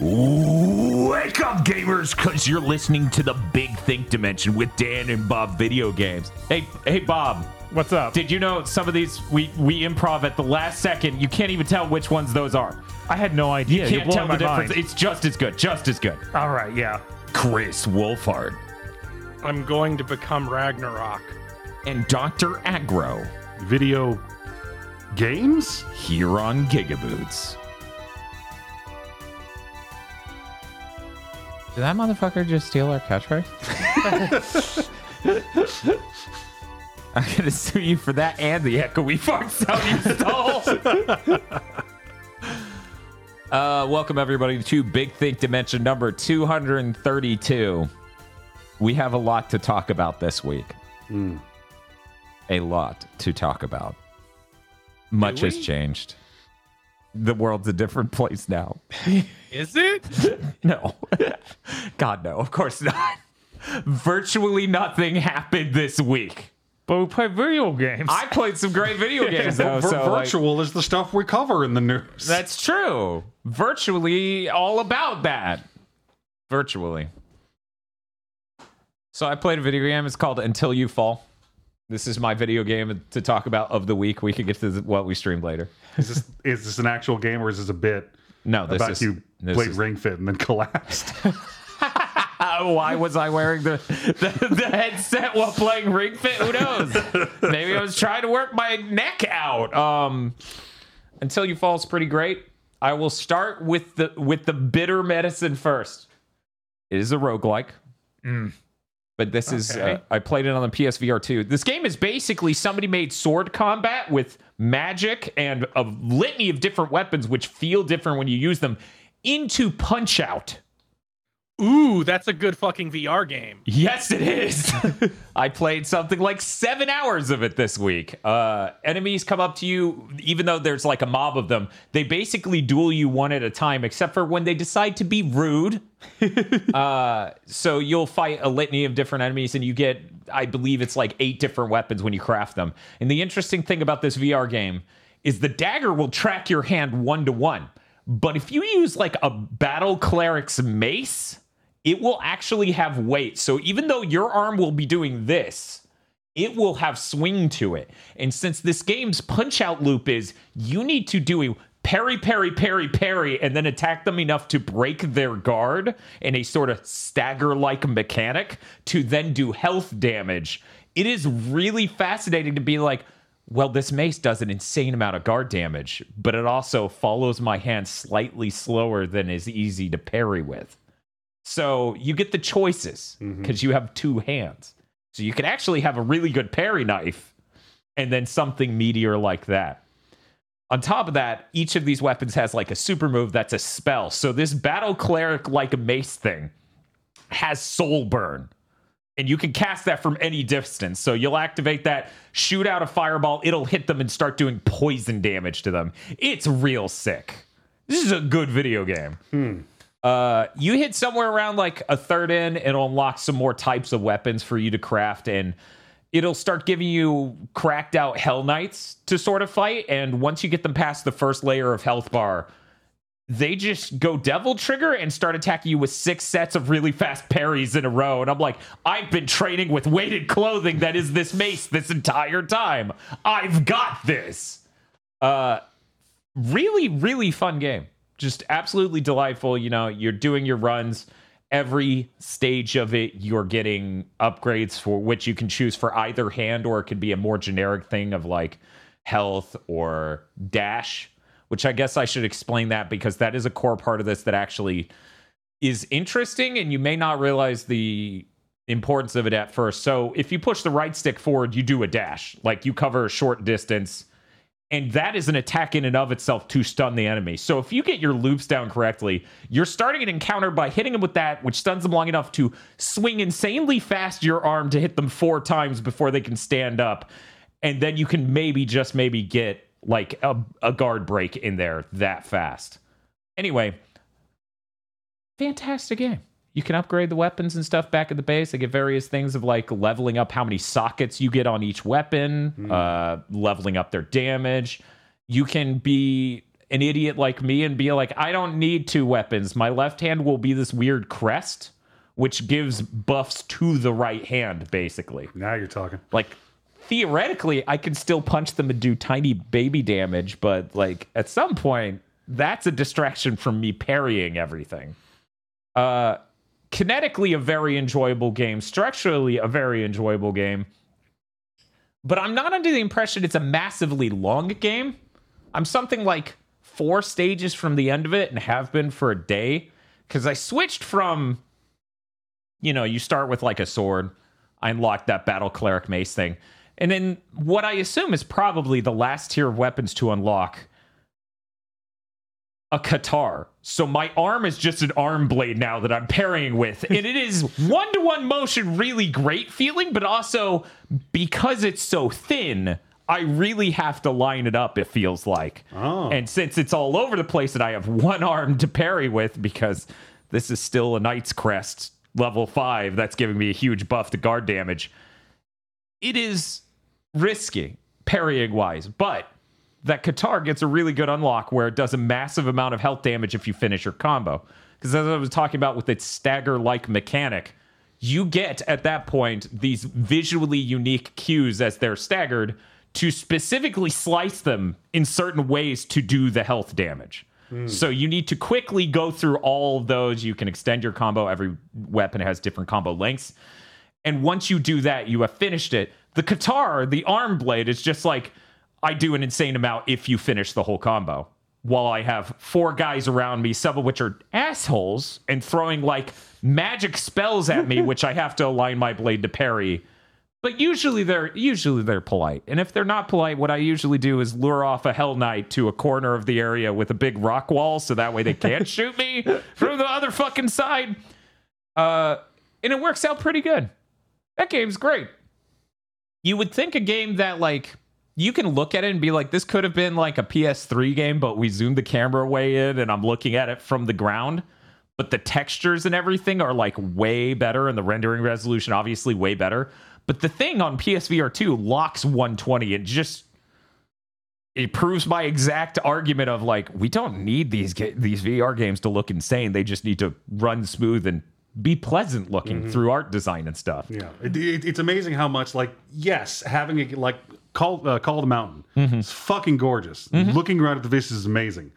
Wake up, gamers, because you're listening to the Big Think Dimension with Dan and Bob Video Games. Hey, hey, Bob. What's up? Did you know some of these we we improv at the last second? You can't even tell which ones those are. I had no idea. You You're can't tell blowing the my difference. mind. It's just as good. Just as good. All right, yeah. Kris Wolfheart I'm going to become Ragnarok. and Dr. Aggro Video games? here on Gigaboots. Did that motherfucker just steal our catchphrase? I'm gonna sue you for that and the echoey fart sound you stole. uh, welcome everybody to Big Think Dimension number 232. We have a lot to talk about this week. A lot to talk about. Much has changed. The world's a different place now. Is it? No. God, no. Of course not. Virtually nothing happened this week. But we play video games. I played some great video games though. Vir- so like, virtual is the stuff we cover in the news. that's true. Virtually all about that. Virtually. So I played a video game. It's called Until You Fall. This is my video game to talk about of the week. We can get to what we streamed later. is, this, is this an actual game or is this a bit No, this about is you this played is- Ring Fit and then collapsed? Why was I wearing the, the the headset while playing Ring Fit? Who knows? Maybe I was trying to work my neck out. Um, until you fall is pretty great. I will start with the with the bitter medicine first. It is a roguelike. But this is uh, I played it on the PSVR 2. This game is basically somebody made sword combat with magic and a litany of different weapons which feel different when you use them into Punch Out. Ooh, that's a good fucking VR game. Yes, it is. I played something like seven hours of it this week. Uh, enemies come up to you, even though there's like a mob of them. They basically duel you one at a time, except for when they decide to be rude. uh, so you'll fight a litany of different enemies, and you get, I believe it's like eight different weapons when you craft them. And the interesting thing about this VR game is the dagger will track your hand one to one. But if you use like a battle cleric's mace, it will actually have weight. So even though your arm will be doing this, it will have swing to it. And since this game's punch out loop is you need to do a parry, parry, parry, parry, and then attack them enough to break their guard in a sort of stagger like mechanic to then do health damage, it is really fascinating to be like, well, this mace does an insane amount of guard damage, but it also follows my hand slightly slower than is easy to parry with. So you get the choices mm-hmm. because you have two hands. So you can actually have a really good parry knife and then something meteor like that. On top of that, each of these weapons has like a super move that's a spell. So this battle cleric like mace thing has soul burn. And you can cast that from any distance. So you'll activate that, shoot out a fireball, it'll hit them and start doing poison damage to them. It's real sick. This is a good video game. Uh, you hit somewhere around like a third in, it'll unlock some more types of weapons for you to craft, and it'll start giving you cracked out Hell Knights to sort of fight. And once you get them past the first layer of health bar, they just go devil trigger and start attacking you with six sets of really fast parries in a row. And I'm like, I've been training with weighted clothing that is this mace this entire time. I've got this. Uh, really, really fun game. Just absolutely delightful. You know, you're doing your runs. Every stage of it, you're getting upgrades for which you can choose for either hand, or it could be a more generic thing of like health or dash, which I guess I should explain that because that is a core part of this that actually is interesting, and you may not realize the importance of it at first. So if you push the right stick forward, you do a dash, like you cover a short distance and that is an attack in and of itself to stun the enemy. So if you get your loops down correctly, you're starting an encounter by hitting them with that, which stuns them long enough to swing insanely fast your arm to hit them four times before they can stand up. And then you can maybe, just maybe, get like a, a guard break in there that fast. Anyway, fantastic game. You can upgrade the weapons and stuff back at the base. They get various things of like leveling up how many sockets you get on each weapon, uh, leveling up their damage. You can be an idiot like me and be like, I don't need two weapons. My left hand will be this weird crest, which gives buffs to the right hand, basically. Now you're talking. Like theoretically, I can still punch them and do tiny baby damage, but like at some point, that's a distraction from me parrying everything. Uh kinetically a very enjoyable game, structurally a very enjoyable game. But I'm not under the impression it's a massively long game. I'm something like four stages from the end of it and have been for a day because I switched from, you know, you start with like a sword. I unlocked that battle cleric mace thing. And then what I assume is probably the last tier of weapons to unlock a katar. So my arm is just an arm blade now that I'm parrying with. And it is one to one motion, really great feeling, but also because it's so thin, I really have to line it up, it feels like. Oh. And since it's all over the place and I have one arm to parry with because this is still a Knight's Crest level five, that's giving me a huge buff to guard damage. It is risky parrying wise, but that katar gets a really good unlock where it does a massive amount of health damage if you finish your combo. Because as I was talking about with its stagger like mechanic, you get at that point these visually unique cues as they're staggered to specifically slice them in certain ways to do the health damage. Hmm. So you need to quickly go through all of those. You can extend your combo. Every weapon has different combo lengths. And once you do that, you have finished it. The katar, the arm blade, is just like I do an insane amount if you finish the whole combo. While I have four guys around me, some of which are assholes, and throwing like magic spells at me, which I have to align my blade to parry. But usually they're usually they're polite. And if they're not polite, what I usually do is lure off a Hell Knight to a corner of the area with a big rock wall so that way they can't shoot me from the other fucking side. Uh and it works out pretty good. That game's great. You would think a game that like you can look at it and be like, this could have been like a PS3 game, but we zoomed the camera way in and I'm looking at it from the ground. But the textures and everything are like way better, and the rendering resolution obviously way better. But the thing on PSVR 2 locks 120 and just it proves my exact argument of like we don't need these these VR games to look insane. They just need to run smooth and be pleasant looking through art design and stuff. Yeah, it, it, it's amazing how much like yes, having a like call uh, call the mountain, it's fucking gorgeous. Looking right at the vistas is amazing.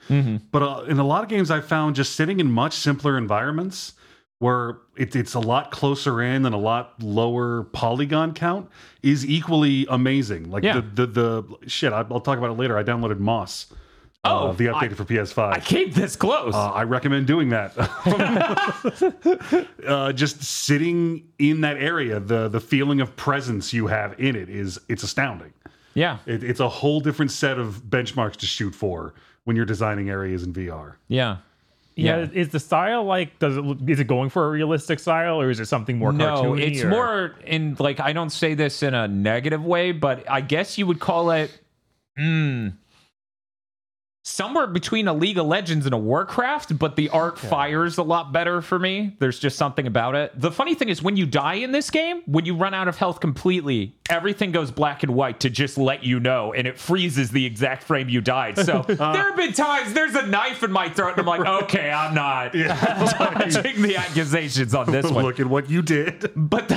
But uh, in a lot of games, I found just sitting in much simpler environments where it, it's a lot closer in and a lot lower polygon count is equally amazing. Like Yeah. the, the the shit, I'll talk about it later. I downloaded Moss. Oh, uh, the update I- for PS5. I came this close. Uh, I recommend doing that. uh, just sitting in that area, the the feeling of presence you have in it is it's astounding. yeah. It, it's a whole different set of benchmarks to shoot for when you're designing areas in VR. Yeah. Yeah. Is the style like? Does it? look- Is it going for a realistic style, or is it something more No, cartoony? it's or- more in like I don't say this in a negative way, but I guess you would call it mm, somewhere between a League of Legends and a Warcraft, but the art fires a lot better for me. There's just something about it. The funny thing is when you die in this game, when you run out of health completely, everything goes black and white to just let you know and it freezes the exact frame you died. So uh-huh. there have been times there's a knife in my throat and I'm like, "Okay, I'm not touching the accusations on this one." Look at what you did. But the,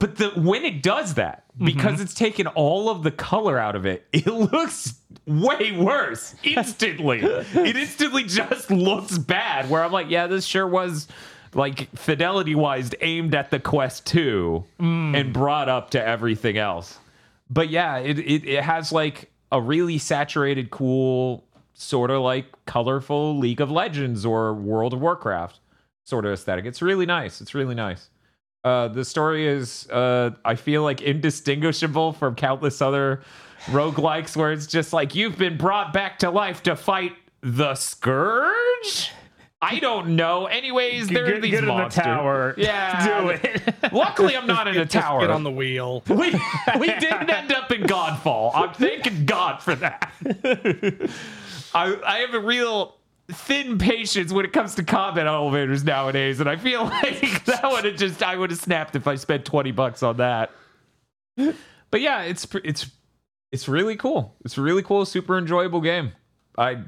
but the when it does that, mm-hmm. because it's taken all of the color out of it, it looks way worse instantly. it instantly just looks bad. Where I'm like, yeah, this sure was like fidelity wise aimed at the Quest 2 mm. and brought up to everything else. But yeah, it, it it has like a really saturated, cool, sort of like colorful League of Legends or World of Warcraft sort of aesthetic. It's really nice. It's really nice. Uh, the story is, uh, I feel like indistinguishable from countless other roguelikes where it's just like you've been brought back to life to fight the Scourge? I don't know. Anyways, there are get, these get in the tower. Yeah. do it. Luckily, I'm not in a Just tower. Get on the wheel. we, we didn't end up in Godfall. I'm thanking God for that. I, I have a real thin patience when it comes to combat elevators nowadays, and I feel like that would have just I would have snapped if I spent twenty bucks on that. But yeah, it's it's it's really cool. It's really cool, super enjoyable game. I,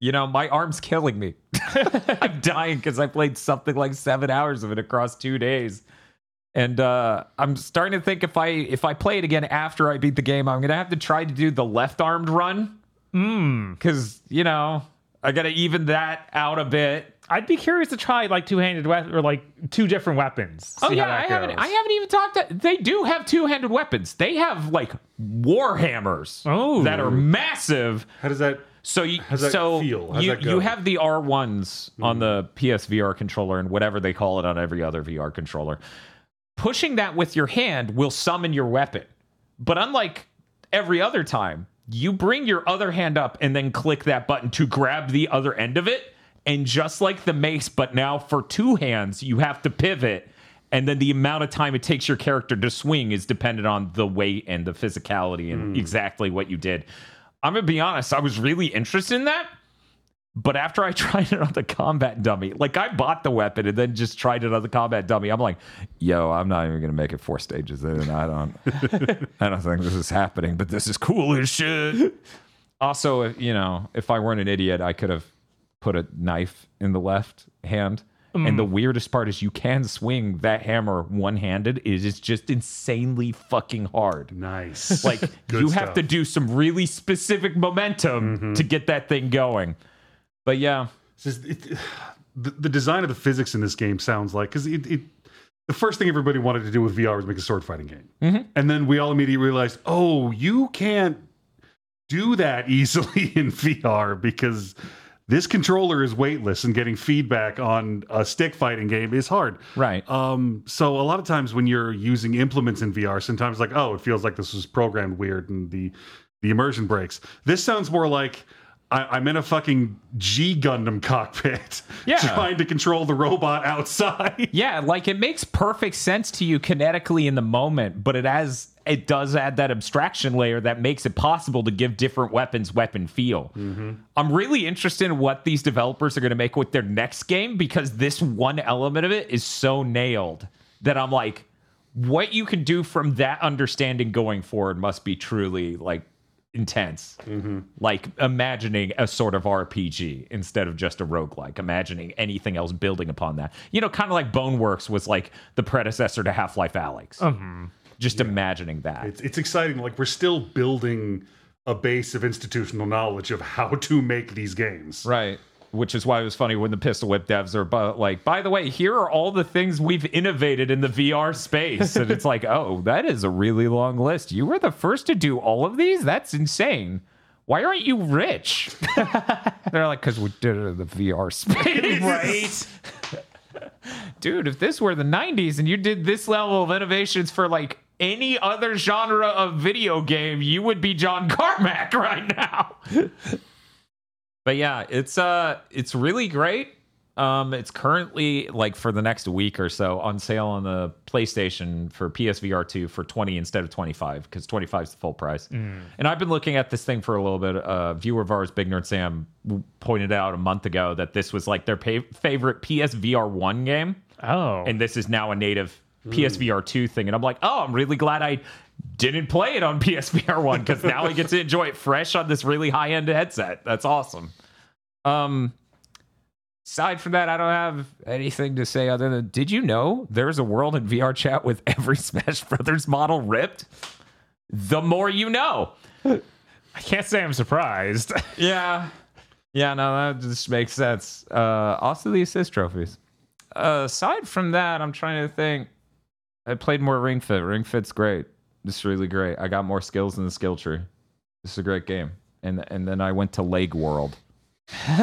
you know, my arm's killing me. I'm dying because I played something like seven hours of it across two days. And uh, I'm starting to think if I if I play it again after I beat the game, I'm gonna have to try to do the left armed run. Hmm. Because you know I gotta even that out a bit. I'd be curious to try like two handed weapon or like two different weapons. Oh yeah, I haven't. goes. I haven't even talked. To, they do have two-handed weapons. They have like war hammers Oh. that are massive. How does that? So you How's that so feel? How's you that go? you have the R ones on the mm. PSVR controller and whatever they call it on every other VR controller. Pushing that with your hand will summon your weapon, but unlike every other time, you bring your other hand up and then click that button to grab the other end of it. And just like the mace, but now for two hands, you have to pivot. And then the amount of time it takes your character to swing is dependent on the weight and the physicality and hmm. exactly what you did. I'm gonna be honest, I was really interested in that. But after I tried it on the combat dummy, like I bought the weapon and then just tried it on the combat dummy, I'm like, yo, I'm not even gonna make it four stages in. I don't I don't think this is happening, but this is cool as shit. Also, if- you know, if I weren't an idiot, I could have put a knife in the left hand. And the weirdest part is you can swing that hammer one handed. It is just insanely fucking hard. Nice. Like you have stuff. Mm-hmm. to do some really specific momentum to get that thing going. But yeah, just- it- the, the design of the physics in this game sounds like because it, it the first thing everybody wanted to do with VR was make a sword fighting game, Mm-hmm. and then we all immediately realized, oh, you can't do that easily in VR because this controller is weightless and getting feedback on a stick fighting game is hard. right. Um, so a lot of times when you're using implements in VR, sometimes like, oh, it feels like this was programmed weird and the the immersion breaks. This sounds more like I, I'm in a fucking G Gundam cockpit, Yeah. trying to control the robot outside. Yeah, like it makes perfect sense to you kinetically in the moment, but it has it does add that abstraction layer that makes it possible to give different weapons weapon feel. Mm-hmm. I'm really interested in what these developers are going to make with their next game because this one element of it is so nailed that I'm like what you can do from that understanding going forward must be truly like intense. Mm-hmm. Like imagining a sort of RPG instead of just a roguelike, imagining anything else building upon that. You know, kind of like Boneworks was like the predecessor to Half Life Alyx. Mm-hmm. Just imagining that. It's it's exciting. Like we're still building a base of institutional knowledge of how to make these games. Right. Which is why it was funny when the Pistol Whip devs are bu- like, by the way, here are all the things we've innovated in the VR space. And it's like, oh, that is a really long list. You were the first to do all of these? That's insane. Why aren't you rich? They're like, because we did it in the VR space. right. Dude, if this were the 90s and you did this level of innovations for like any other genre of video game, you would be John Carmack right now. But yeah, it's uh it's really great. Um it's currently like for the next week or so on sale on the PlayStation for PSVR 2 for 20 instead of 25 cuz 25 is the full price. And I've been looking at this thing for a little bit. Uh viewer of ours Big Nerd Sam pointed out a month ago that this was like their pa- favorite PSVR 1 game Oh. and this is now a native PSVR 2 thing. And I'm like, oh, I'm really glad I didn't play it on PSVR 1 because now I get to enjoy it fresh on this really high end headset. That's awesome. Um, aside from that, I don't have anything to say other than did you know there's a world in VR chat with every Smash Brothers model ripped? The more you know. I can't say I'm surprised. Yeah. Yeah, no, that just makes sense. Uh, also, the assist trophies. Uh, aside from that, I'm trying to think. I played more Ring Fit. Ring Fit's great. It's really great. I got more skills in the skill tree. This is a great game. And and then I went to Leg World.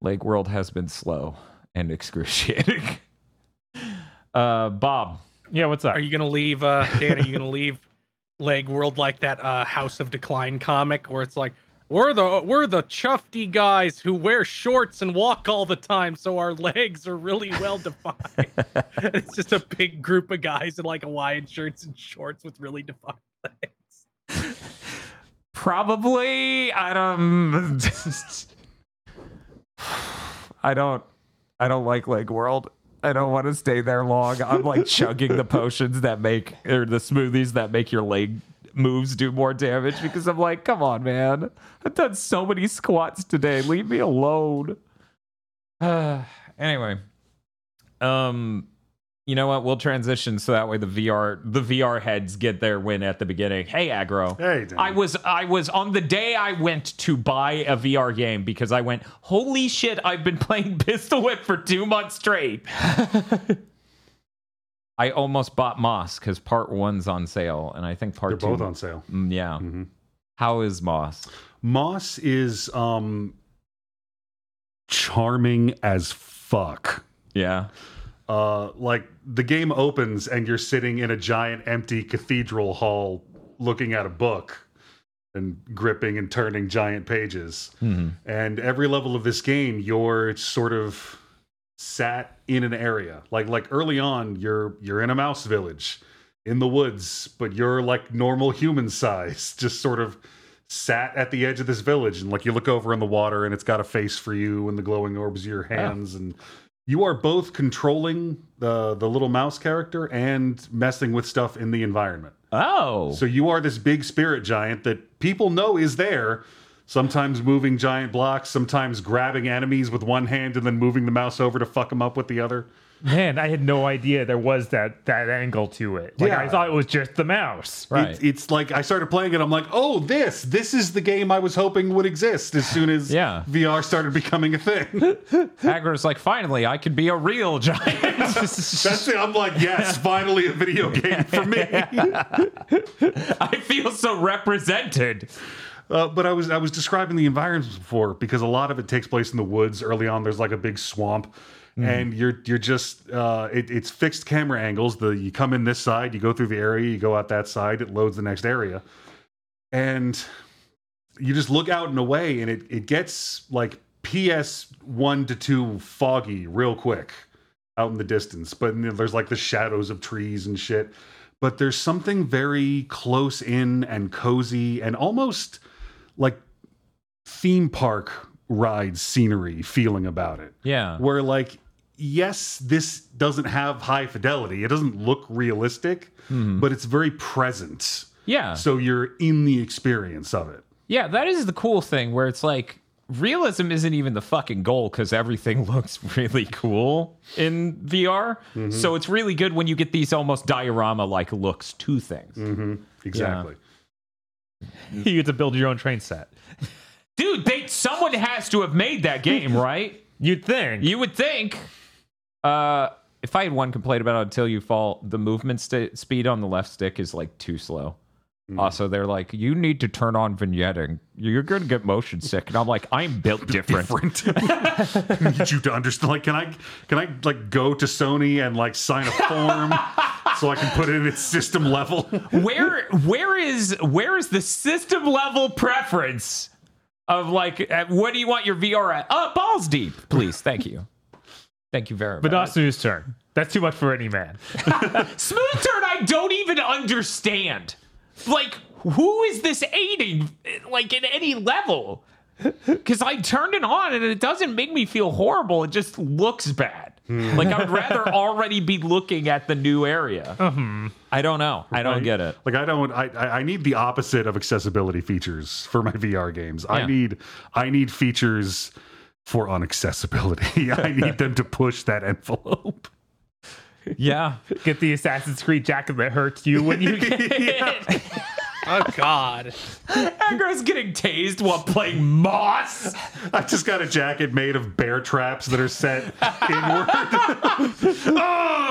Leg World has been slow and excruciating. Uh, Bob. yeah, what's up? Are you gonna leave, uh, Dan? Are you gonna leave Leg World like that uh, House of Decline comic where it's like we're the we're the chufty guys who wear shorts and walk all the time, so our legs are really well defined. it's just a big group of guys in like Hawaiian shirts and shorts with really defined legs. Probably. I don't. I don't. I don't like Leg World. I don't want to stay there long. I'm like chugging the potions that make or the smoothies that make your leg moves do more damage because I'm like, come on, man. I've done so many squats today. Leave me alone. Uh, anyway, um, you know what? We'll transition so that way the VR the VR heads get their win at the beginning. Hey, aggro. Hey, Danny. I was I was on the day I went to buy a VR game because I went, holy shit! I've been playing Pistol Whip for two months straight. I almost bought Moss because part one's on sale, and I think part They're two. both on sale. Mm, yeah. Mhm. How is Moss? Moss is um charming as fuck. Yeah. Uh, like the game opens and you're sitting in a giant empty cathedral hall looking at a book and gripping and turning giant pages. Mhm. And every level of this game, you're sort of sat in an area. Like like early on, you're you're in a mouse village in the woods, but you're like normal human size, just sort of sat at the edge of this village and like you look over in the water and it's got a face for you and the glowing orbs are your hands and you are both controlling the the little mouse character and messing with stuff in the environment. Oh. So you are this big spirit giant that people know is there, sometimes moving giant blocks, sometimes grabbing enemies with one hand and then moving the mouse over to fuck them up with the other. Man, I had no idea there was that that angle to it. Like I thought it was just the mouse. Right. It, it's like I started playing it. I'm like, oh, this, this is the game I was hoping would exist as soon as Yeah. VR started becoming a thing. Aggro's like, finally, I could be a real giant. That's it. I'm like, yes, finally a video game for me. I feel so represented. Uh, but I was I was describing the environments before because a lot of it takes place in the woods. Early on, there's like a big swamp, and you're you're just uh, it, it's fixed camera angles. The you come in this side, you go through the area, you go out that side, it loads the next area, and you just look out and away, and it it gets like PS one to two foggy real quick out in the distance. But there's like the shadows of trees and shit. But there's something very close in and cozy and almost like theme park ride scenery feeling about it. Yeah. Where like yes, this doesn't have high fidelity. It doesn't look realistic, but it's very present. Yeah. So you're in the experience of it. Yeah, that is the cool thing where it's like realism isn't even the fucking goal because everything looks really cool in VR. So it's really good when you get these almost diorama like looks to things. hmm Exactly. You get to build your own train set. Dude, they someone has to have made that game, right? You'd think. You would think. Uh, if I had one complaint about it, Until You Fall, the movement st- speed on the left stick is like too slow. Also, they're like, you need to turn on vignetting. You're going to get motion sick. And I'm like, I'm built different. different. I need you to understand. Like, can I can I like go to Sony and like sign a form so I can put it in its system level? where where is where is the system level preference of like uh, what do you want your VR at? Uh, balls deep, please. Thank you. Thank you very much. but not turn. That's too much for any man. Smooth turn, I don't even understand. Like, who is this aiding? Like, at any level? Because I turned it on and it doesn't make me feel horrible. It just looks bad. Hmm. Like, I would rather already be looking at the new area. Mm-hmm. I don't know. I don't get it. Like I don't. I I I need the opposite of accessibility features for my VR games. I need I need features for unaccessibility. I need them to push that envelope. Yeah. Get the Assassin's Creed jacket that hurts you when you get it. Oh God. Aggro's getting tased while playing Moss. I just got a jacket made of bear traps that are set inward. Ugh!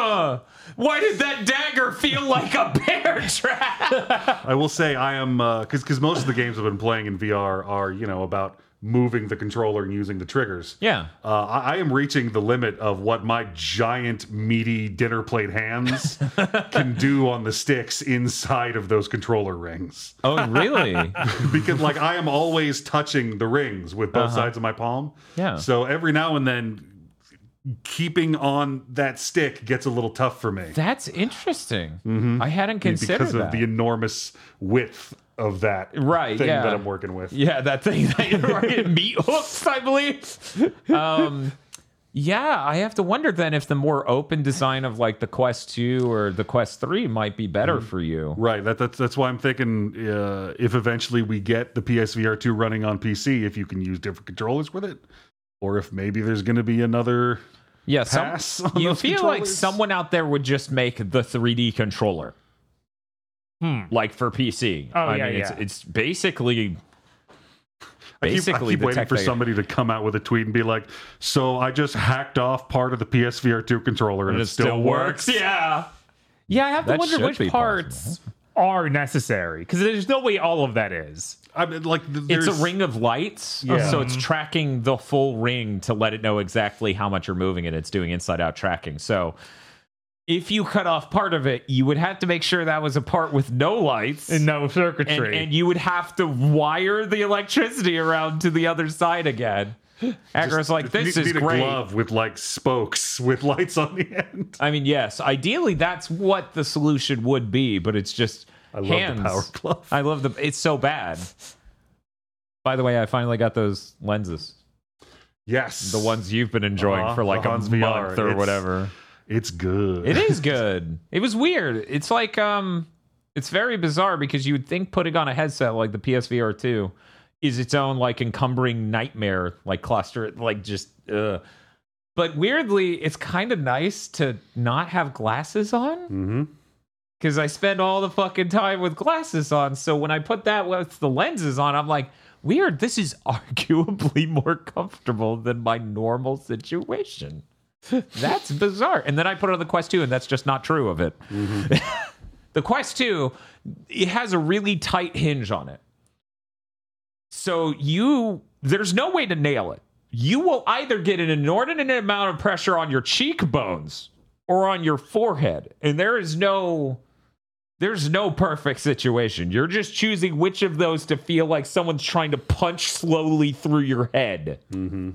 Oh, why did that dagger feel like a bear trap? I will say I am uh, because because most of the games I've been playing in VR are you know about moving the controller and using the triggers. Yeah. Uh, I, I am reaching the limit of what my giant, meaty dinner plate hands can do on the sticks inside of those controller rings. Oh, really? Because, like, I am always touching the rings with both sides of my palm. Yeah. So every now and then, keeping on that stick gets a little tough for me That's interesting. I hadn't considered that. because of that. the enormous width of that Right, thing yeah. that I'm working with. Yeah, that thing that you're working meat hooks, I believe. Um, Yeah, I have to wonder then if the more open design of like the Quest 2 or the Quest 3 might be better for you. Right. That, that's that's why I'm thinking uh, if eventually we get the PSVR 2 running on PC, if you can use different controllers with it, or if maybe there's going to be another. Yeah, some- you feel like someone out there would just make the 3D controller Hmm. like for PC. Oh, I yeah, mean, it's yeah. it's basically I keep, I keep waiting for they- somebody to come out with a tweet and be like, "So I just hacked off part of the PSVR 2 controller and, it, still, works." Yeah. Yeah, I have to That wonder which be parts are necessary because there's no way all of that is. I mean, like th- It's a ring of lights, Yeah. so it's tracking the full ring to let it know exactly how much you're moving, and it's doing inside out tracking. So if you cut off part of it, you would have to make sure that was a part with no lights. And no circuitry. and you would have to wire the electricity around to the other side again. Aggro's like, this need, is need great. a glove with like spokes with lights on the end. I mean, yes, ideally that's what the solution would be, but it's just I love hands. the power glove. I love the. It's so bad. By the way, I finally got those lenses, Yes, the ones you've been enjoying Uh-huh, for like the a Hans month VR. or It's- whatever. It's good. It is good. it was weird. It's like um, it's very bizarre because you would think putting on a headset like the PSVR two is its own like encumbering nightmare, like cluster, like just. Uh. But weirdly, it's kind of nice to not have glasses on. hmm because I spend all the fucking time with glasses on. So when I put that with the lenses on, I'm like, weird. This is arguably more comfortable than my normal situation. That's bizarre. And then I put it on the Quest 2, and that's just not true of it. Mm-hmm. the Quest 2, it has a really tight hinge on it. So you, there's no way to nail it. You will either get an inordinate amount of pressure on your cheekbones or on your forehead, and there is no there's no perfect situation. You're just choosing which of those to feel like someone's trying to punch slowly through your head.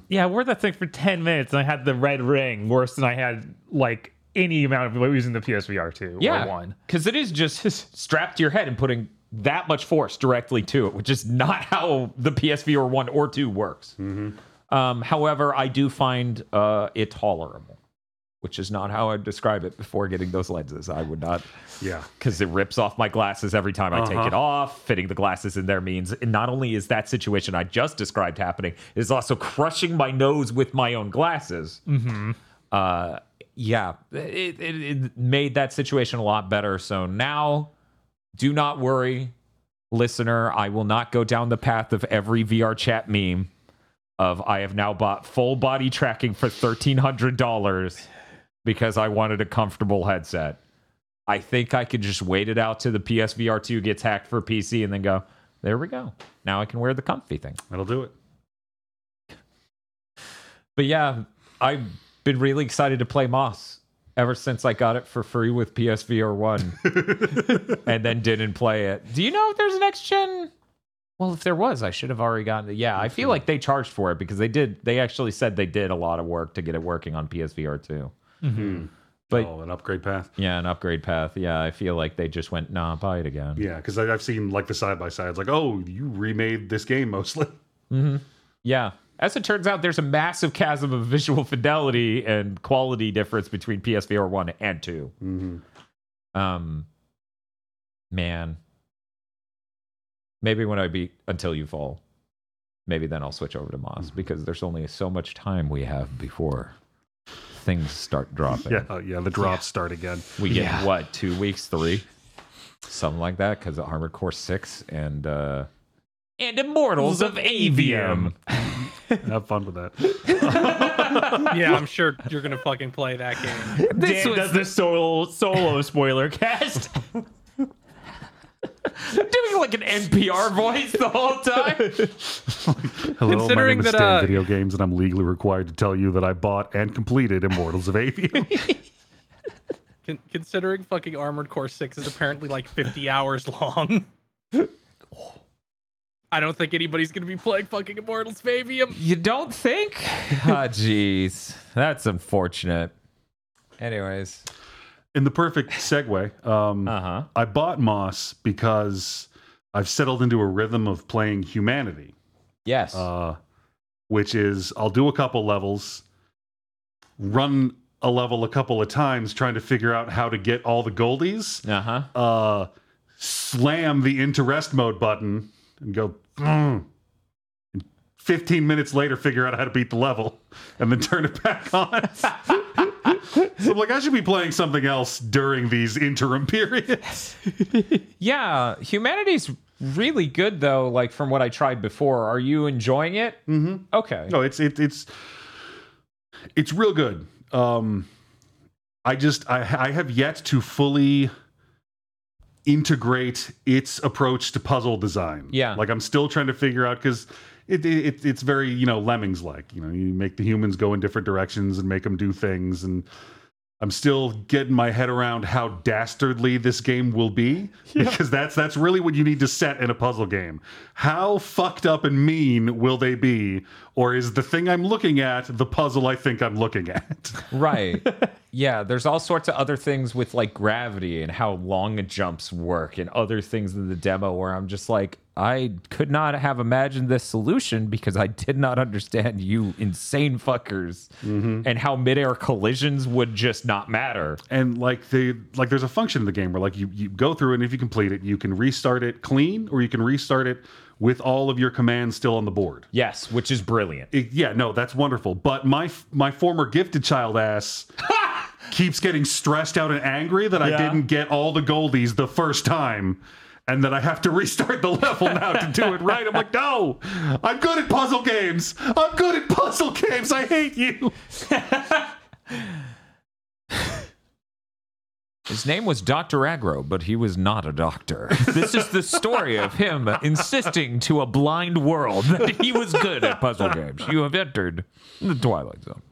yeah, I wore that thing for 10 minutes and I had the red ring worse than I had like any amount of using the PSVR 2 or Yeah, 1. because it is just strapped to your head and putting that much force directly to it, which is not how the PSVR one or two works. Um, however, I do find uh, it tolerable, which is not how I'd describe it before getting those lenses. I would not. Yeah. because it rips off my glasses every time I take Uh-huh. it off. Fitting the glasses in there means and not only is that situation I just described happening, it is also crushing my nose with my own glasses. Mm-hmm. Uh, yeah, it, it, it made that situation a lot better. So now, do not worry, listener. I will not go down the path of every VR chat meme of I have now bought full body tracking for thirteen hundred dollars because I wanted a comfortable headset. I think I could just wait it out till the PSVR 2 gets hacked for PC and then go, there we go. Now I can wear the comfy thing. That'll do it. But yeah, I've been really excited to play Moss ever since I got it for free with PSVR 1 and then didn't play it. Do you know if there's a next gen? Well, if there was, I should have already gotten it. Yeah, I feel like they charged for it because they did. They actually said they did a lot of work to get it working on PSVR 2. But oh, an upgrade path. yeah, an upgrade path. Yeah, I feel like they just went, nah, buy it again. Yeah, because I've seen like the side by sides, like, oh, you remade this game mostly. Yeah. As it turns out, there's a massive chasm of visual fidelity and quality difference between PSVR 1 and 2. Mm-hmm. Um, man. Maybe when I beat Until You Fall, maybe then I'll switch over to Moss because there's only so much time we have before things start dropping. Yeah, yeah. The drops start again. We get what, two weeks, three? Something like that because of Armored Core 6 and, uh, and Immortals of Aveum. Have fun with that. yeah, I'm sure you're gonna fucking play that game. This Dan was does the solo solo spoiler cast. Doing like an NPR voice the whole time. Hello, Considering my name is that, Stan uh, Video Games, and I'm legally required to tell you that I bought and completed Immortals of Aveum. Con- considering fucking Armored Core 6 is apparently like 50 hours long. I don't think anybody's gonna be playing fucking Immortals of Aveum. You don't think? Ah, jeez. That's unfortunate. Anyways. In the perfect segue, um, Uh huh. I bought Moss because I've settled into a rhythm of playing Humanity, Yes. uh, which is I'll do a couple levels, run a level a couple of times trying to figure out how to get all the goldies. Uh-huh. Uh slam the into rest mode button and go. "Mm." And Fifteen minutes later, figure out how to beat the level, and then turn it back on. so I'm like, I should be playing something else during these interim periods. Yeah, humanity's really good though. Like from what I tried before, are you enjoying it? Mm-hmm. Okay. No, it's it, it's it's real good. Um, I just I I have yet to fully integrate its approach to puzzle design. Yeah. like I'm still trying to figure out because. It, it it's very you know lemmings like you know you make the humans go in different directions and make them do things and I'm still getting my head around how dastardly this game will be because that's that's really what you need to set in a puzzle game. How fucked up and mean will they be, or is the thing I'm looking at the puzzle I think I'm looking at? Right. yeah, there's all sorts of other things with like gravity and how long jumps work and other things in the demo where I'm just like, I could not have imagined this solution because I did not understand you insane fuckers mm-hmm. and how midair collisions would just not matter. and like they like there's a function in the game where like you you go through and if you complete it, you can restart it clean or you can restart it with all of your commands still on the board. Yes, which is brilliant. It- yeah, no, that's wonderful. But my my former gifted child ass keeps getting stressed out and angry that I didn't get all the goldies the first time. And then I have to restart the level now to do it right. I'm like, no, I'm good at puzzle games. I'm good at puzzle games. I hate you. His name was Dr. Aggro, but he was not a doctor. This is the story of him insisting to a blind world that he was good at puzzle games. You have entered the Twilight Zone.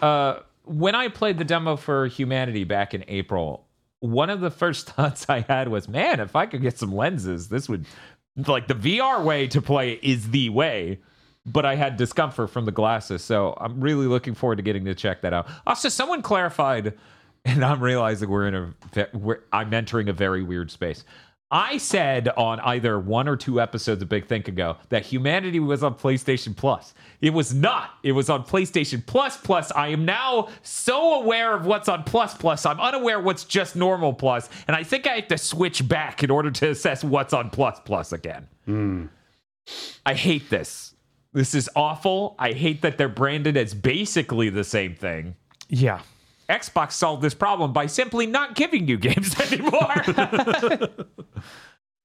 Uh, when I played the demo for Humanity back in April, one of the first thoughts I had was, man, if I could get some lenses, this would like the VR way to play is the way. But I had discomfort from the glasses, so I'm really looking forward to getting to check that out. Also, someone clarified, and I'm realizing we're in a we're, I'm entering a very weird space. I said on either one or two episodes of Big Think ago that humanity was on PlayStation Plus. It was not. It was on PlayStation Plus Plus. I am now so aware of what's on Plus Plus. I'm unaware what's just normal Plus, and I think I have to switch back in order to assess what's on Plus Plus again. I hate this. This is awful. I hate that they're branded as basically the same thing. Yeah. Xbox solved this problem by simply not giving you games anymore.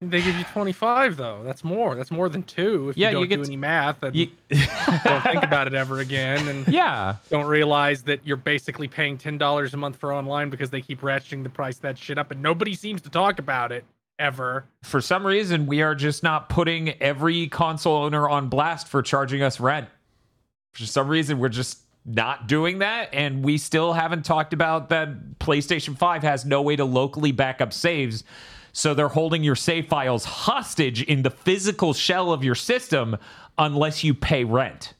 They give you 25 though. That's more. That's more than two if Yeah, you you don't get do any math and You- don't think about it ever again and yeah. don't realize that you're basically paying $10 a month for online because they keep ratcheting the price of that shit up and nobody seems to talk about it ever. For some reason, we are just not putting every console owner on blast for charging us rent. For some reason, we're just not doing that. And we still haven't talked about that PlayStation 5 has no way to locally back up saves. So they're holding your save files hostage in the physical shell of your system unless you pay rent.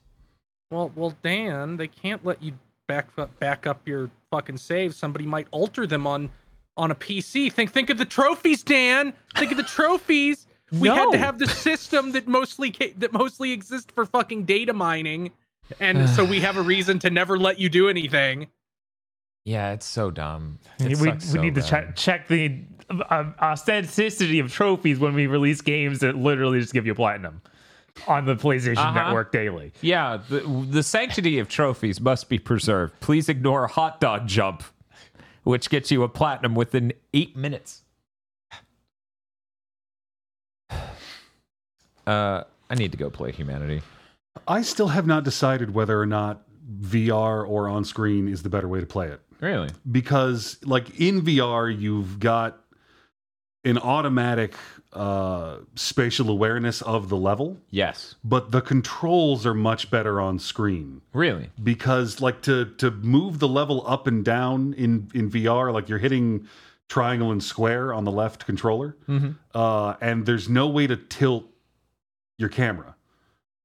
Well, well, Dan, they can't let you back up, back up your fucking saves. Somebody might alter them on on a PC. Think think of the trophies, Dan. Think of the trophies. We had to have the system that mostly that mostly exists for fucking data mining, and so we have a reason to never let you do anything. Yeah, it's so dumb. we we need to check check the uh, authenticity of trophies when we release games that literally just give you platinum on the PlayStation Uh-huh. Network daily. Yeah, the, the sanctity of trophies must be preserved. Please ignore hot dog jump, which gets you a platinum within eight minutes. Uh, I need to go play Humanity. I still have not decided whether or not VR or on screen is the better way to play it. Really? because like in VR you've got an automatic uh spatial awareness of the level Yes. but the controls are much better on screen Really? because like to to move the level up and down in in VR like you're hitting triangle and square on the left controller Mm-hmm. uh and there's no way to tilt your camera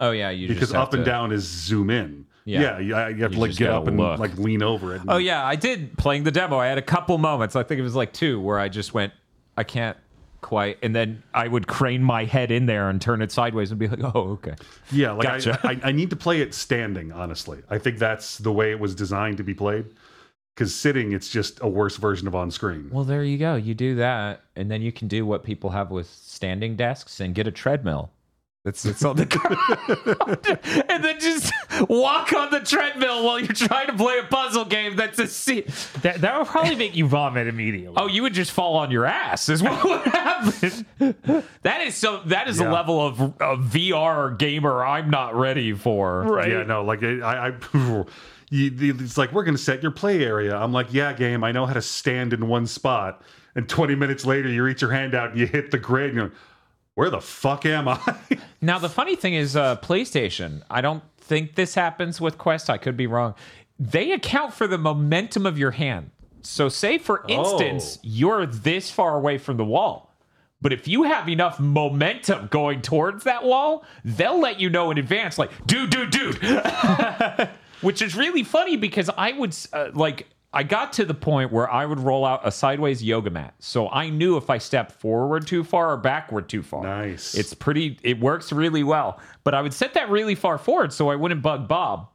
Oh yeah, you because just up and to- down is zoom in Yeah. yeah, you, you have to You like get up and look. like lean over it and- Oh yeah, I did playing the demo. I had a couple moments. I think it was like two where I just went, I can't quite. And then I would crane my head in there and turn it sideways and be like, oh, okay. Yeah, like Gotcha. I, I, I need to play it standing. Honestly, I think that's the way it was designed to be played. Because sitting, it's just a worse version of on screen. Well, there you go. You do that, and then you can do what people have with standing desks and get a treadmill. That's it's on the ground, and then just walk on the treadmill while you're trying to play a puzzle game. That's a seat. That that would probably make you vomit immediately. Oh, you would just fall on your ass. Is what would happen. that is so. That is a level of, of VR gamer I'm not ready for. right. Yeah, no, like I, I you, it's like we're gonna set your play area. I'm like, yeah, game. I know how to stand in one spot. And 20 minutes later, you reach your hand out and you hit the grid. And you're like, where the fuck am I? Now the funny thing is, uh, PlayStation. I don't think this happens with Quest. I could be wrong. They account for the momentum of your hand. So, say for instance, Oh. you're this far away from the wall. But if you have enough momentum going towards that wall, they'll let you know in advance, like, dude, dude, dude. Which is really funny because I would, uh, like, I got to the point where I would roll out a sideways yoga mat. So I knew if I stepped forward too far or backward too far. Nice. It's pretty, it works really well. But I would set that really far forward so I wouldn't bug Bob.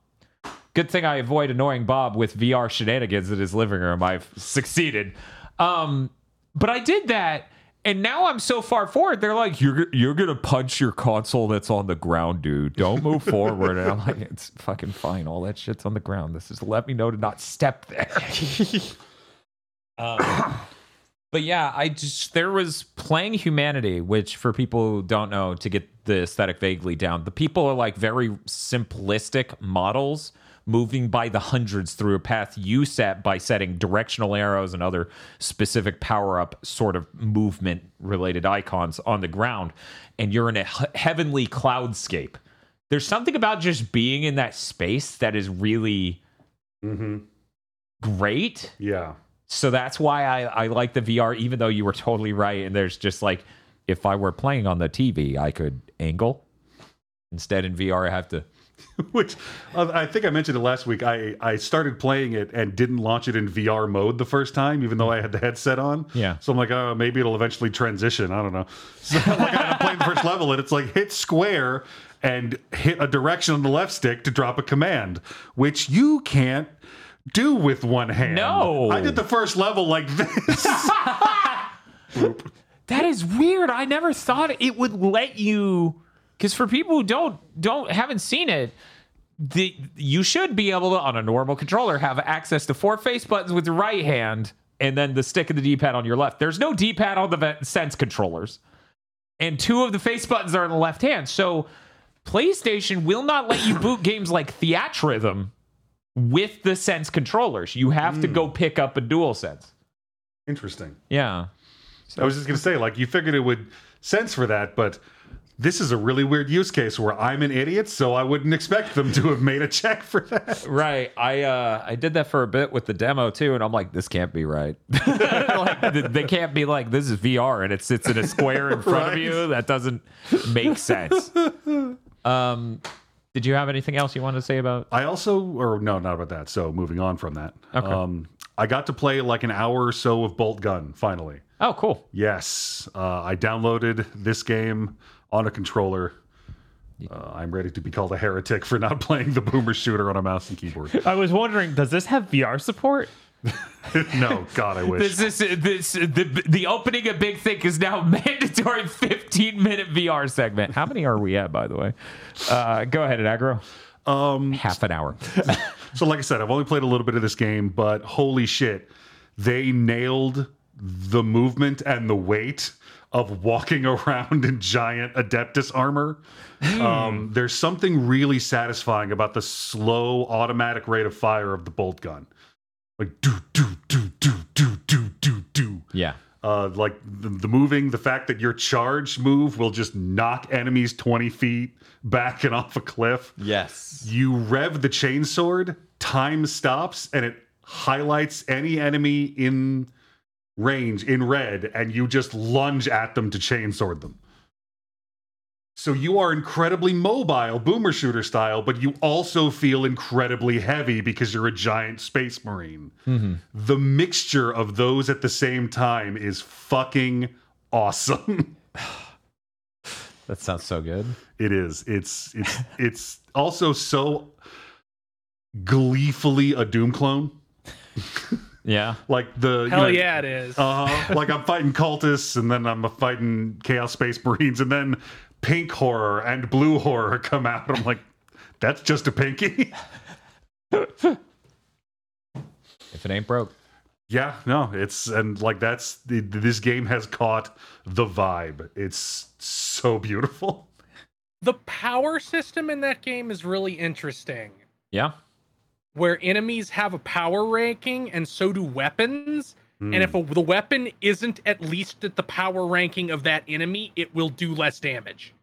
Good thing I avoid annoying Bob with VR shenanigans in his living room. I've succeeded. Um, but I did that, and now I'm so far forward. They're like, "You're you're gonna punch your console that's on the ground, dude. Don't move forward." And I'm like, "It's fucking fine. All that shit's on the ground. This is let me know to not step there." Um, but yeah, I just there was playing humanity, which for people who don't know, to get the aesthetic vaguely down, the people are like very simplistic models moving by the hundreds through a path you set by setting directional arrows and other specific power up sort of movement related icons on the ground, and you're in a he- heavenly cloudscape. There's something about just being in that space that is really mm-hmm. great yeah. so that's why I, I like the VR, even though you were totally right. And there's just like, if I were playing on the TV, I could angle. Instead, in VR, I have to. Which uh, I think I mentioned it last week. I, I started playing it and didn't launch it in VR mode the first time, even though I had the headset on. Yeah. So I'm like, oh, maybe it'll eventually transition. I don't know. So like I'm playing the first level and it's like hit square and hit a direction on the left stick to drop a command, which you can't do with one hand. No. I did the first level like this. That is weird. I never thought it would let you. Because for people who don't don't haven't seen it, the you should be able to on a normal controller have access to four face buttons with your right hand and then the stick of the D-pad on your left. There's no D-pad on the Sense controllers, and two of the face buttons are on the left hand. So PlayStation will not let you boot games like Theatrhythm with the Sense controllers. You have to hmm. go pick up a Dual Sense. Interesting. Yeah. I was just gonna say, like, you figured it would sense for that, but this is a really weird use case where I'm an idiot, so I wouldn't expect them to have made a check for that. Right. I uh I did that for a bit with the demo too, and I'm like, this can't be right. like they can't be like this is VR and it sits in a square in front of you. That doesn't make sense. Um did you have anything else you wanted to say about I also, or no, not about that. So moving on from that, Okay. um, I got to play like an hour or so of Boltgun finally. Oh, cool. Yes, uh, I downloaded this game on a controller. Uh, I'm ready to be called a heretic for not playing the boomer shooter on a mouse and keyboard. I was wondering, does this have VR support? no, God, I wish. This is this the the opening of Big Think is now mandatory 15 minute VR segment. How many are we at, by the way? Uh, go ahead, Aggro. Um, half an hour. So, like I said, I've only played a little bit of this game, but holy shit, they nailed the movement and the weight of walking around in giant Adeptus armor. Um, there's something really satisfying about the slow automatic rate of fire of the bolt gun. Like, do, do, do, do, do, do, do, do. Yeah. Uh, like the, the moving, the fact that your charge move will just knock enemies 20 feet back and off a cliff Yes. you rev the chainsword, time stops, and it highlights any enemy in range in red, and you just lunge at them to chainsword them. So you are incredibly mobile, boomer shooter style, but you also feel incredibly heavy because you're a giant space marine. Mm-hmm. The mixture of those at the same time is fucking awesome. That sounds so good. It is. It's it's it's also so gleefully a Doom clone. Yeah. Like the you Hell know, yeah, it is. Uh, like I'm fighting cultists, and then I'm fighting Chaos Space Marines, and then pink horror and blue horror come out. I'm like, that's just a pinky. If it ain't broke. yeah, no, it's and like that's this game has caught the vibe. It's so beautiful. the power system in that game is really interesting. Yeah. Where enemies have a power ranking and so do weapons. Hmm. And if a, the weapon isn't at least at the power ranking of that enemy, it will do less damage.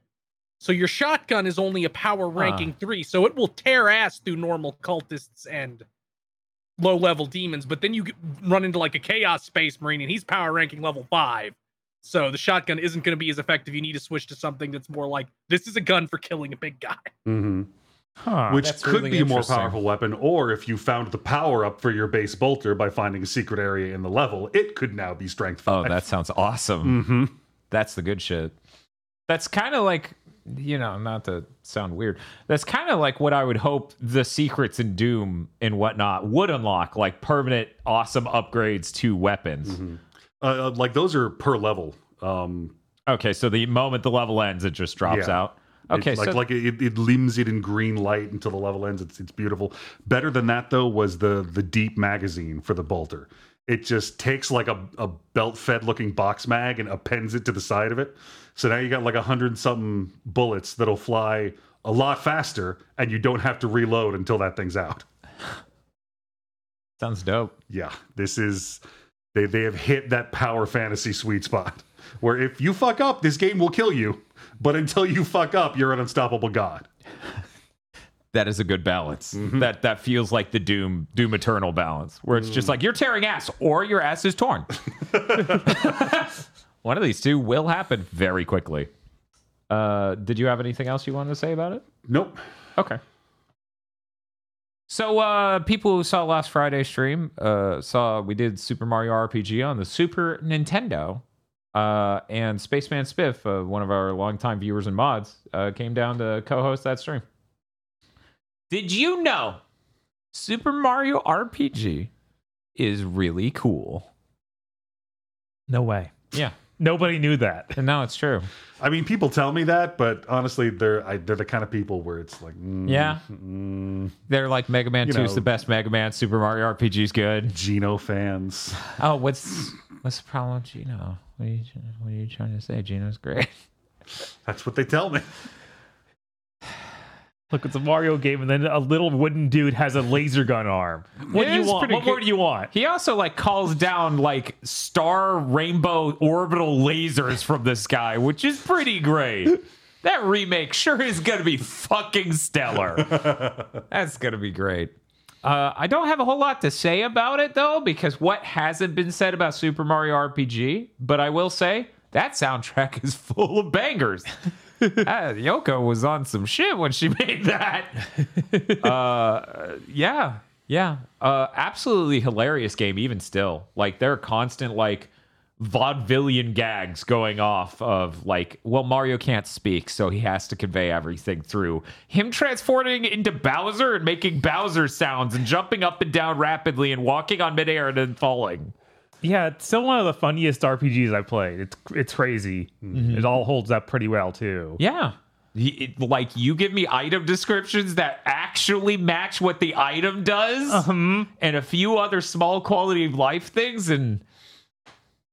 So your shotgun is only a power ranking three, so it will tear ass through normal cultists and low level demons. But then you run into like a chaos space marine, and he's power ranking level five. So the shotgun isn't going to be as effective. You need to switch to something that's more like this is a gun for killing a big guy. hmm Huh. which could really be a more powerful weapon. Or if you found the power up for your base bolter by finding a secret area in the level, it could now be strength Oh, that sounds awesome. hmm That's the good shit. That's kind of like, you know, not to sound weird. That's kind of like what I would hope the secrets in Doom and whatnot would unlock, like permanent, awesome upgrades to weapons. Uh, like those are per level. Um, Okay, so the moment the level ends, it just drops Yeah. out. Okay, like so like it, it limbs it in green light until the level ends. It's it's beautiful. Better than that though was the the deep magazine for the bolter. It just takes like a, a belt fed looking box mag and appends it to the side of it. So now you got like a hundred something bullets that'll fly a lot faster, and you don't have to reload until that thing's out. sounds dope. Yeah, this is they they have hit that power fantasy sweet spot where if you fuck up, this game will kill you. But until you fuck up, you're an unstoppable god. That is a good balance. Mm-hmm. That that feels like the Doom Doom Eternal balance, where it's Mm. just like you're tearing ass or your ass is torn. One of these two will happen very quickly. Uh, did you have anything else you wanted to say about it? Nope. Okay. So, uh, people who saw last Friday's stream uh, saw we did Super Mario RPG on the Super Nintendo. Uh, and Spaceman Spiff, uh, one of our longtime viewers and mods, uh, came down to co host that stream. Did you know Super Mario RPG is really cool? no way. Yeah. Nobody knew that. And now it's true. I mean, people tell me that, but honestly, they're I, they're the kind of people where it's like, mm, Yeah. mm, They're like Mega Man You 2 is the best Mega Man. Super Mario RPG is good. Geno fans. Oh, what's what's the problem with Geno? What are you what are you trying to say? Geno's great. That's what they tell me. Look, it's a Mario game, and then a little wooden dude has a laser gun arm. What It do you want? What more do you want? He also like calls down like star rainbow orbital lasers from the sky, which is pretty great. That remake sure is gonna be fucking stellar. That's gonna be great. Uh, I don't have a whole lot to say about it though, because what hasn't been said about Super Mario RPG, but I will say that soundtrack is full of bangers. Ah, Yoko was on some shit when she made that. uh, yeah, yeah. Uh, absolutely hilarious game, even still. Like there are constant like vaudevillian gags going off of like, well, Mario can't speak, so he has to convey everything through him transforming into Bowser and making Bowser sounds and jumping up and down rapidly and walking on midair and then falling. Yeah, it's still one of the funniest RPGs I've played. It's it's crazy. Mm-hmm. It all holds up pretty well too. Yeah. It- like you give me item descriptions that actually match what the item does uh-huh. and a few other small quality of life things and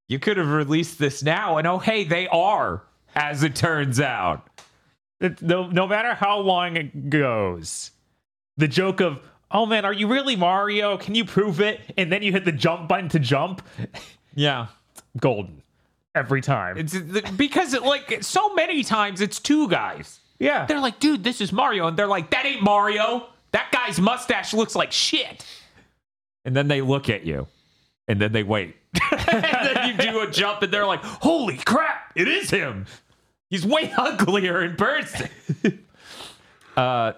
you could have released this now and oh hey they are as it turns out It, no, no matter how long it goes, the joke of "Oh man, are you really Mario? Can you prove it?" and then you hit the jump button to jump. yeah. Golden. Every time. it's because it, like so many times it's two guys. Yeah, they're like dude this is mario. And they're like that ain't mario. That guy's mustache looks like shit. And then they look at you. And then they wait. And then you do a jump and they're like holy crap it is him. He's way uglier in person. Uh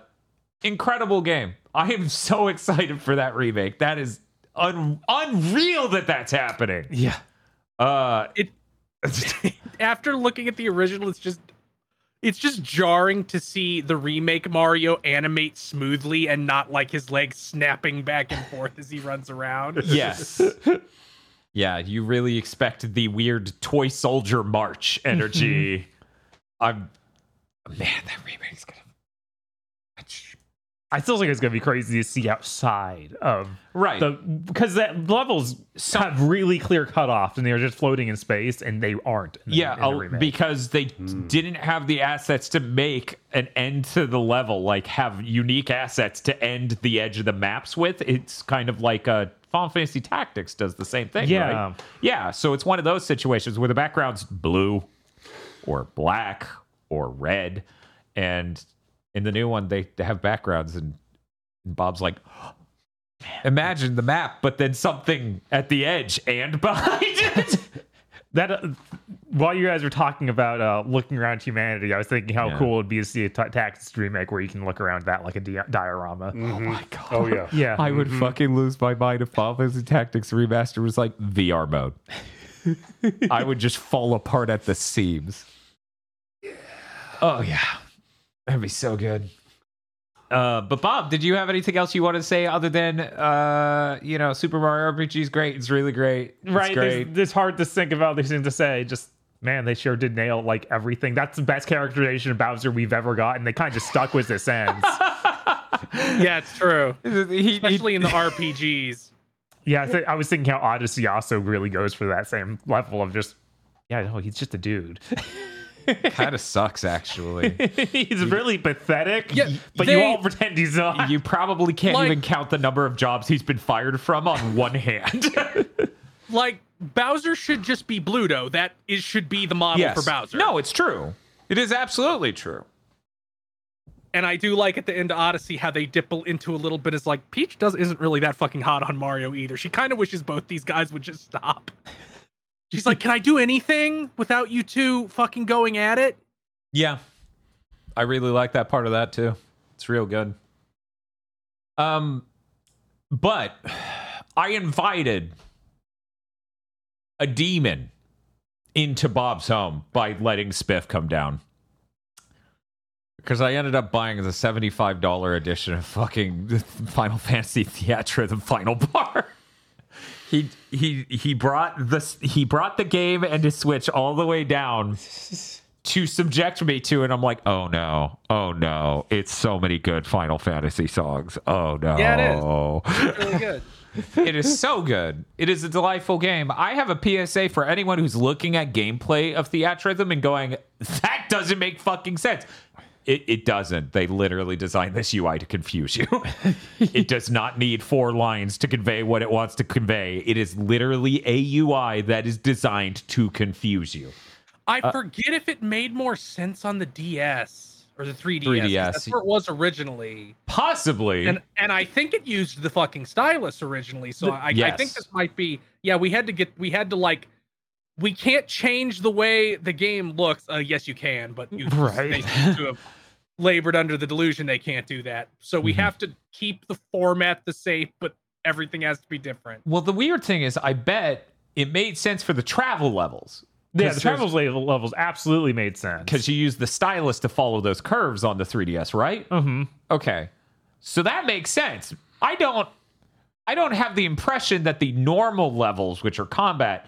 incredible game i am so excited for that remake that is un- unreal that that's happening yeah. uh It After looking at the original, it's just it's just jarring to see the remake Mario animate smoothly and not like his legs snapping back and forth as he runs around. Yes. yeah, you really expect the weird toy soldier march energy. I'm man, that remake's gonna I still think it's gonna be crazy to see outside of Right. the because that levels have really clear cutoffs and they're just floating in space and they aren't. In the, yeah, in the because they didn't have the assets to make an end to the level, like have unique assets to end the edge of the maps with. It's kind of like uh, Final Fantasy Tactics does the same thing. Yeah. right? yeah. So it's one of those situations where the background's blue or black or red, and in the new one they, they have backgrounds, and, and Bob's like. Imagine the map, but then something at the edge and behind it. that uh, while you guys were talking about uh, looking around humanity, I was thinking how Yeah. cool it would be to see a t- Tactics remake where you can look around that like a di- diorama. Oh my god. Oh yeah. Yeah, I would fucking lose my mind if Final Fantasy Tactics Remaster was like VR mode. I would just fall apart at the seams. Yeah. Oh yeah, that'd be so good. Uh, but Bob, did you have anything else you want to say other than uh, you know, Super Mario RPG is great. It's really great. It's right. great. There's, it's hard to think of other things to say. Just man, they sure did nail like everything. That's the best characterization of Bowser we've ever got, and they kind of just stuck with this ends. yeah, it's true. He- he- Especially in the RPGs. yeah, I, th- I was thinking how Odyssey also really goes for that same level of just yeah, no, he's just a dude. kind of sucks actually. he's really pathetic. Yeah, but you they- all pretend he's not. you probably can't Like- even count the number of jobs he's been fired from on one hand. Like Bowser should just be Bluto. That is should be the model for Bowser. No, it's true. It is absolutely true. and I do like at the end of Odyssey how they dip into a little bit as like Peach does isn't really that fucking hot on Mario either. She kind of wishes both these guys would just stop. She's like, "Can I do anything without you two fucking going at it?" Yeah. I really like that part of that too. It's real good. Um but I invited a demon into Bob's home by letting Spiff come down. Because I ended up buying the $75 edition of fucking Final Fantasy Theatrhythm, the final bar. He he he brought the he brought the game and his Switch all the way down to subject me to and I'm like, "Oh no. Oh no. It's so many good Final Fantasy songs. Oh no." Yeah, it is. Really good. it is so good. It is a delightful game. I have a PSA for anyone who's looking at gameplay of Theatrhythm and going, that doesn't make fucking sense. It, it doesn't. They literally designed this UI to confuse you. it does not need four lines to convey what it wants to convey. It is literally a UI that is designed to confuse you. I forget if it made more sense on the DS or the 3DS. 3DS. That's where it was originally. Possibly. And and I think it used the fucking stylus originally. So I, I Yes. think this might be yeah, we had to get we had to like we can't change the way the game looks. Uh, yes, you can, but you Right. to have labored under the delusion they can't do that. So we Mhm. have to keep the format the same, but everything has to be different. well, the weird thing is, I bet it made sense for the travel levels. yeah, the travel level levels absolutely made sense. because you use the stylus to follow those curves on the 3ds right hmm okay so that makes sense i don't i don't have the impression that the normal levels which are combat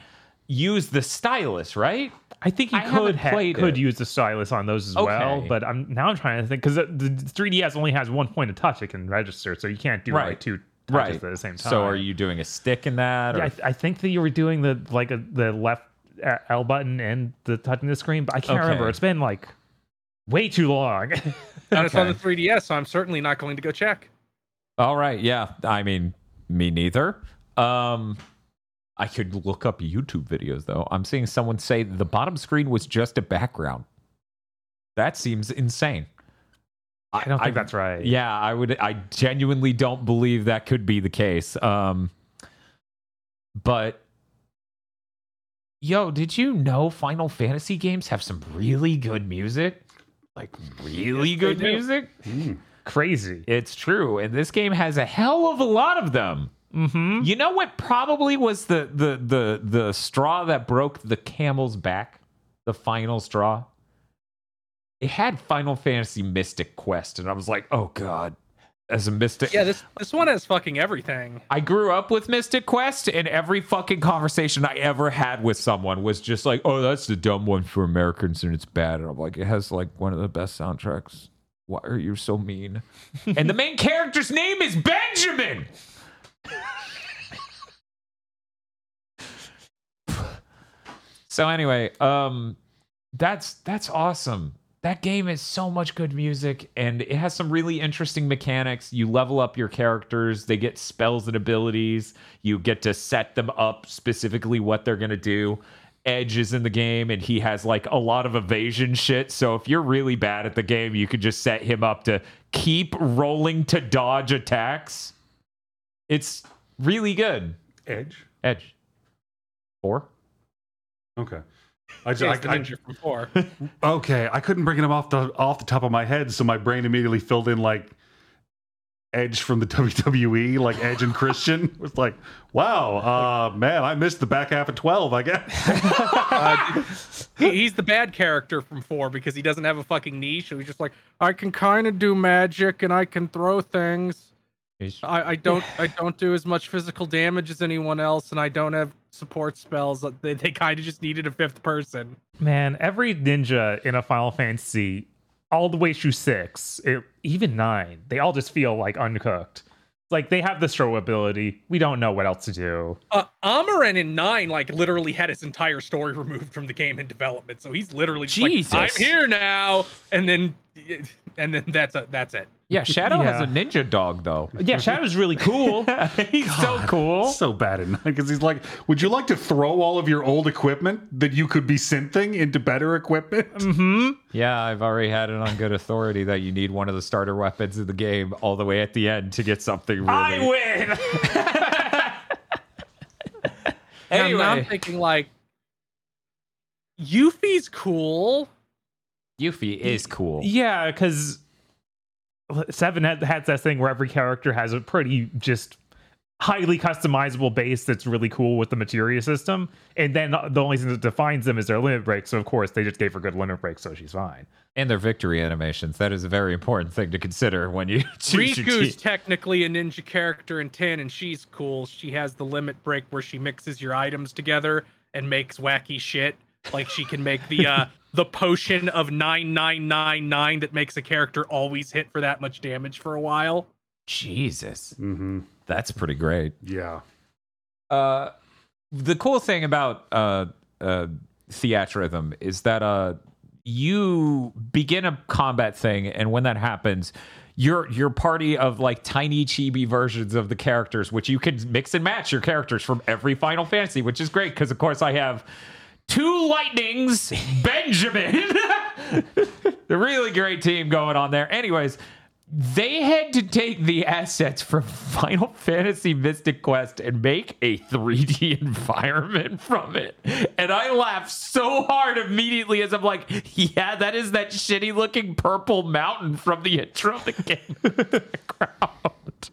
use the stylus right I think you I could ha- played could it. use the stylus on those as well, but I'm now I'm trying to think because the, the 3ds only has one point of touch it can register, so you can't do Right. like two touches at the same time. so are you doing a stick in that or Yeah, I, th- I think that you were doing the like a, the left uh, L button and the touching the screen, but I can't Okay. remember. It's been like way too long. And it's on the 3DS, so I'm certainly not going to go check. all right yeah i mean me neither um i could look up youtube videos though i'm seeing someone say the bottom screen was just a background that seems insane I don't think that's right. Yeah, I would. I genuinely don't believe that could be the case. Um, but yo, did you know Final Fantasy games have some really good music? Like really Yes, good music? crazy. It's true, and this game has a hell of a lot of them. Mm-hmm. You know what probably was the the the the straw that broke the camel's back? The final straw. It had Final Fantasy Mystic Quest, and I was like, oh god. As a Mystic, Yeah, this this one has fucking everything. I grew up with Mystic Quest, and every fucking conversation I ever had with someone was just like, "Oh, that's the dumb one for Americans, and it's bad." And I'm like, "It has like one of the best soundtracks. Why are you so mean?" and the main character's name is Benjamin. So anyway, um, that's that's awesome. That game is so much good music and it has some really interesting mechanics. You level up your characters, they get spells and abilities. You get to set them up specifically what they're going to do. Edge is in the game and he has like a lot of evasion shit. So if you're really bad at the game, you could just set him up to keep rolling to dodge attacks. It's really good. Edge. Edge. Four? Okay. I, just I, it's the I, ninja from four. okay, I couldn't bring him off the off the top of my head, so my brain immediately filled in like Edge from the WWE, like Edge and Christian. It was like, wow, uh, man, I missed the back half of twelve. I guess. He, he's the bad character from four because he doesn't have a fucking niche. So he's just like, I can kind of do magic and I can throw things. I, I don't I don't do as much physical damage as anyone else, and I don't have support spells. They, they kind of just needed a fifth person. Man, every ninja in a Final Fantasy, all the way through six, it, even nine, they all just feel like uncooked. Like they have the throw ability. We don't know what else to do. Uh, Amarant in nine, like literally had his entire story removed from the game in development, so he's literally just Jesus. like, I'm here now, and then and then that's a, that's it. Yeah, Shadow has a ninja dog though. Yeah, Shadow's really cool. He's so cool. so bad at night because he's like, would you like to throw all of your old equipment that you could be synthing into better equipment? mm-hmm. Yeah, I've already had it on good authority that you need one of the starter weapons in the game all the way at the end to get something really. I win. And now I'm Anyway. thinking like, Yuffie's cool. Yuffie is cool. yeah, because Seven had, has that thing where every character has a pretty just highly customizable base that's really cool with the materia system, and then the only thing that defines them is their limit break. So of course they just gave her good limit break, so she's fine. And their victory animations. That is a very important thing to consider when you choose your Rikku's team. technically a ninja character in 10, and she's cool. She has the limit break where she mixes your items together and makes wacky shit. Like she can make the uh the potion of 9999 that makes a character always hit for that much damage for a while. Jesus. Mm-hmm. That's pretty great. Yeah. Uh, the cool thing about uh, uh, Theatrhythm is that uh, you begin a combat thing, and when that happens, your your party of like tiny chibi versions of the characters, which you can mix and match your characters from every Final Fantasy, which is great because of course I have two lightnings, Benjamin, the really great team going on there. Anyways, they had to take the assets from Final Fantasy Mystic Quest and make a 3D environment from it. And I laughed so hard immediately as I'm like, yeah, that is that shitty looking purple mountain from the intro of the game in the background.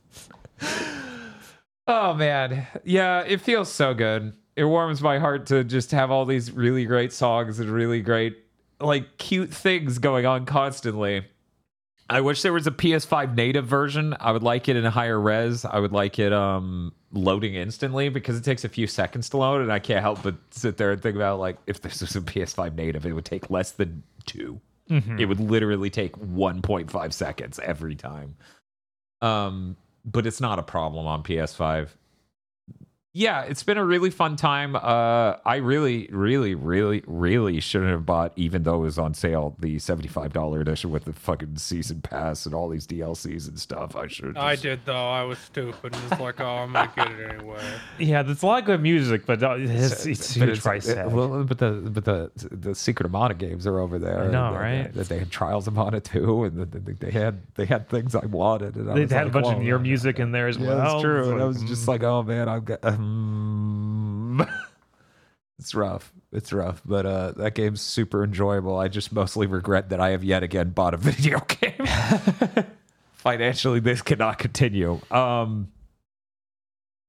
Oh man. Yeah, it feels so good. It warms my heart to just have all these really great songs and really great like cute things going on constantly. I wish there was a PS5 native version. I would like it in a higher res. I would like it um loading instantly because it takes a few seconds to load and I can't help but sit there and think about like if this was a PS5 native, it would take less than 2. It would literally take 1.5 seconds every time. Um but it's not a problem on PS5 yeah, it's been a really fun time. Uh, I really, really, really, really shouldn't have bought, even though it was on sale, the seventy-five dollar edition with the fucking season pass and all these DLCs and stuff. I should. Have. I did though. I was stupid and was like, oh, I'm gonna get it anyway. Yeah, there's a lot of good music, but uh, it's, it's But huge price tag. well, but the but the the Secret of Mana games are over there. I know, and, uh, right? They, they had Trials of Mana too, and they, they had they had things I wanted. And I they had like, a bunch of your music in there as Yeah, well. that's true. It's And I like, was just mm. like, oh man, I've got. Um, it's rough. It's rough, but uh, that game's super enjoyable. I just mostly regret that I have yet again bought a video game. Financially, this cannot continue. Um,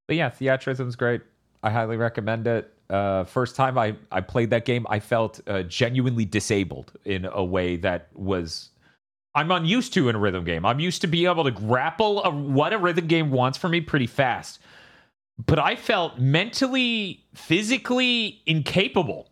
But yeah, Theatrhythm's great. I highly recommend it. Uh, first time I, I played that game, I felt uh, genuinely disabled in a way that was I'm unused to in a rhythm game. I'm used to being able to grapple a, what a rhythm game wants from me pretty fast. But I felt mentally, physically incapable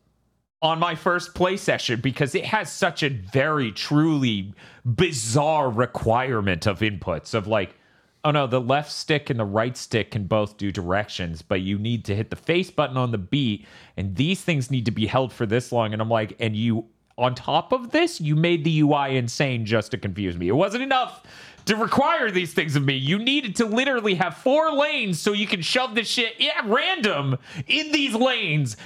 on my first play session because it has such a very truly bizarre requirement of inputs of like oh no the left stick and the right stick can both do directions but you need to hit the face button on the beat and these things need to be held for this long. And i'm like and you on top of this you made the ui insane just to confuse me. It wasn't enough to require these things of me you needed to literally have four lanes so you can shove this shit at random in these lanes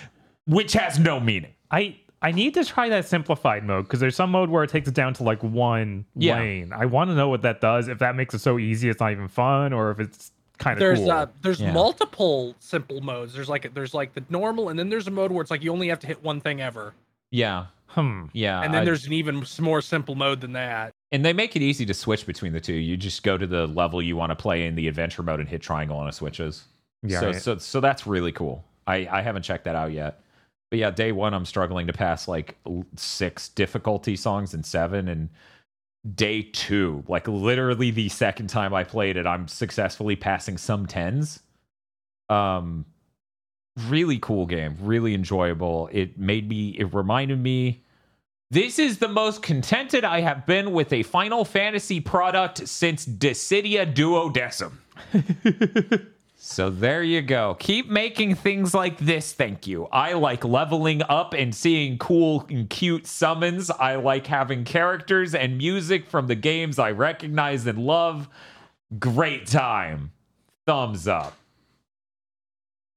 which has no meaning I I need to try that simplified mode because there's some mode where it takes it down to like one Yeah. lane. I want to know what that does. If that makes it so easy, it's not even fun, or if it's kind of There's cool. uh there's Yeah. multiple simple modes. There's like there's like the normal, and then there's a mode where it's like you only have to hit one thing ever, yeah hmm. yeah and then I- there's an even more simple mode than that. And they make it easy to switch between the two. You just go to the level you want to play in the adventure mode and hit triangle on the switches. Yeah, So right. so so that's really cool. I I haven't checked that out yet. But yeah, day one I'm struggling to pass like six difficulty songs and seven, and day two, like literally the second time I played it, I'm successfully passing some tens. Um, really cool game, really enjoyable. It made me. It reminded me. This is the most contented I have been with a Final Fantasy product since Dissidia Duodecim. So there you go. Keep making things like this, thank you. I like leveling up and seeing cool and cute summons. I like having characters and music from the games I recognize and love. Great time. Thumbs up.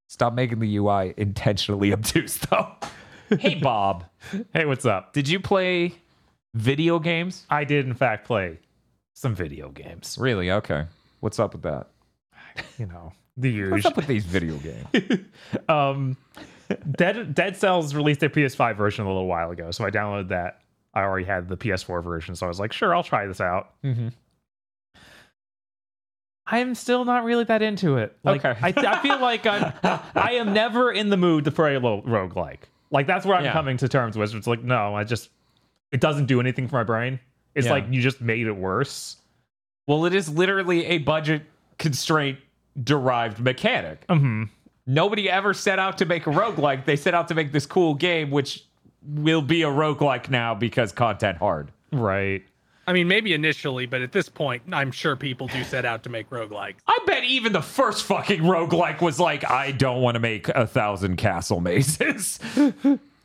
Stop making the UI intentionally obtuse, though. Hey, Bob, hey, what's up? did you play video games? I did in fact play some video games. Really? Okay. What's up with that? You know the usual. What's up with these video games? um, Dead Dead Cells released their PS5 version a little while ago, so I downloaded that. I already had the PS4 version, so I was like, sure, I'll try this out. mm-hmm. I'm still not really that into it. Like, Okay. I, I feel like I'm I am never in the mood to play a roguelike. Like that's where I'm Yeah. coming to terms with. It's like, no, I just it doesn't do anything for my brain. It's Yeah. like you just made it worse. Well, it is literally a budget constraint derived mechanic. hmm Nobody ever set out to make a roguelike. They set out to make this cool game, which will be a roguelike now because content hard. Right. I mean, maybe initially, but at this point, I'm sure people do set out to make roguelikes. I bet even the first fucking roguelike was like, I don't want to make a thousand castle mazes.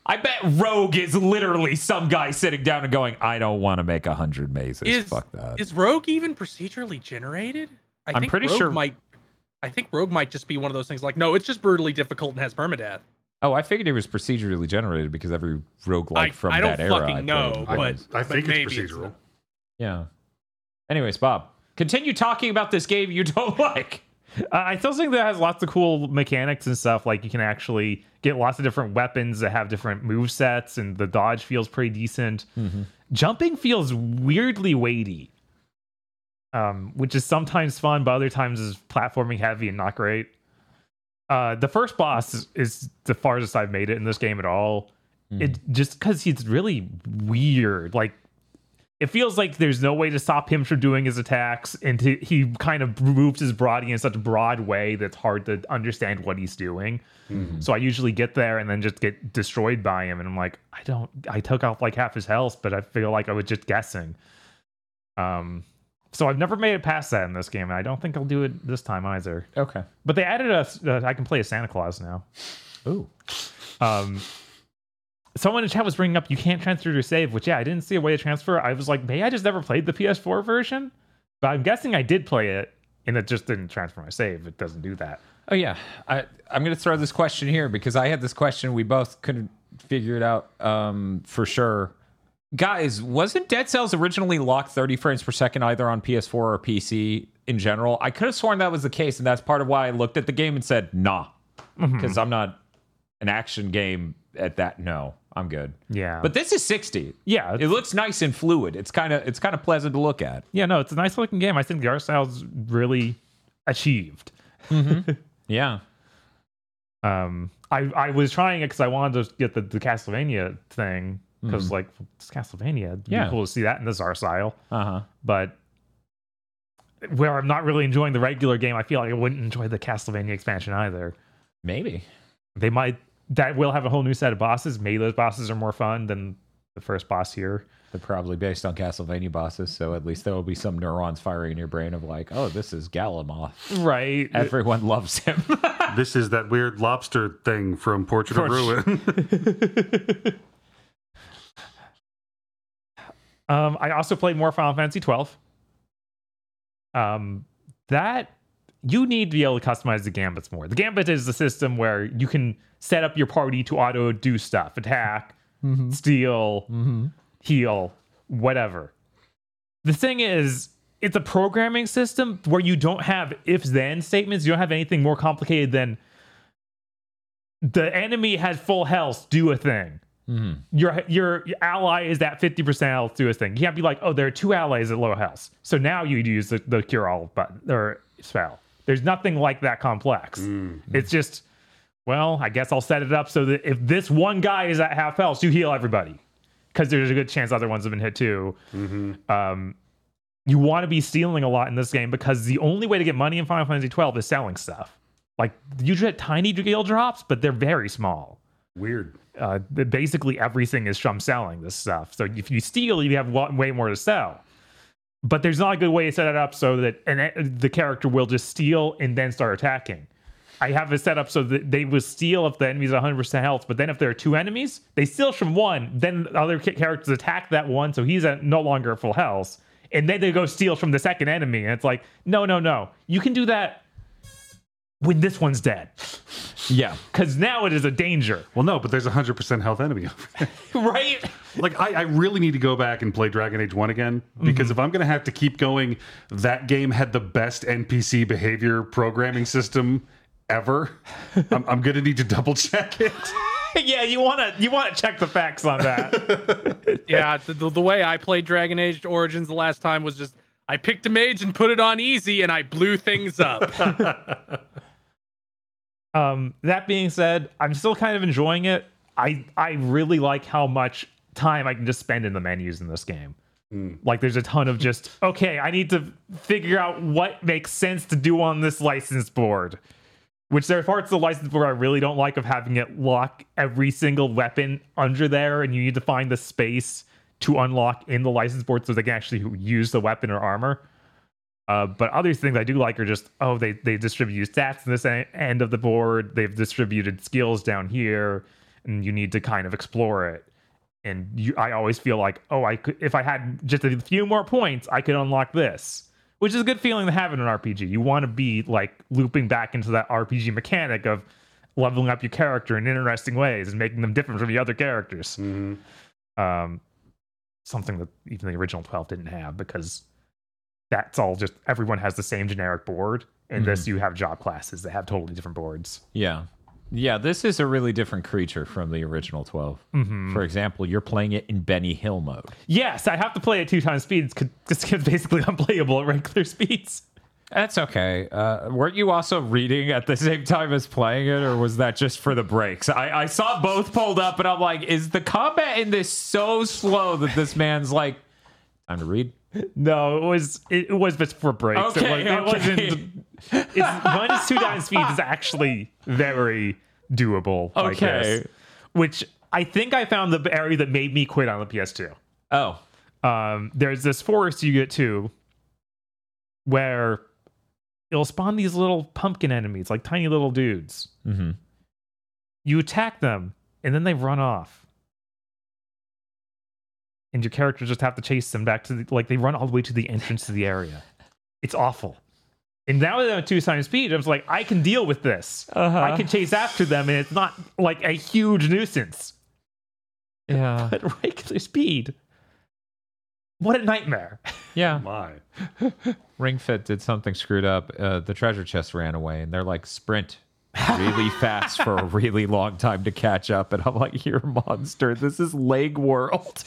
I bet Rogue is literally some guy sitting down and going, I don't want to make a hundred mazes. Is Fuck that. is Rogue even procedurally generated? I I'm think pretty Rogue sure- might. I think Rogue might just be one of those things like, no, it's just brutally difficult and has permadeath. oh, I figured it was procedurally generated because every roguelike I- from I don't that era. fucking I know, played but- was. I think maybe it's it's procedural. not. Yeah. Anyways, Bob, continue talking about this game you don't like. Uh, I still think that has lots of cool mechanics and stuff. Like you can actually get lots of different weapons that have different move sets, and the dodge feels pretty decent. Jumping feels weirdly weighty, um, which is sometimes fun, but other times is platforming heavy and not great. Uh, the first boss is, is the farthest I've made it in this game at all. It just because he's really weird. Like it feels like there's no way to stop him from doing his attacks, and he, he kind of moves his body in such a broad way that's hard to understand what he's doing. So I usually get there and then just get destroyed by him, and I'm like, I don't. I took off like half his health, but I feel like I was just guessing. Um, so I've never made it past that in this game, and I don't think I'll do it this time either. Okay. But they added a. Uh, I can play as Santa Claus now. Ooh. Um, someone in chat was bringing up you can't transfer your save, which yeah, I didn't see a way to transfer. I was like, maybe I just never played the PS4 version, but I'm guessing I did play it, and it just didn't transfer my save. It doesn't do that. Oh yeah, I, I'm going to throw this question here because I had this question. We both couldn't figure it out um, for sure. Guys, wasn't Dead Cells originally locked 30 frames per second either on PS4 or PC in general? I could have sworn that was the case, and that's part of why I looked at the game and said, "Nah," because I'm not an action game at that. No, I'm good. Yeah, But this is 60. yeah, It looks nice and fluid. It's kind of it's kind of pleasant to look at. yeah, no, it's a nice looking game. I think the art style's really achieved. Yeah. Um, I I was trying it because I wanted to get the, the Castlevania thing because Mhm. like it's Castlevania. It'd Yeah. be cool to see that in this art style. Uh huh. But where I'm not really enjoying the regular game, I feel like I wouldn't enjoy the Castlevania expansion either. Maybe. They might that will have a whole new set of bosses. Maybe those bosses are more fun than the first boss here. They're probably based on Castlevania bosses, so at least there will be some neurons firing in your brain of like, oh, this is Galamoth. Right. Everyone loves him. This is that weird lobster thing from Portrait of Ruin. Um, I also played more Final Fantasy 12. Um, that you need to be able to customize the gambits more. The gambit is the system where you can set up your party to auto do stuff, attack, mm-hmm. steal, mm-hmm. heal, whatever. The thing is, it's a programming system where you don't have if then statements. You don't have anything more complicated than the enemy has full health, do a thing your your your ally is at 50% health do a thing. You can't be like, oh, there are two allies at low health. So now you use the, the cure all button or spell. There's nothing like that complex. It's just, well, I guess I'll set it up so that if this one guy is at half health, you heal everybody. Because there's a good chance other ones have been hit too. Um, you want to be stealing a lot in this game because the only way to get money in Final Fantasy 12 is selling stuff. Like you get tiny skill drops, but they're very small Weird. uh, basically everything is from selling this stuff. So if you steal, you have wa- way more to sell. But there's not a good way to set it up so that and the character will just steal and then start attacking. I have it set up so that they will steal if the enemy's 100% health, but then if there are two enemies, they steal from one, then the other characters attack that one, so he's at no longer full health, and then they go steal from the second enemy. And it's like, no, no, no. You can do that when this one's dead, yeah. because now it is a danger. Well, no, but there's a hundred percent health enemy. right? Like I, I really need to go back and play Dragon Age One again because if I'm gonna have to keep going, that game had the best NPC behavior programming system ever. I'm, I'm gonna need to double check it. yeah, you want to you want to check the facts on that. Yeah, the, the, the way I played Dragon Age Origins the last time was just I picked a mage and put it on easy and I blew things up. um, that being said, I'm still kind of enjoying it. I I really like how much time I can just spend in the menus in this game. Like there's a ton of just okay, I need to figure out what makes sense to do on this license board. Which there are parts of the license board I really don't like of having it lock every single weapon under there, and you need to find the space to unlock in the license board so they can actually use the weapon or armor. Uh, but other things I do like are just oh they they distribute stats in this end of the board. They've distributed skills down here, and you need to kind of explore it. And you, I always feel like oh I could if I had just a few more points I could unlock this, which is a good feeling to have in an RPG. You want to be like looping back into that RPG mechanic of leveling up your character in interesting ways and making them different from the other characters. Um, something that even the original 12 didn't have because that's all just everyone has the same generic board. In this, you have job classes that have totally different boards. Yeah. Yeah, this is a really different creature from the original 12. For example, you're playing it in Benny Hill mode. Yes, I have to play at two times speeds because it's basically unplayable at regular speeds. That's okay. Uh, weren't you also reading at the same time as playing it, or was that just for the breaks? I, I saw both pulled up, and I'm like, is the combat in this so slow that this man's like, time to read? No, it was it, was just for breaks. Okay, it, was, okay. it wasn't. It's minus two times speeds is actually very doable. Okay. which I think I found the area that made me quit on the PS2. Oh, um, there's this forest you get to where it'll spawn these little pumpkin enemies, like tiny little dudes. mm-hmm. You attack them, and then they run off. And your characters just have to chase them back to the, like they run all the way to the entrance to the area. It's awful. And now that I'm at two times speed, I was like, I can deal with this. Uh-huh. I can chase after them, and it's not like a huge nuisance. yeah, But regular speed, what a nightmare. yeah. My. Ring Fit did something screwed up. Uh, the treasure chest ran away, and they're like sprint really fast for a really long time to catch up. And I'm like, you're a monster. This is leg world.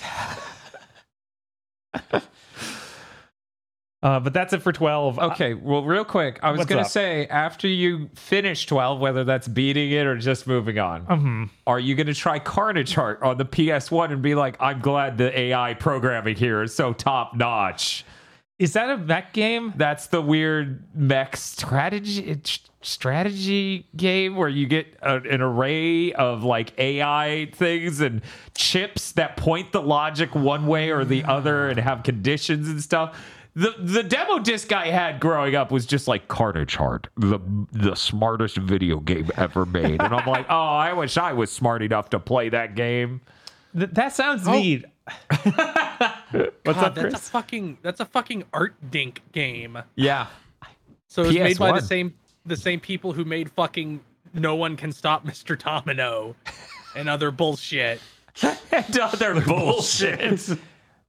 Uh, but that's it for 12. Okay, well, real quick, I was What's going to up? say after you finish 12, whether that's beating it or just moving on, Mm-hmm. are you going to try Carnage Heart on the PS1 and be like, I'm glad the AI programming here is so top notch? is that a mech game? That's the weird mech strategy strategy game where you get a, an array of like AI things and chips that point the logic one way or the mm. other and have conditions and stuff. The the demo disc I had growing up was just like Carnage Heart, the the smartest video game ever made. And I'm like, oh, I wish I was smart enough to play that game. Th- that sounds Oh. neat. What's God, up, that's a fucking that's a fucking art dink game. Yeah. So it's made by the same the same people who made fucking No One Can Stop Mr. Domino and other bullshit. and other bullshit.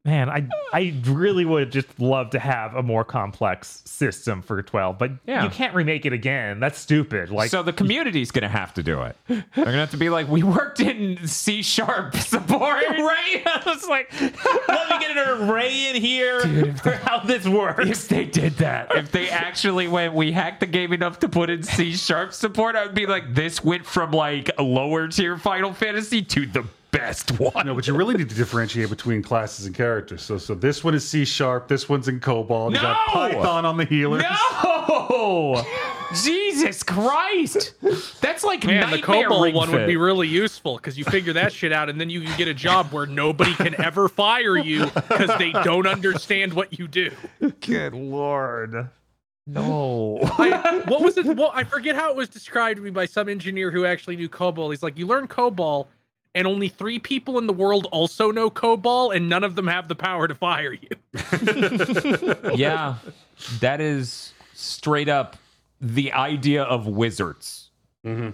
Man, I I really would just love to have a more complex system for 12, but Yeah. you can't remake it again. That's stupid. Like so the community's gonna have to do it. They're gonna have to be like, we worked in C sharp support, right? I was like, let me get an array in here for how this works. If they did that, if they actually went, we hacked the game enough to put in C sharp support, I would be like, this went from like a lower tier Final Fantasy to the best one. No, but you really need to differentiate between classes and characters. So, so this one is C sharp. This one's in COBOL. You got Python on the healers. No, Jesus Christ, that's like Man, the nightmare COBOL Ring one would be really useful because you figure that shit out, and then you can get a job where nobody can ever fire you because they don't understand what you do. Good lord. No. I, what was it? Well, I forget how it was described to me by some engineer who actually knew COBOL. He's like, you learn COBOL, and only three people in the world also know COBOL, and none of them have the power to fire you. yeah, that is straight up the idea of wizards. That'd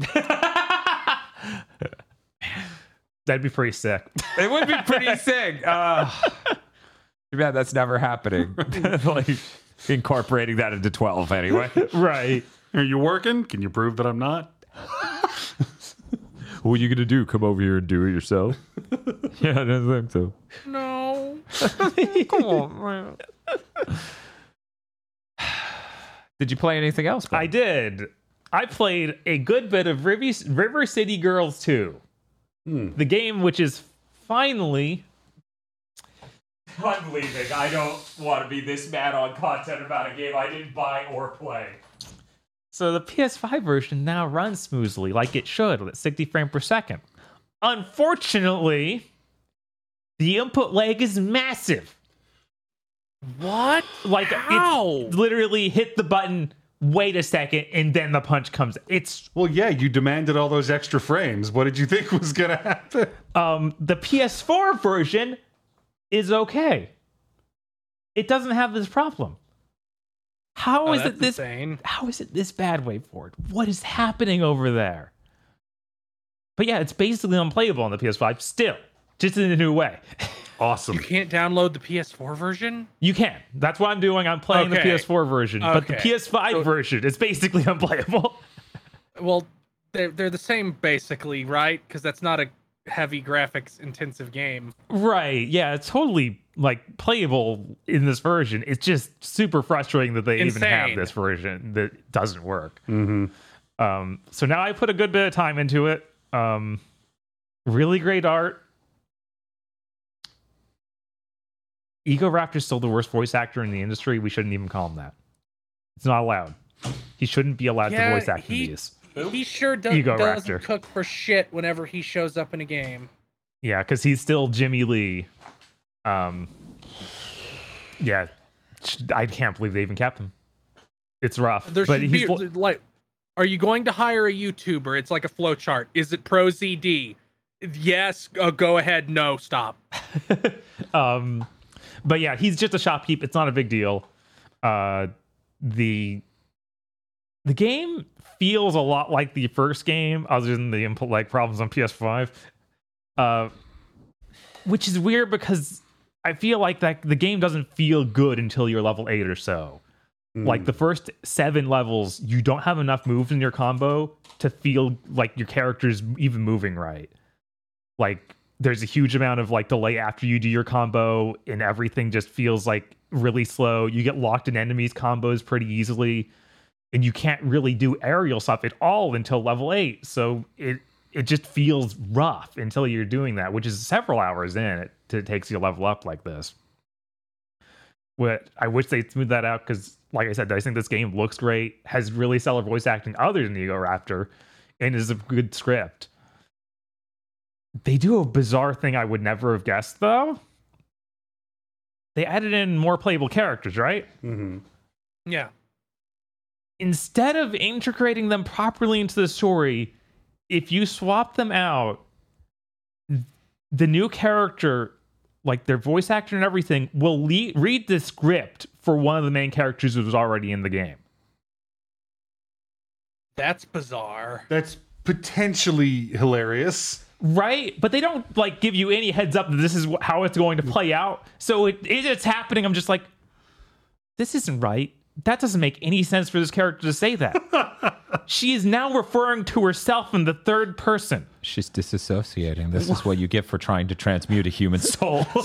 be pretty sick. It would be pretty sick. Uh, too bad that's never happening. like incorporating that into 12 anyway. right. Are you working? Can you prove that I'm not? What are you going to do? Come over here and do it yourself? yeah, I don't think so. no. Come on, man. Did you play anything else? Ben? I did. I played a good bit of River, River City Girls 2. Hmm. The game which is finally I'm leaving. I don't want to be this mad on content about a game I didn't buy or play. So the PS5 version now runs smoothly like it should at 60 frames per second. Unfortunately, the input lag is massive. What? Like How? it's literally hit the button, wait a second, and then the punch comes. It's Well, yeah, you demanded all those extra frames. What did you think was going to happen? um the PS4 version is okay. It doesn't have this problem. How Oh, is it this insane. how is it this bad WayForward? What is happening over there? But yeah, it's basically unplayable on the PS5 still, just in a new way. Awesome. You can't download the PS4 version? You can. That's what I'm doing. I'm playing the PS4 version, but the PS5 So- version is basically unplayable. Well, they're, they're the same basically, right? Because that's not a heavy graphics intensive game. Right. Yeah, it's totally like playable in this version. It's just super frustrating that they even have this version that doesn't work. hmm Um, so now I put a good bit of time into it. Um, really great art. Egoraptor's still the worst voice actor in the industry. We shouldn't even call him that. It's not allowed. He shouldn't be allowed Yeah, to voice act he- in these. He sure do- Ego doesn't Raptor. cook for shit whenever he shows up in a game. Yeah, because he's still Jimmy Lee. Um, yeah, I can't believe they even kept him. It's rough, There but should he's be like, are you going to hire a YouTuber? It's like a flowchart. Is it ProZD? Yes. Uh, go ahead. No. Stop. um, but yeah, he's just a shopkeep. It's not a big deal. Uh, the the game feels a lot like the first game, other than the input lag problems on PS5. Uh, which is weird because I feel like that the game doesn't feel good until you're level eight or so. Like the first seven levels, you don't have enough moves in your combo to feel like your character's even moving right. Like there's a huge amount of like delay after you do your combo, and everything just feels like really slow. You get locked in enemies combos pretty easily, and you can't really do aerial stuff at all until level eight. So it it just feels rough until you're doing that, which is several hours in. It, it takes you to level up like this. What I wish they'd smooth that out because, like I said, I think this game looks great, has really stellar voice acting other than the Egoraptor, and is a good script. They do a bizarre thing I would never have guessed, though. They added in more playable characters, right? hmm Yeah. Instead of integrating them properly into the story, if you swap them out, the new character, like their voice actor and everything, will le- read the script for one of the main characters who was already in the game. That's bizarre. That's potentially hilarious. Right, but they don't like give you any heads up that this is how it's going to play out. So it, it it's happening. I'm just like, this isn't right. That doesn't make any sense for this character to say that. she is now referring to herself in the third person. She's disassociating. This is what you get for trying to transmute a human soul.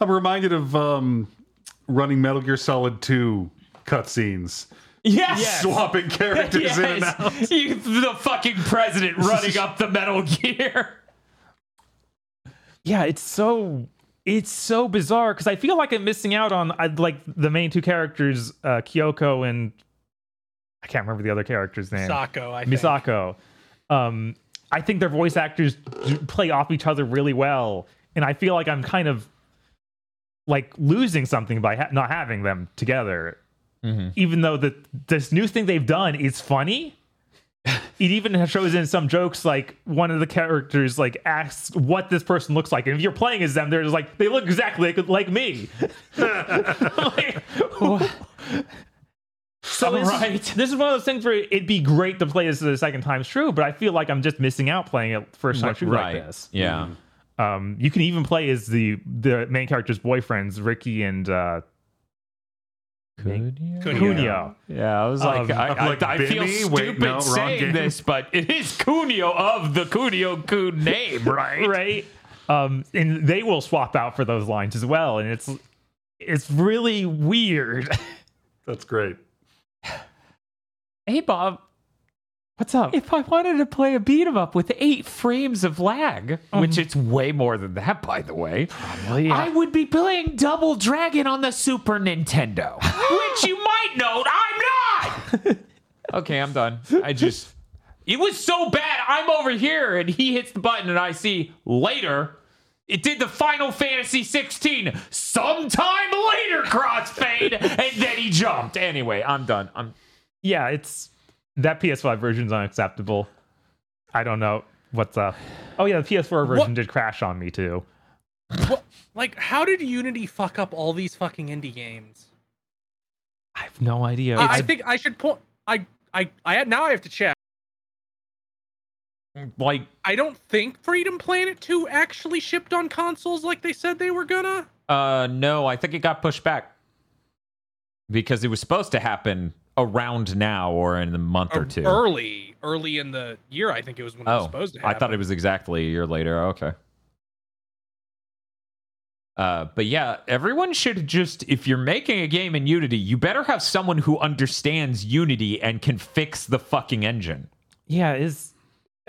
I'm reminded of um, running Metal Gear Solid 2 cutscenes. yes. Swapping characters in and out. You, the fucking president running up the Metal Gear. Yeah, it's so it's so bizarre because I feel like I'm missing out on I, like the main two characters, uh, Kyoko and I can't remember the other character's name. Sako, I think. Misako. Um, I think their voice actors play off each other really well, and I feel like I'm kind of like losing something by ha- not having them together. Even though the this new thing they've done is funny, it even shows in some jokes like one of the characters like asks what this person looks like, and if you're playing as them, they're just like they look exactly like, like me. Like, so this, Right. is, this is one of those things where it'd be great to play this the second time's true, but I feel like I'm just missing out playing it first time through like this. Yeah. Um, you can even play as the the main character's boyfriends, Ricky and uh, Kunio. Kunio. Yeah, I was like, Um, I, I'm I, I feel stupid Wait, no, saying game. this, but it is Kunio of the Kunio Kun name, right? right? Um, and they will swap out for those lines as well, and it's it's really weird. That's great. Hey, Bob, What's up? if I wanted to play a beat 'em up with eight frames of lag, which mm. it's way more than that, by the way, I would be playing Double Dragon on the Super Nintendo, which you might note I'm not. okay, I'm done. I just. It was so bad. I'm over here, and he hits the button, and I see later. It did the Final Fantasy 16 sometime later crossfade, and then he jumped. Anyway, I'm done. I'm yeah, it's that PS5 version is unacceptable. I don't know what's up. Oh yeah, the PS4 version What? did crash on me too. What, like, how did Unity fuck up all these fucking indie games? I have no idea. I, I think I should point. I I I had now I have to check. like I don't think Freedom Planet 2 actually shipped on consoles like they said they were gonna. Uh, no, I think it got pushed back because it was supposed to happen around now or in a month or Or two. Early, early in the year, I think it was when it was oh, supposed to I thought it was exactly a year later. Okay. Uh, but yeah, everyone should just, if you're making a game in Unity, you better have someone who understands Unity and can fix the fucking engine. yeah, is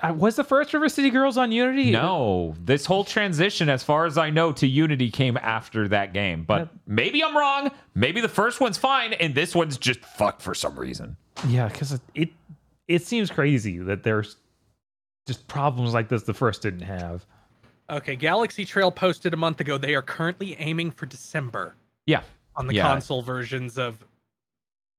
was the first River City Girls on Unity? No, this whole transition, as far as I know, to Unity came after that game. But maybe I'm wrong. Maybe the first one's fine, and this one's just fucked for some reason. Yeah, because it it seems crazy that there's just problems like this the first didn't have. Okay, GalaxyTrail posted a month ago. They are currently aiming for December Yeah, on the Yeah. console versions of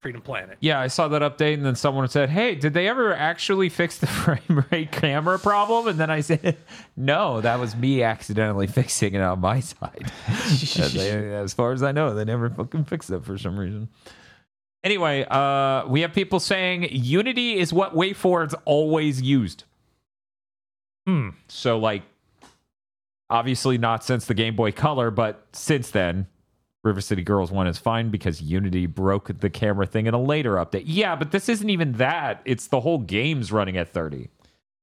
Freedom Planet. yeah. I saw that update, and then someone said, "Hey, did they ever actually fix the frame rate camera problem?" And then I said, "No, that was me accidentally fixing it on my side." They- as far as I know, they never fucking fixed it for some reason. Anyway, uh, we have people saying Unity is what WayForward's always used. Hmm. So, like, obviously not since the Game Boy Color, but since then, River City Girls 1 is fine because Unity broke the camera thing in a later update. Yeah, but this isn't even that. It's the whole game's running at 30.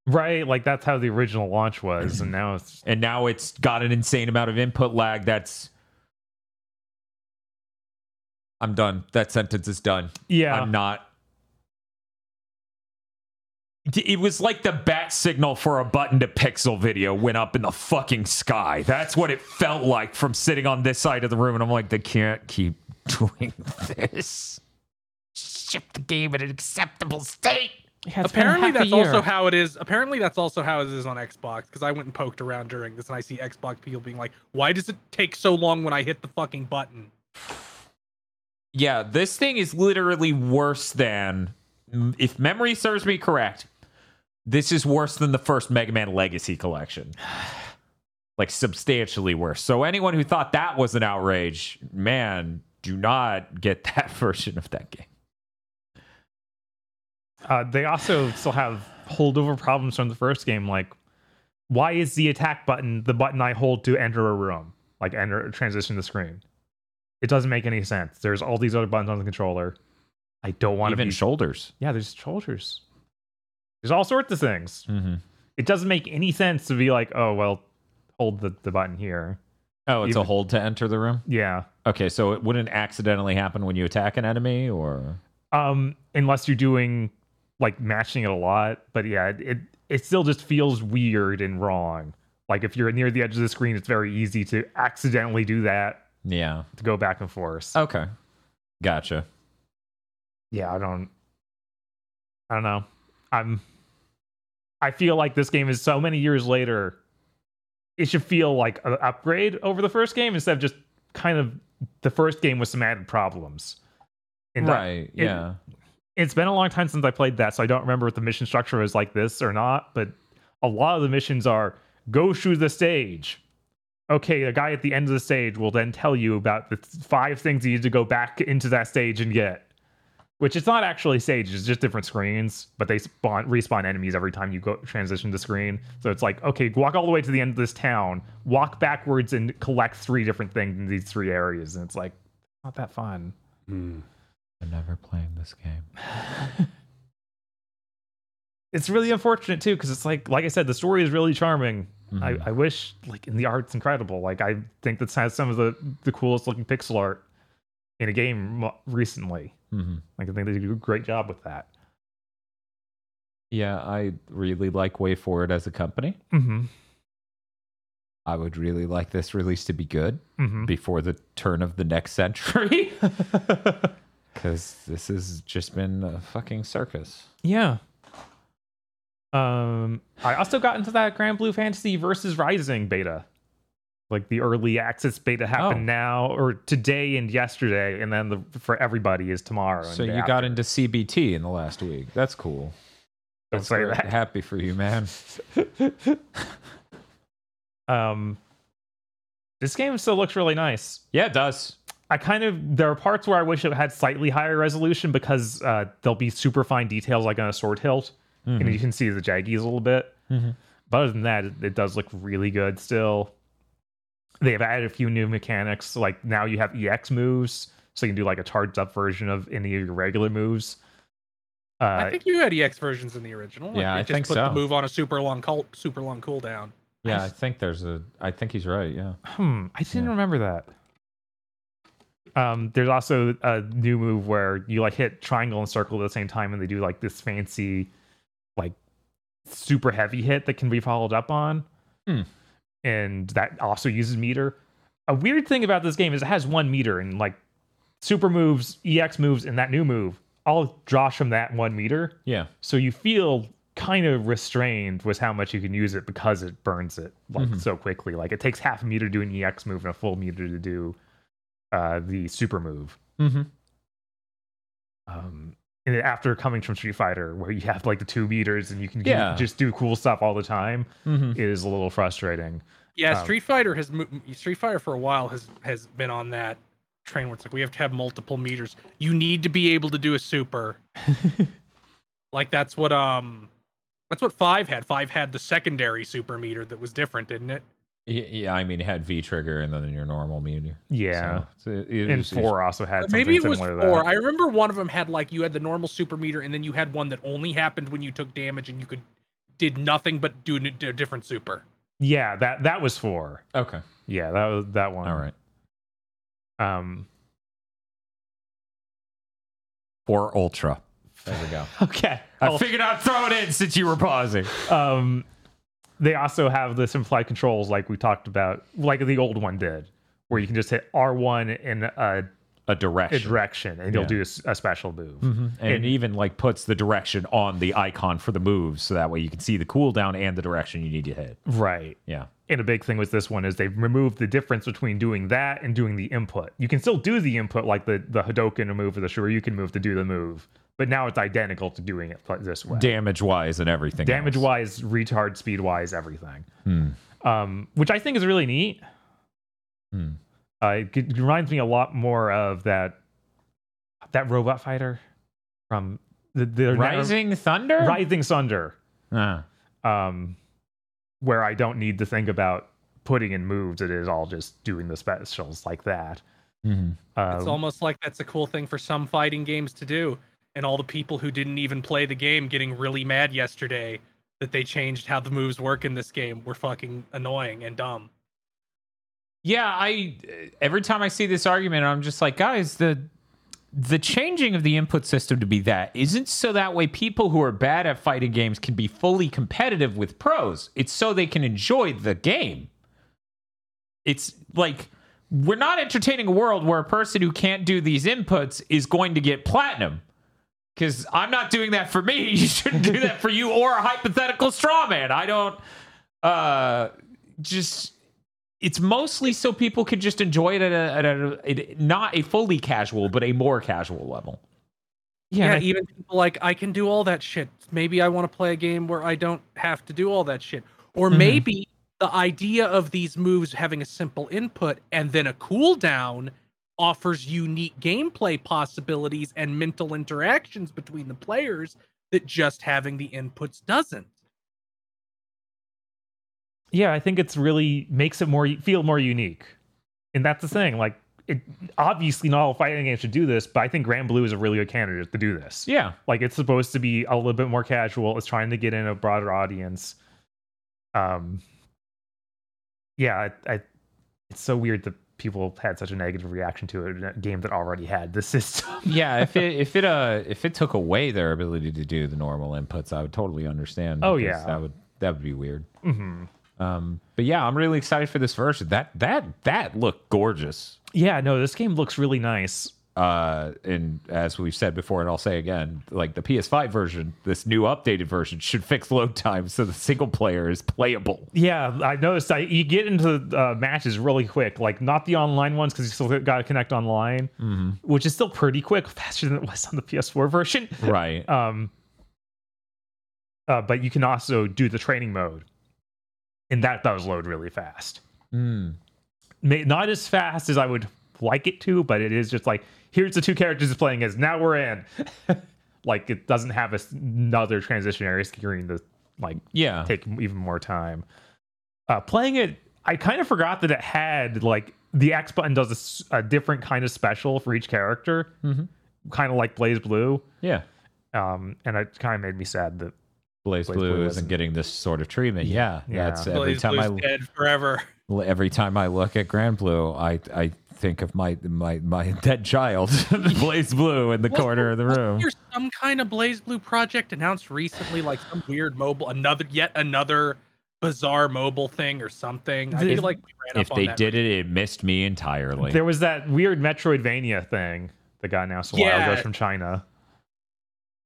Right, like that's how the original launch was, and now it's And now it's got an insane amount of input lag that's I'm done. That sentence is done. Yeah. I'm not. It was like the bat signal for a button to pixel video went up in the fucking sky. That's what it felt like from sitting on this side of the room. And I'm like, they can't keep doing this. Ship the game in an acceptable state. Yeah, Apparently, that's also how it is. Apparently, that's also how it is on Xbox. Because I went and poked around during this, and I see Xbox people being like, "Why does it take so long when I hit the fucking button?" Yeah, this thing is literally worse than, if memory serves me correct, this is worse than the first Mega Man Legacy collection. Like, substantially worse. So, anyone who thought that was an outrage, man, do not get that version of that game. Uh, they also still have holdover problems from the first game. Like, why is the attack button the button I hold to enter a room? Like, enter transition the screen. It doesn't make any sense. There's all these other buttons on the controller. I don't want to Even be. shoulders. yeah, there's shoulders. There's all sorts of things. Mm-hmm. It doesn't make any sense to be like, oh well, hold the, the button here. Oh, it's a hold to enter the room? Yeah. Okay, so it wouldn't accidentally happen when you attack an enemy, or. Um, unless you're doing like matching it a lot. But yeah, it it still just feels weird and wrong. Like if you're near the edge of the screen, it's very easy to accidentally do that Yeah. to go back and forth. Okay. Gotcha. Yeah, I don't I don't know. I'm I feel like this game is so many years later. It should feel like an upgrade over the first game instead of just kind of the first game with some added problems. And that- right. yeah. it's been a long time since I played that, so I don't remember if the mission structure was like this or not. But a lot of the missions are go through the stage. Okay, a guy at the end of the stage will then tell you about the five things you need to go back into that stage and get. Which it's not actually Sage, it's just different screens, but they spawn respawn enemies every time you go transition the screen. So it's like, okay, walk all the way to the end of this town, walk backwards and collect three different things in these three areas, and it's like not that fun. Hmm. I'm never playing this game. it's really unfortunate too because it's like like i said the story is really charming Mhm. I, I wish like in the art's incredible like i think this has some of the the coolest looking pixel art in a game recently hmm like i think they do a great job with that Yeah, I really like WayForward as a company. mm-hmm I would really like this release to be good mm-hmm before the turn of the next century. Because this has just been a fucking circus. yeah um i also got into that Granblue fantasy versus rising beta like the early access beta happened Oh. now or today and yesterday and then the for everybody is tomorrow So you day got into CBT in the last week. That's cool. Don't That's say that. Happy for you, man. Um, this game still looks really nice. Yeah, it does. I kind of there are parts where I wish it had slightly higher resolution because uh, there'll be super fine details like on a sword hilt, Mm-hmm. and you can see the jaggies a little bit. Mhm. But other than that, it, it does look really good still. They have added a few new mechanics, like now you have EX moves, so you can do like a charged up version of any of your regular moves. Uh, I think you had EX versions in the original. Yeah, it I just think put so. the move on a super long cul- super long cooldown. Yeah, I think there's a. I think he's right. Yeah. Hmm, I didn't Yeah. remember that. Um, there's also a new move where you like hit triangle and circle at the same time, and they do like this fancy, like super heavy hit that can be followed up on, Hmm. And that also uses meter. A weird thing about this game is it has one meter, and like super moves, EX moves, and that new move all draws from that one meter. Yeah. So you feel kind of restrained with how much you can use it because it burns it like Mhm. so quickly. Like it takes half a meter to do an EX move and a full meter to do uh, the super move. Mm-hmm. Um, after coming from Street Fighter, where you have like the two meters and you can Yeah. just do cool stuff all the time, Mm-hmm. it is a little frustrating. Yeah, Um, Street Fighter has mo- Street Fighter for a while has has been on that train where it's like we have to have multiple meters. You need to be able to do a super. like that's what um that's what five had. Five had the secondary super meter that was different, didn't it? Yeah, I mean, it had V trigger and then your normal meter. Yeah. So, it- it and was- four also had Maybe it was four. I remember one of them had like you had the normal super meter, and then you had one that only happened when you took damage, and you could did nothing but do a a different super. yeah, that that was four. Okay. Yeah, that was that one. All right. Um, or Ultra. There we go. Okay. I figured I'd throw it in since you were pausing. um, they also have the simplified controls like we talked about, like the old one did, where you can just hit R1 in a, A a direction. direction and you'll do a special move. Mm-hmm. and it even like puts the direction on the icon for the move, so that way you can see the cooldown and the direction you need to hit. Right. Yeah. And a big thing with this one is they've removed the difference between doing that and doing the input. You can still do the input like the the Hadoken move or the Shoryuken move to do the move, but now it's identical to doing it this way. Damage wise and everything. Damage else. wise, retard speed wise, everything. Hmm. Um, which I think is really neat. Hmm. Uh, it, it reminds me a lot more of that that robot fighter from the, the Rising Thunder? Rising Thunder. Ah. um, where I don't need to think about putting in moves. It is all just doing the specials like that. Mhm. Uh, It's almost like that's a cool thing for some fighting games to do. And all the people who didn't even play the game getting really mad yesterday that they changed how the moves work in this game were fucking annoying and dumb. Yeah, I every time I see this argument, I'm just like, guys, the the changing of the input system to be that isn't so that way people who are bad at fighting games can be fully competitive with pros. It's so they can enjoy the game. It's like we're not entertaining a world where a person who can't do these inputs is going to get platinum. Because I'm not doing that for me. You shouldn't do that for you or a hypothetical straw man. I don't uh just it's mostly so people can just enjoy it at a, at a, at not a fully casual, but a more casual level. Yeah, and I- even people like I can do all that shit. Maybe I want to play a game where I don't have to do all that shit. Or maybe the idea of these moves having a simple input and then a cooldown offers unique gameplay possibilities and mental interactions between the players that just having the inputs doesn't. yeah, I think it's really makes it more feel more unique, and that's the thing. Like, it obviously not all fighting games should do this, but I think Granblue is a really good candidate to do this. Yeah. like it's supposed to be a little bit more casual. It's trying to get in a broader audience. Um, yeah, I, I it's so weird that people had such a negative reaction to it a game that already had the system. Yeah, if it if it uh if it took away their ability to do the normal inputs, I would totally understand. Oh, yeah. that would that would be weird. hmm Um, but yeah, I'm really excited for this version. That that that looked gorgeous. Yeah, no, this game looks really nice. Uh, and as we've said before, and I'll say again, like the PS5 version, this new updated version should fix load times so the single player is playable. Yeah, I noticed. I you get into uh, matches really quick, like not the online ones because you still got to connect online, which is still pretty quick, faster than it was on the PS4 version. Right. Um, uh, but you can also do the training mode, and that does load really fast. Mm. May, not as fast as I would like it to, but it is just like here's the two characters it's playing as. Now we're in. like it doesn't have another transitionary screen to like Yeah. take even more time. Uh, playing it, I kind of forgot that it had like the X button does a different kind of special for each character, Mhm. kind of like BlazBlue. Yeah. Um, and it kind of made me sad that Blaze, BlazBlue, Blue isn't wasn't- getting this sort of treatment. Yeah, Yeah. that's every Blaze time Blue's I dead forever. every time I look at Granblue, I I think of my my my dead child, BlazBlue, in the corner of the Wasn't room. there some kind of BlazBlue project announced recently, like some weird mobile, another yet another bizarre mobile thing or something? I If- feel like ran If up on they that did it, it missed me entirely. there was that weird Metroidvania thing that got announced a while Yeah. ago from China.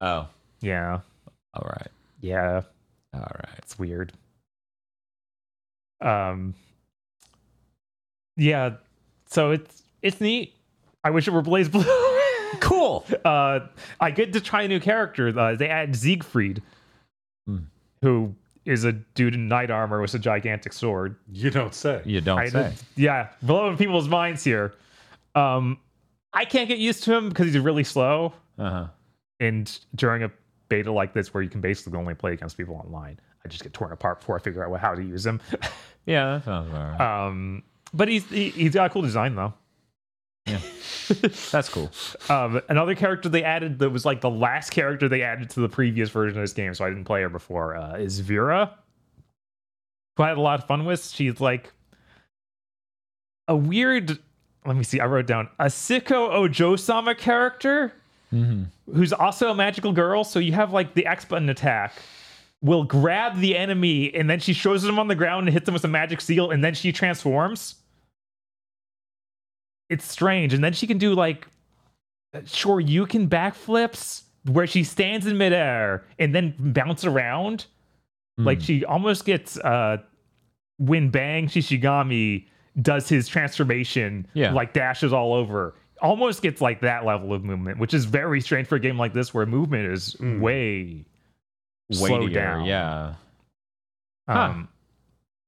oh, Yeah, all right, yeah, all right. it's weird. Um, yeah, so it's it's neat. I wish it were BlazBlue. Cool. uh, I get to try a new character. Uh, they add Siegfried, Hmm. who is a dude in knight armor with a gigantic sword. You don't say. You don't I say. yeah, blowing people's minds here. Um, I can't get used to him because he's really slow. Uh huh. And during a beta like this, where you can basically only play against people online, I just get torn apart before I figure out how to use him. Yeah, that sounds all right. um, but he's he, he's got a cool design though. Yeah, that's cool. Um, another character they added that was like the last character they added to the previous version of this game, so I didn't play her before, uh, is Vira, who I had a lot of fun with. She's like a weird. Let me see. I wrote down a Sicko Ojo-sama character who's also a magical girl. So you have like the X button attack will grab the enemy and then she shows them on the ground and hits them with a magic seal and then she transforms. It's strange. And then she can do like sure you can backflips where she stands in midair and then bounce around. Like she almost gets uh when Bang Shishigami does his transformation, Yeah. like dashes all over. Almost gets like that level of movement, which is very strange for a game like this where movement is way slowed Weightier, down. Yeah. Huh. Um,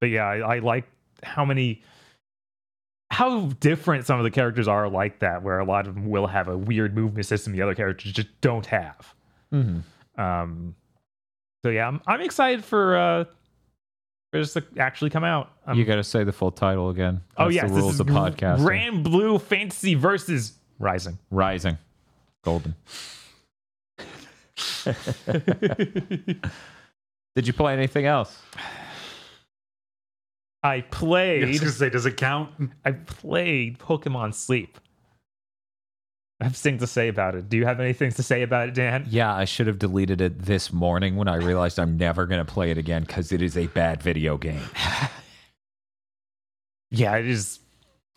but yeah, I, I like how many, how different some of the characters are like that, where a lot of them will have a weird movement system the other characters just don't have. Mm-hmm. Um, so yeah, I'm, I'm excited for uh, for this to actually come out. Um, you got to say the full title again. oh That's yes, the this rules is of podcast. Granblue Fantasy versus Rising. Rising, golden. Did you play anything else? I I was played. gonna say, does it count? I played Pokemon Sleep. I have things to say about it. Do you have anything to say about it, Dan? Yeah, I should have deleted it this morning when I realized I'm never going to play it again because it is a bad video game. Yeah, it is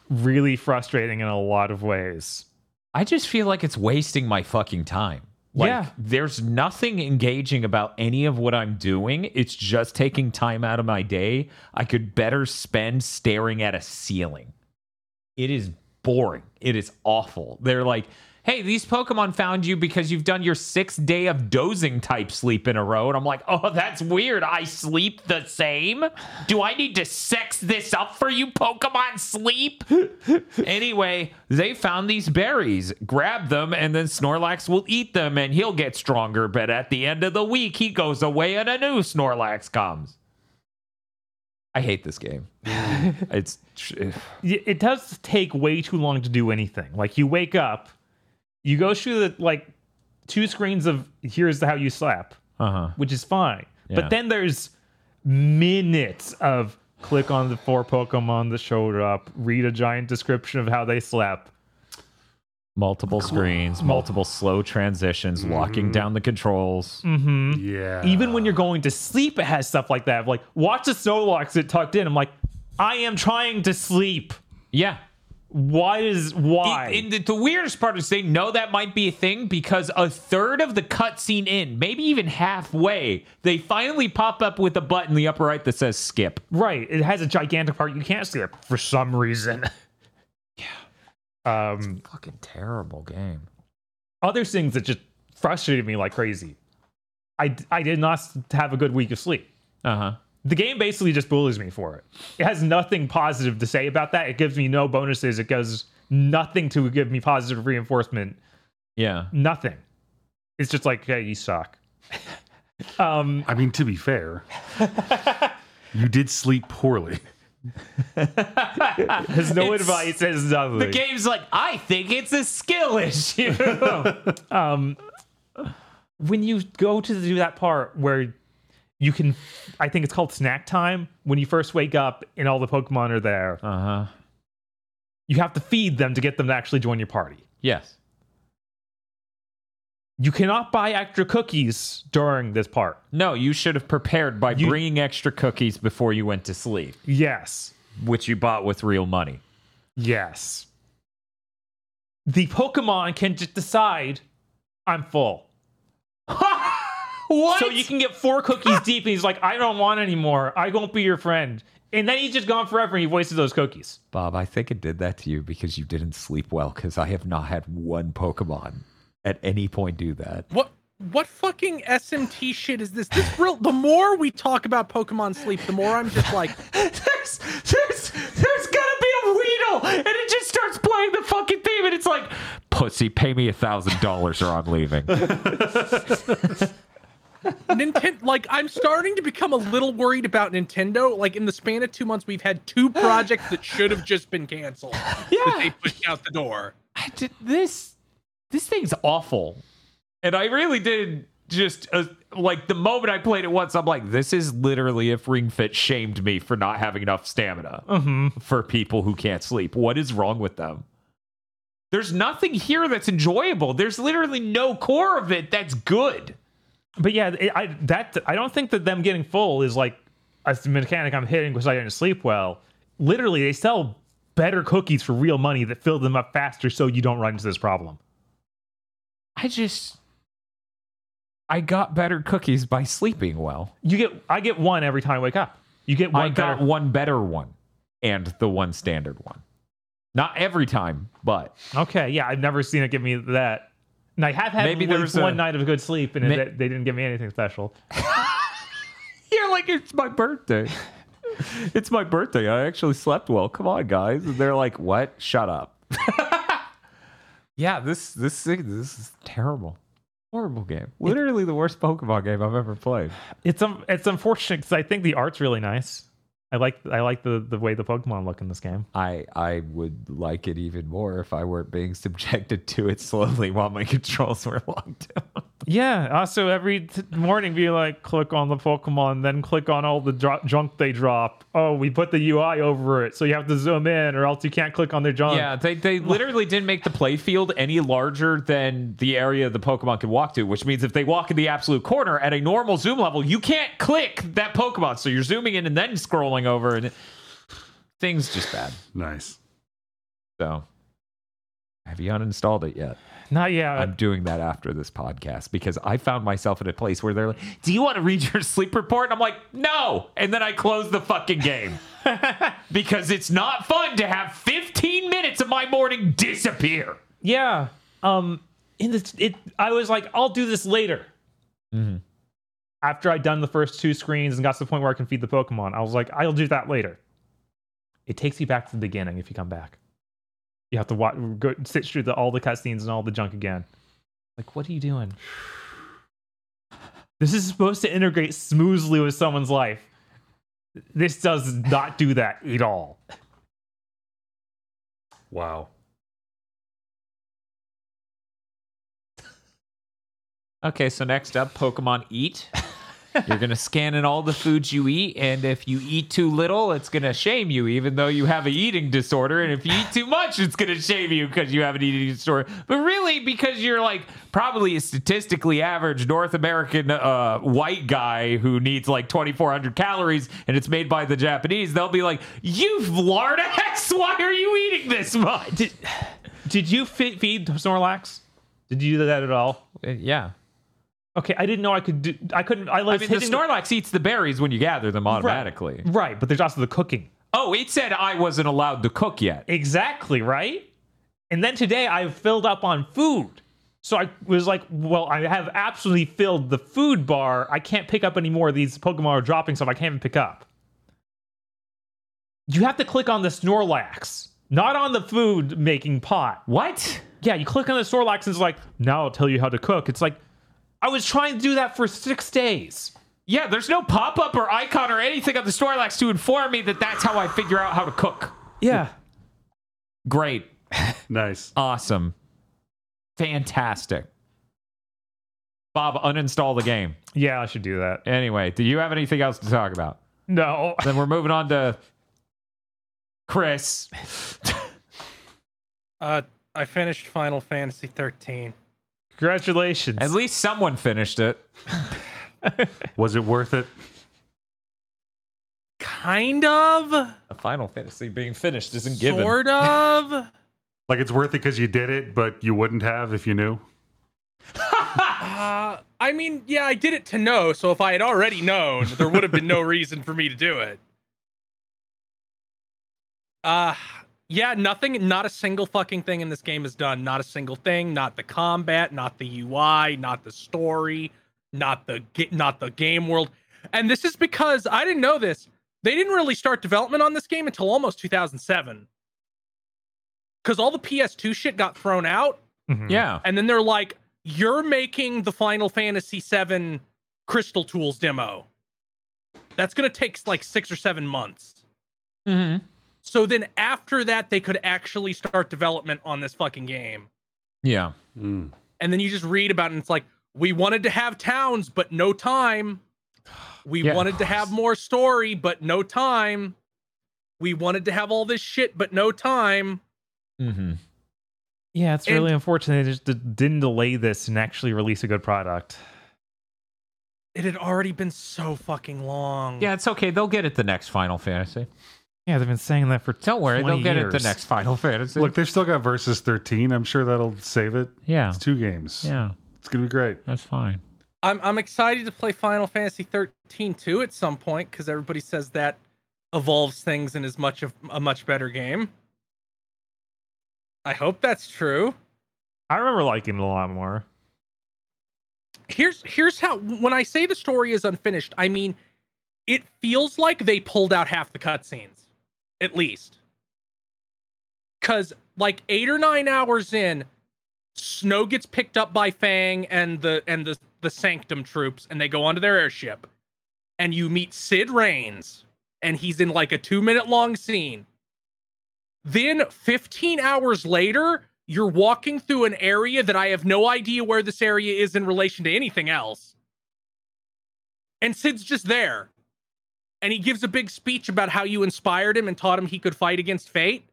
really frustrating in a lot of ways. I just feel like it's wasting my fucking time. Like, Yeah. there's nothing engaging about any of what I'm doing. It's just taking time out of my day I could better spend staring at a ceiling. It is boring. It is awful. They're like, hey, these Pokemon found you because you've done your sixth day of dozing type sleep in a row. And I'm like, oh, that's weird. I sleep the same? Do I need to sex this up for you, Pokemon sleep? anyway, they found these berries. Grab them, and then Snorlax will eat them and he'll get stronger. But at the end of the week, he goes away and a new Snorlax comes. I hate this game. it's. It does take way too long to do anything. Like you wake up, you go through the like two screens of here's how you slap, Uh huh. which is fine. Yeah. But then there's minutes of click on the four Pokemon that showed up, read a giant description of how they slap. Multiple screens, multiple slow transitions, locking down the controls. Mm-hmm. Yeah. Even when you're going to sleep, it has stuff like that. Like, watch the Snorlax get tucked in. I'm like, I am trying to sleep. Yeah. Why is why? It- it- the weirdest part is they know that might be a thing because a third of the cutscene in, maybe even halfway, they finally pop up with a button in the upper right that says skip. right. It has a gigantic part you can't skip for some reason. yeah. Um, Fucking terrible game. other things that just frustrated me like crazy. I I did not have a good week of sleep. Uh huh. The game basically just bullies me for it. It has nothing positive to say about that. It gives me no bonuses. It does nothing to give me positive reinforcement. Yeah. Nothing. It's just like, hey, you suck. um, I mean, to be fair, you did sleep poorly. has no It's- advice. Has nothing. The game's like, I think it's a skill issue. um when you go to do that part where you can i think it's called snack time. When you first wake up and all the pokemon are there uh huh. you have to feed them to get them to actually join your party. Yes. you cannot buy extra cookies during this part. No, you should have prepared by You- bringing extra cookies before you went to sleep, yes. Which you bought with real money. yes. The pokemon can just decide i'm full What? so you can get four cookies ah! deep and he's like i don't want any more i won't be your friend and then he's just gone forever and he wasted those cookies Bob, I think it did that to you because you didn't sleep well. Because I have not had one Pokemon at any point do that. What what fucking SMT shit is this? This real the more we talk about Pokemon Sleep, the more I'm just like, there's there's there's gonna be a Weedle, and it just starts playing the fucking theme, and it's like, pussy, pay me a thousand dollars or I'm leaving. Nintendo like I'm starting to become a little worried about Nintendo. Like in the span of two months, we've had two projects that should have just been canceled. That they pushed out the door. Did this this thing's awful and i really did just uh, like the moment i played it once i'm like this is literally if ring fit shamed me for not having enough stamina mm-hmm for people who can't sleep what is wrong with them There's nothing here that's enjoyable. There's literally no core of it that's good. But yeah, it, I that I don't think that them getting full is like a mechanic I'm hitting because I didn't sleep well. Literally, they sell better cookies for real money that fill them up faster, so you don't run into this problem. I just I got better cookies by sleeping well. You get I get one every time I wake up. You get one I got better- one better one and the one standard one. Not every time, but Okay, yeah, I've never seen it give me that. And I have had Maybe one a- night of good sleep, and Ma- it, they didn't give me anything special. you're like it's my birthday. it's my birthday. I actually slept well. Come on, guys. And they're like, "What? Shut up." yeah, this this thing- this is terrible. Horrible game. Literally the worst Pokemon game I've ever played. It's um, it's unfortunate because I think the art's really nice. I like I like the the way the Pokemon look in this game. I I would like it even more if I weren't being subjected to it slowly while my controls were locked down. Yeah. Uh, also, every t- morning, be like, click on the Pokemon, then click on all the dro- junk they drop. Oh, we put the UI over it, so you have to zoom in, or else you can't click on their junk. Yeah, they, they literally didn't make the playfield any larger than the area the Pokemon can walk to, which means if they walk in the absolute corner at a normal zoom level, you can't click that Pokemon. So you're zooming in and then scrolling over, and things just bad. Nice. So, have you uninstalled it yet? Not yet. I'm doing that after this podcast because I found myself in a place where they're like, "Do you want to read your sleep report?" And I'm like, "No," and then I close the fucking game because it's not fun to have 15 minutes of my morning disappear. yeah. Um. In the it, I was like, I'll do this later. Mm-hmm. After I'd done the first two screens and got to the point where I can feed the Pokemon, I was like, I'll do that later. It takes you back to the beginning if you come back. You have to watch, go sit through the, all the cutscenes and all the junk again. Like, what are you doing? This is supposed to integrate smoothly with someone's life. This does not do that at all. Wow. Okay, so next up, Pokemon Eat. You're going to scan in all the foods you eat, and if you eat too little, it's going to shame you, even though you have an eating disorder. And if you eat too much, it's going to shame you because you have an eating disorder. But really, because you're like probably a statistically average North American uh, white guy who needs like 2,400 calories and it's made by the Japanese, they'll be like, You lard ass, why are you eating this much? Did, did you fe- feed Snorlax? Did you do that at all? Uh, yeah. Okay, I didn't know I could do. I couldn't. I, was I mean, the Snorlax eats the berries when you gather them automatically. Right, but there's also the cooking. Oh, it said I wasn't allowed to cook yet. Exactly right. And then today I filled up on food. So I was like, well, I have absolutely filled the food bar. I can't pick up any more of these Pokemon are dropping stuff I can't even pick up. You have to click on the Snorlax, not on the food making pot. What? Yeah, you click on the Snorlax and it's like, now I'll tell you how to cook. It's like, I was trying to do that for six days. Yeah, there's no pop up or icon or anything on the Snorlax to inform me that that's how I figure out how to cook. Yeah. Great. Nice. Awesome. Fantastic. Bob, uninstall the game. Yeah, I should do that. Anyway, do you have anything else to talk about? No. Then we're moving on to Kris. Uh, I finished Final Fantasy 13. Congratulations. At least someone finished it. Was it worth it? Kind of, A Final Fantasy being finished isn't given. sort of. Like it's worth it because you did it, but you wouldn't have if you knew. Uh, I mean, yeah, I did it to know. So if I had already known, there would have been no reason for me to do it. Uh, yeah, nothing, not a single fucking thing in this game is done. Not a single thing. Not the combat, not the UI, not the story, not the not the game world. And this is because I didn't know this. They didn't really start development on this game until almost 2007. Because all the PS2 shit got thrown out Mhm. Yeah. and then they're like, "You're making the Final Fantasy VII Crystal Tools demo. That's gonna take like six or seven months." Mm-hmm. So then after that, they could actually start development on this fucking game. Yeah. Mm. And then you just read about it, and it's like, we wanted to have towns, but no time. We Yeah. wanted to have more story, but no time. We wanted to have all this shit, but no time. Mm-hmm. Yeah, it's And- really unfortunate they just didn't delay this and actually release a good product. It had already been so fucking long. Yeah, it's okay. They'll get it the next Final Fantasy. Yeah, they've been saying that for Don't worry, 20 they'll get it the years. next Final Fantasy. Look, they've still got Versus 13. I'm sure that'll save it. yeah, It's two games. yeah, It's going to be great. that's fine. I'm I'm excited to play Final Fantasy 13 too at some point because everybody says that evolves things and is much of a much better game. I hope that's true. I remember liking it a lot more. Here's here's how when I say the story is unfinished, I mean it feels like they pulled out half the cutscenes, at least. Cause like eight or nine hours in, Snow gets picked up by Fang and the and the the Sanctum troops, and they go onto their airship, and you meet Cid Raines, and he's in like a two minute long scene. Then 15 hours later, you're walking through an area that I have no idea where this area is in relation to anything else. And Cid's just there. And he gives a big speech about how you inspired him and taught him he could fight against fate.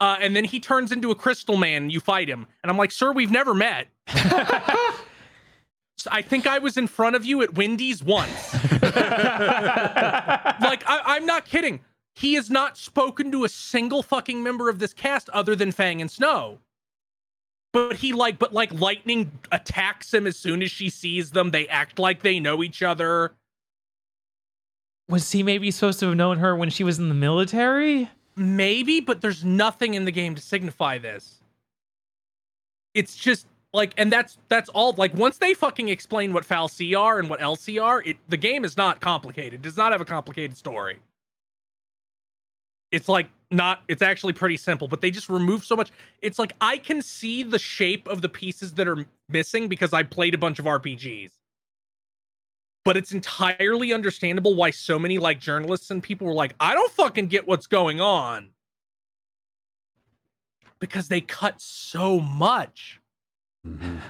Uh, and then he turns into a crystal man and you fight him. And I'm like, sir, we've never met. So I think I was in front of you at Wendy's once. like, I, I'm not kidding. He has not spoken to a single fucking member of this cast other than Fang and Snow. But he like, but like lightning attacks him as soon as she sees them. They act like they know each other. Was he maybe supposed to have known her when she was in the military? Maybe, but there's nothing in the game to signify this. It's just like, and that's that's all. Like once they fucking explain what fal'Cie are and what l'Cie are, it the game is not complicated. It does not have a complicated story. It's like not. It's actually pretty simple, but they just remove so much. It's like I can see the shape of the pieces that are missing because I played a bunch of RPGs. But it's entirely understandable why so many like journalists and people were like, I don't fucking get what's going on. Because they cut so much. Mhm.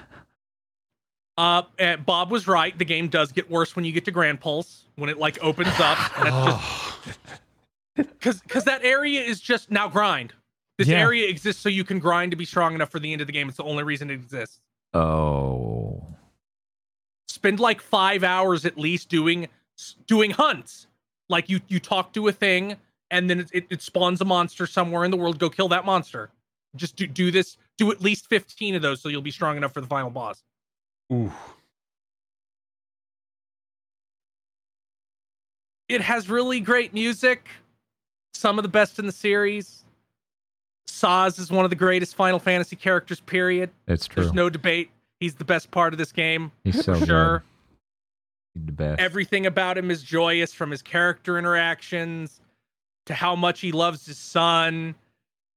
Uh, and Bob was right. The game does get worse when you get to Gran Pulse when it like opens up. Because because that area is just now grind. This Yeah. area exists so you can grind to be strong enough for the end of the game. It's the only reason it exists. Oh, Spend like five hours at least doing doing hunts. Like you you talk to a thing and then it, it, it spawns a monster somewhere in the world. Go kill that monster. Just do do this. Do at least fifteen of those so you'll be strong enough for the final boss. Ooh. it has really great music some of the best in the series Sazh is one of the greatest Final Fantasy characters, period. it's true. There's no debate. He's the best part of this game. He's so for sure. good. He's the best. Everything about him is joyous from his character interactions to how much he loves his son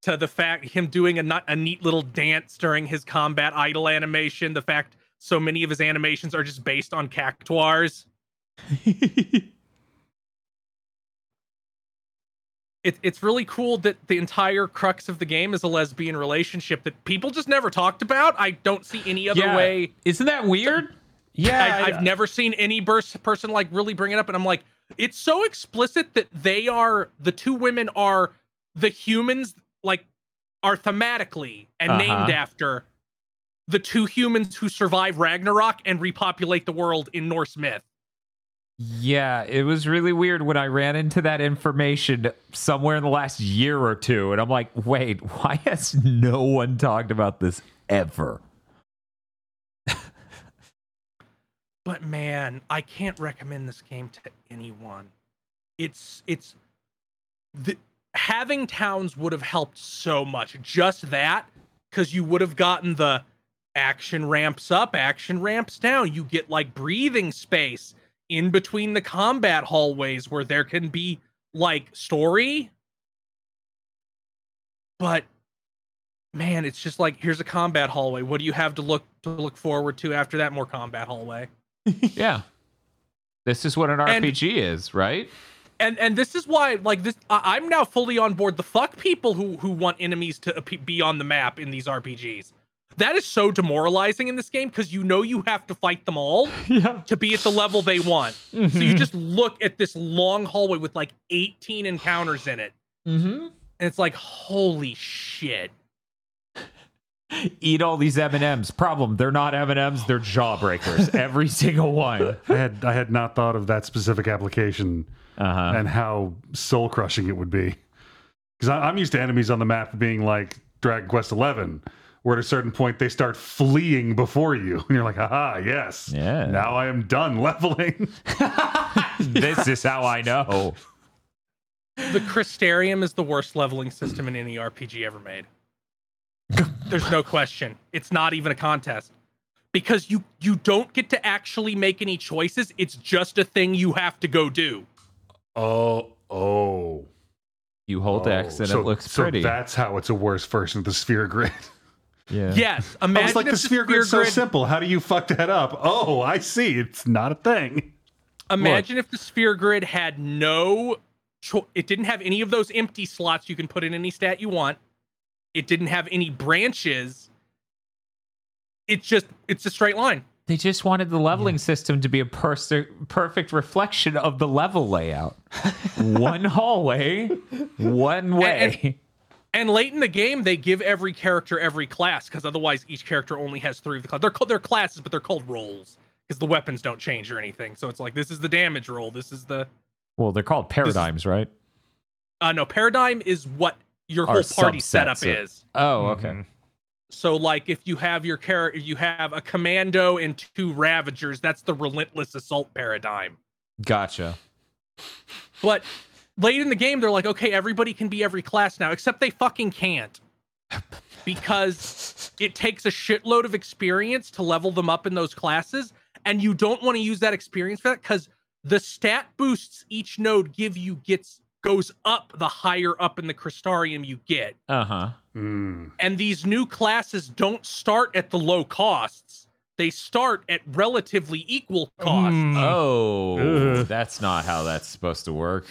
to the fact him doing a, not, a neat little dance during his combat idle animation. The fact so many of his animations are just based on cactuars. it, it's really cool that the entire crux of the game is a lesbian relationship that people just never talked about. I don't see any other Yeah. way. Isn't that weird? yeah, I, I've never seen any burst person like really bring it up, and I'm like, it's so explicit that they are the two women are the humans, like, are thematically and Uh-huh. named after the two humans who survive Ragnarok and repopulate the world in Norse myth. Yeah, it was really weird when I ran into that information somewhere in the last year or two, and I'm like, wait, why has no one talked about this ever? but man, I can't recommend this game to anyone. It's it's the having towns would have helped so much. Just that cuz you would have gotten the action ramps up, action ramps down. You get like breathing space in between the combat hallways where there can be like story. But man, it's just like here's a combat hallway. What do you have to look to look forward to after that more combat hallway? Yeah. This is what an And- RPG is, right? and and this is why like this I, i'm now fully on board the fuck people who who want enemies to be on the map in these rpgs that is so demoralizing in this game because you know you have to fight them all yeah. to be at the level they want so you just look at this long hallway with like 18 encounters in it mm-hmm. and it's like holy shit Eat all these M and M's. Problem: they're not M and M's. They're jawbreakers. Every single one. I had I had not thought of that specific application Uh-huh. and how soul crushing it would be. Because I'm used to enemies on the map being like Dragon Quest Eleven, where at a certain point they start fleeing before you, and you're like, "Aha, yes, Yeah. Now I am done leveling." this is how I know. The Crystarium is the worst leveling system in any RPG ever made. There's no question. It's not even a contest. Because you you don't get to actually make any choices. It's just a thing you have to go do. oh, oh. You hold X and so, it looks so pretty. that's how it's a worse version of the sphere grid. Yeah. Yes. I Imagine was like, if the sphere grid's so simple. How do you fuck that up? Oh, I see. It's not a thing. Imagine if the sphere grid had no cho- it didn't have any of those empty slots you can put in any stat you want. It didn't have any branches. It's just it's a straight line. They just wanted the leveling system to be a pers- perfect reflection of the level layout. one hallway, one way. And late in the game, they give every character every class because otherwise each character only has three of the class. They're called they're classes, but they're called roles because the weapons don't change or anything. So it's like this is the damage role. This is the well, they're called paradigms, right? uh no paradigm is what your Are whole party setup of- is. Oh, okay. Mhm. So like if you have your character, you have a commando and two ravagers. That's the relentless assault paradigm. Gotcha. But late in the game, they're like, okay, everybody can be every class now, except they fucking can't. Because it takes a shitload of experience to level them up in those classes. And you don't want to use that experience for that because the stat boosts each node give you gets goes up the higher up in the Crystarium you get. Uh huh. Mm. And these new classes don't start at the low costs. They start at relatively equal cost. Mm. Oh, Ugh. that's not how that's supposed to work.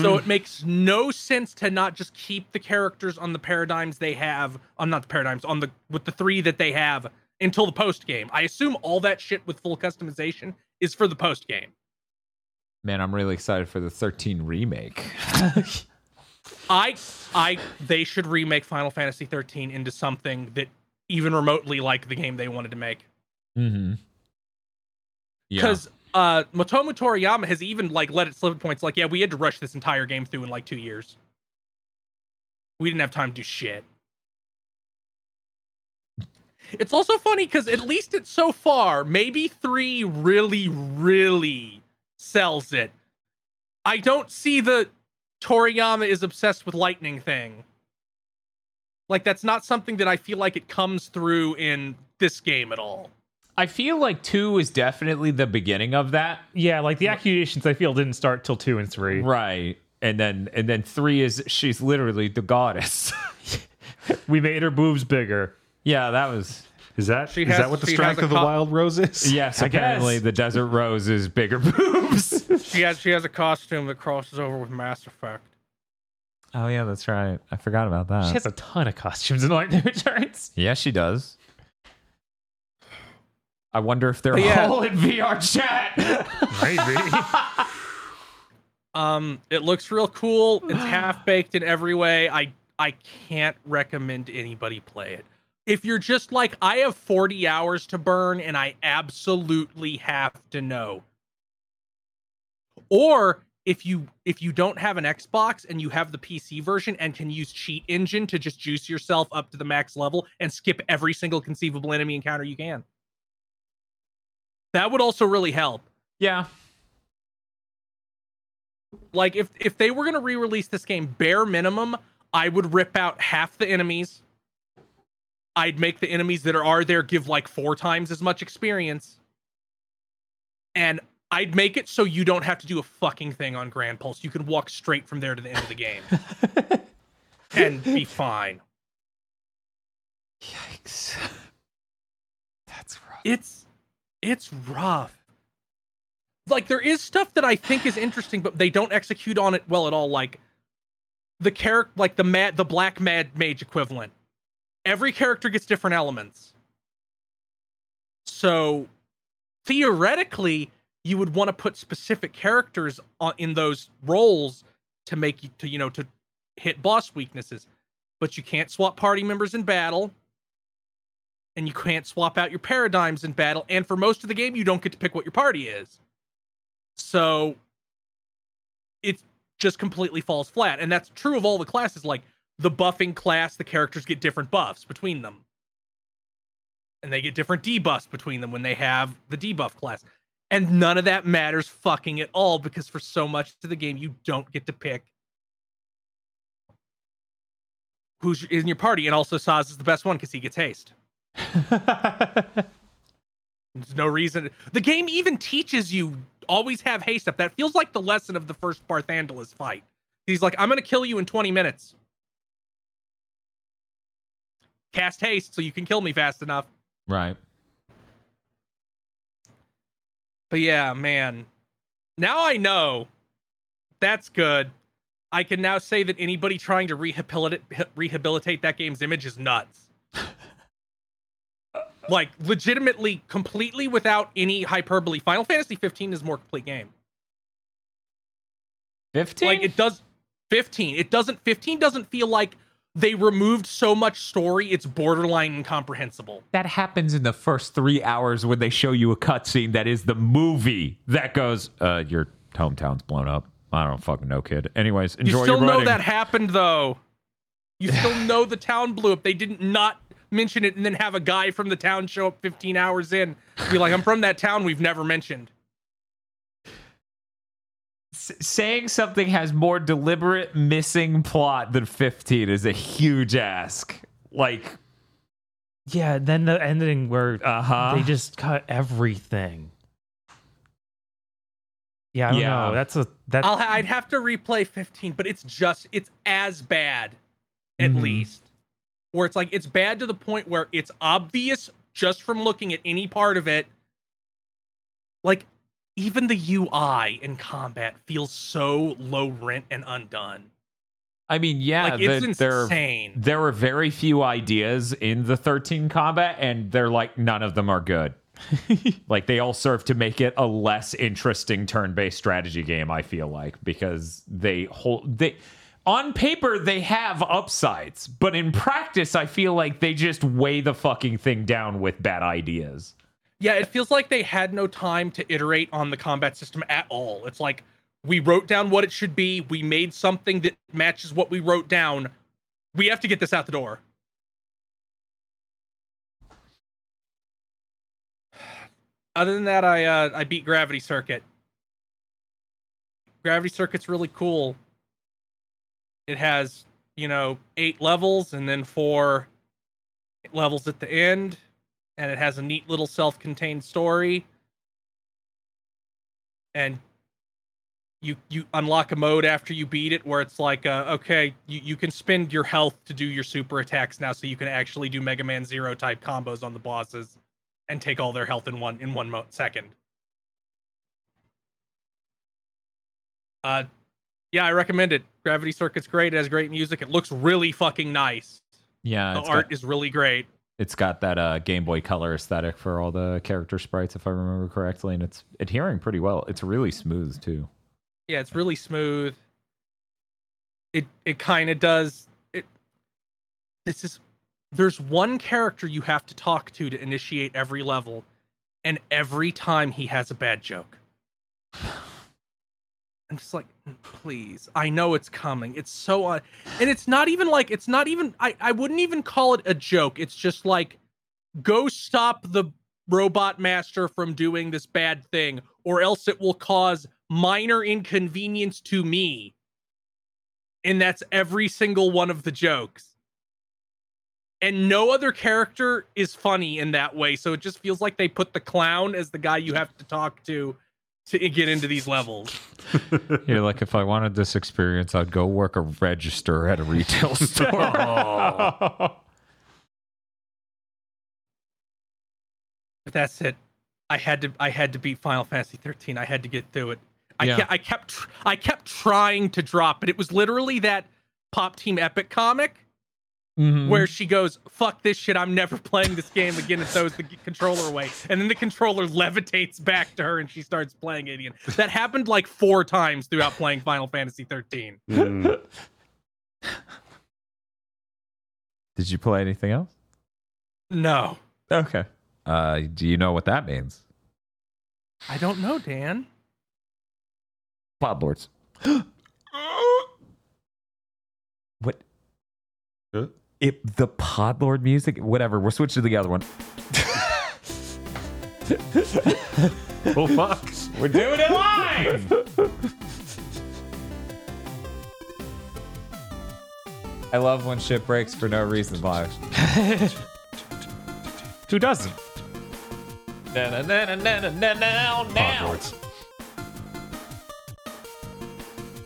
So it makes no sense to not just keep the characters on the paradigms they have, on not the paradigms, on the with the three that they have until the post game. I assume all that shit with full customization is for the post game. Man, I'm really excited for the 13 remake. I I they should remake Final Fantasy 13 into something that even remotely like the game they wanted to make. Mm-hmm. Yeah. Because uh Motomu Toriyama has even like let it slip at points like, yeah, we had to rush this entire game through in like two years. We didn't have time to do shit. It's also funny because at least it's so far, maybe three really, really sells it. I don't see the Toriyama is obsessed with lightning thing. Like that's not something that I feel like it comes through in this game at all. I feel like two is definitely the beginning of that. Yeah, like the accusations I feel didn't start till two and three. Right. And then and then three is she's literally the goddess. We made her boobs bigger. yeah, that was Is that She is has- that what the strength a of the co- wild rose is? yes, I apparently guess. the desert rose is bigger boobs. She has she has a costume that crosses over with Mass Effect. oh yeah, that's right. I forgot about that. She has a ton of costumes in Lightning Returns. yeah, she does. I wonder if they're But yeah. all in VR chat. Maybe. Um, it looks real cool. It's half baked in every way. I I can't recommend anybody play it. If you're just like I have 40 hours to burn and I absolutely have to know. Or if you if you don't have an Xbox and you have the PC version and can use cheat engine to just juice yourself up to the max level and skip every single conceivable enemy encounter you can. That would also really help. yeah. like if if they were going to re-release this game bare minimum i would rip out half the enemies i'd make the enemies that are, are there give like four times as much experience and i'd make it so you don't have to do a fucking thing on Gran Pulse you can walk straight from there to the end of the game and be fine Yikes. That's rough. it's it's rough. Like there is stuff that i think is interesting but they don't execute on it well at all like the character like the mad the black mad mage equivalent. Every character gets different elements. So theoretically you would want to put specific characters on, in those roles to make you to you know to hit boss weaknesses but you can't swap party members in battle and you can't swap out your paradigms in battle. And for most of the game, you don't get to pick what your party is. So it just completely falls flat. And that's true of all the classes. Like the buffing class, the characters get different buffs between them. And they get different debuffs between them when they have the debuff class. And none of that matters fucking at all because for so much of the game, you don't get to pick who's in your party. And also, Sazh is the best one because he gets haste. There's no reason. The game even teaches you always have haste up. That feels like the lesson of the first Barthandelus fight. He's like, I'm going to kill you in 20 minutes. Cast haste so you can kill me fast enough. Right. But yeah, man. Now I know. That's good. I can now say that anybody trying to rehabilitate rehabilitate that game's image is nuts. like legitimately, completely without any hyperbole. Final Fantasy 15 is a more complete game. 15? Like it does 15. It doesn't 15 doesn't feel like they removed so much story it's borderline incomprehensible. that happens in the first three hours when they show you a cutscene that is the movie that goes, uh, your hometown's blown up. I don't fucking know, kid. Anyways, enjoy you still your know that happened though. You still know the town blew up. They didn't not mention it and then have a guy from the town show up 15 hours in, be like, "I'm from that town we've never mentioned." S- saying something has more deliberate missing plot than 15 is a huge ask. Like, Yeah, then the ending where uh-huh. they just cut everything. Yeah, I don't Yeah. know. That's a that's I'll ha- I'd have to replay 15, but it's just it's as bad, at Mhm. least. Where it's like it's bad to the point where it's obvious just from looking at any part of it. Like even the UI in combat feels so low rent and undone. I mean, yeah, like it's the- there, insane. there were very few ideas in the 13 combat, and they're like, none of them are good. like, they all serve to make it a less interesting turn based strategy game, I feel like, because they hold. they On paper, they have upsides, but in practice, I feel like they just weigh the fucking thing down with bad ideas. Yeah, it feels like they had no time to iterate on the combat system at all. It's like we wrote down what it should be, we made something that matches what we wrote down. We have to get this out the door. Other than that, I uh, I beat Gravity Circuit. Gravity Circuit's really cool. It has, you know, eight levels and then four levels at the end and it has a neat little self-contained story. And you you unlock a mode after you beat it where it's like uh, okay you, you can spend your health to do your super attacks now so you can actually do mega man zero type combos on the bosses and take all their health in one in one mo- second. Uh yeah i recommend it. Gravity circuit's great. It has great music. It looks really fucking nice. Yeah, the art got, is really great. It's got that uh, Game Boy Color aesthetic for all the character sprites, if I remember correctly, and it's adhering pretty well. It's really smooth, too. yeah it's really smooth. It it kind of does it this is there's one character you have to talk to to initiate every level and every time he has a bad joke i'm just like "Mm, please i know it's coming. It's so on and it's not even like it's not even i i wouldn't even call it a joke. It's just like go stop the robot master from doing this bad thing or else it will cause minor inconvenience to me. And that's every single one of the jokes. And no other character is funny in that way. So it just feels like they put the clown as the guy you have to talk to to get into these levels You're like, if I wanted this experience, I'd go work a register at a retail store. but that's it i had to i had to beat final fantasy 13 i had to get through it i Yeah. kept i kept tr- i kept trying to drop it it was literally that pop team epic comic Mhm. where she goes, "Fuck this shit! I'm never playing this game again," and throws the controller away, and then the controller levitates back to her, and she starts playing it again. That happened like four times throughout playing Final Fantasy 13. Mm. Did you play anything else? No, Okay. Uh, do you know what that means? I don't know, Dan. Pod Lords. what? Huh? It the Podlord music? Whatever. We're switching to the other one. Oh fuck! We're doing it live. I love when shit breaks for no reason live. Who doesn't? Hogwarts.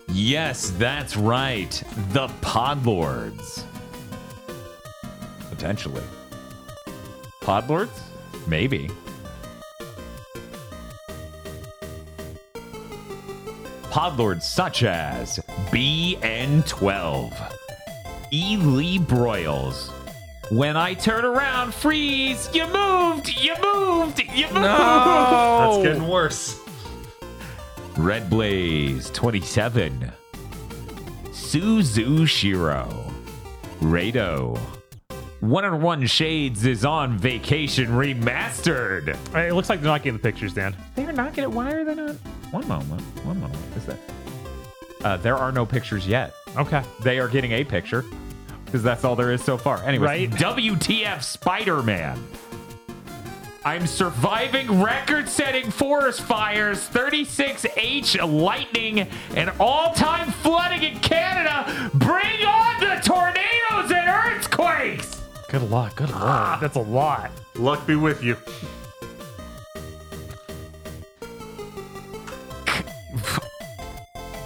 Yes, that's right. The Podlords. Potentially. Podlords? Maybe. Podlords such as BN12, E. Lee Broyles. When I turn around, freeze! You moved! You moved! You moved! No! That's getting worse. Red Blaze 27. Suzu Shiro. Rado. 101 Shades is on vacation remastered. It looks like they're not getting the pictures, Dan. They're not getting. It. Why are they not? One moment. One moment. Is that? Uh, there are no pictures yet. Okay. They are getting a picture because that's all there is so far. Anyway, Right. WTF Spider Man. I'm surviving record setting forest fires, 36H lightning, and all time flooding in Canada. Bring on the tornadoes and earthquakes! Good luck. Good luck. Ah. That's a lot. Luck be with you.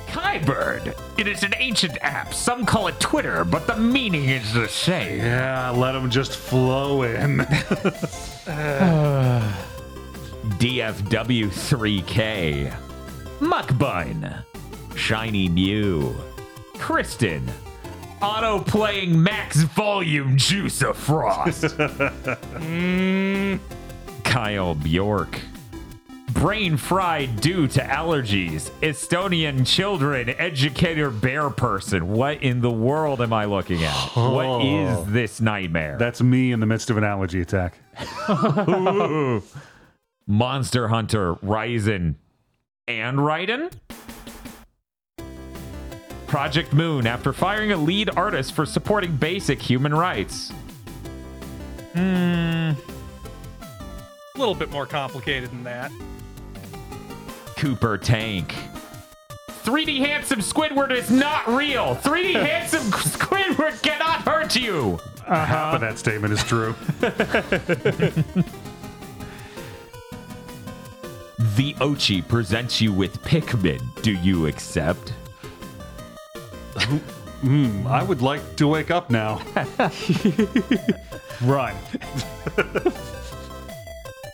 Kybird. It is an ancient app. Some call it Twitter, but the meaning is the same. Yeah, let them just flow in. DFW3K, Muckbun, Shiny Mew, Kristen, auto playing max volume Juice of Frost, mm. Kyle Bjork, brain fried due to allergies, Estonian children, educator bear person. What in the world am I looking at? What oh. is this nightmare? That's me in the midst of an allergy attack. Monster Hunter, Ryzen, and Raiden? Project Moon, after firing a lead artist for supporting basic human rights. Hmm. A little bit more complicated than that. Cooper Tank. 3D handsome Squidward is not real. 3D handsome Squidward cannot hurt you. Half of that statement is true. The Ochi presents you with Pikmin. Do you accept? Hmm. I would like to wake up now. Run.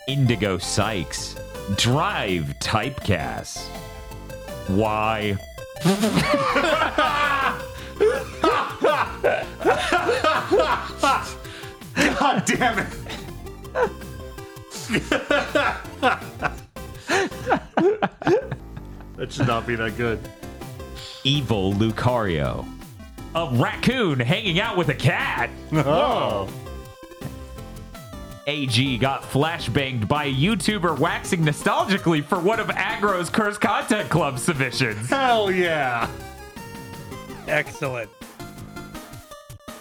Indigo Sykes. Drive Typecast. Why? God damn it. that should not be that good. Evil Lucario. A raccoon hanging out with a cat. Oh. AG got flashbanged by a YouTuber waxing nostalgically for one of Aggro's Curse Content Club submissions. Hell yeah. Excellent.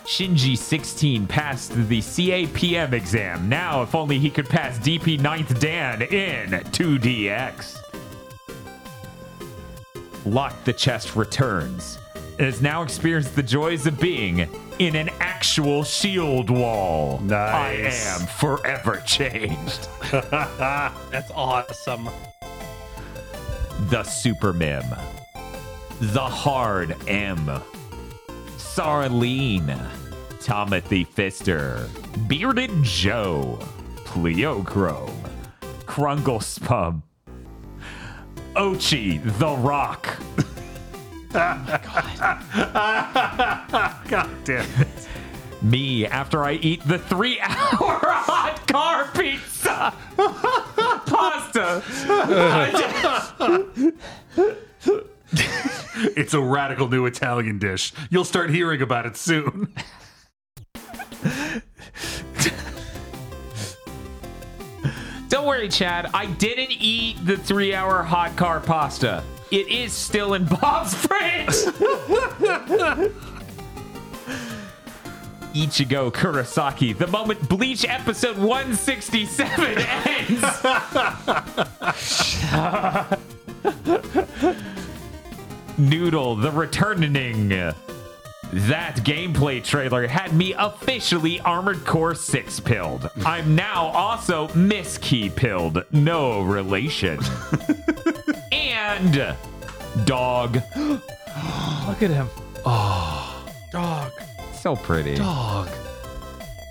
Shinji16 passed the CAPM exam. Now, if only he could pass DP 9th Dan in 2DX. Lock the Chest returns and has now experienced the joys of being in an actual shield wall. Nice. I am forever changed. That's awesome. The Super Mim. The Hard M. Sarlene. Timothy Fister. Bearded Joe. Pleochrome. Krunglespum. Ochi the Rock. oh God. God damn it. Me after I eat the three hour hot car pizza. Pasta. It's a radical new Italian dish. You'll start hearing about it soon. Don't worry, Chad. I didn't eat the three-hour hot car pasta. It is still in Bob's fridge. Ichigo Kurosaki, the moment Bleach episode 167 ends. Noodle, the returning. That gameplay trailer had me officially Armored Core 6 pilled. I'm now also Miss Key pilled. No relation. and dog. Look at him. Oh, dog. So pretty. Dog.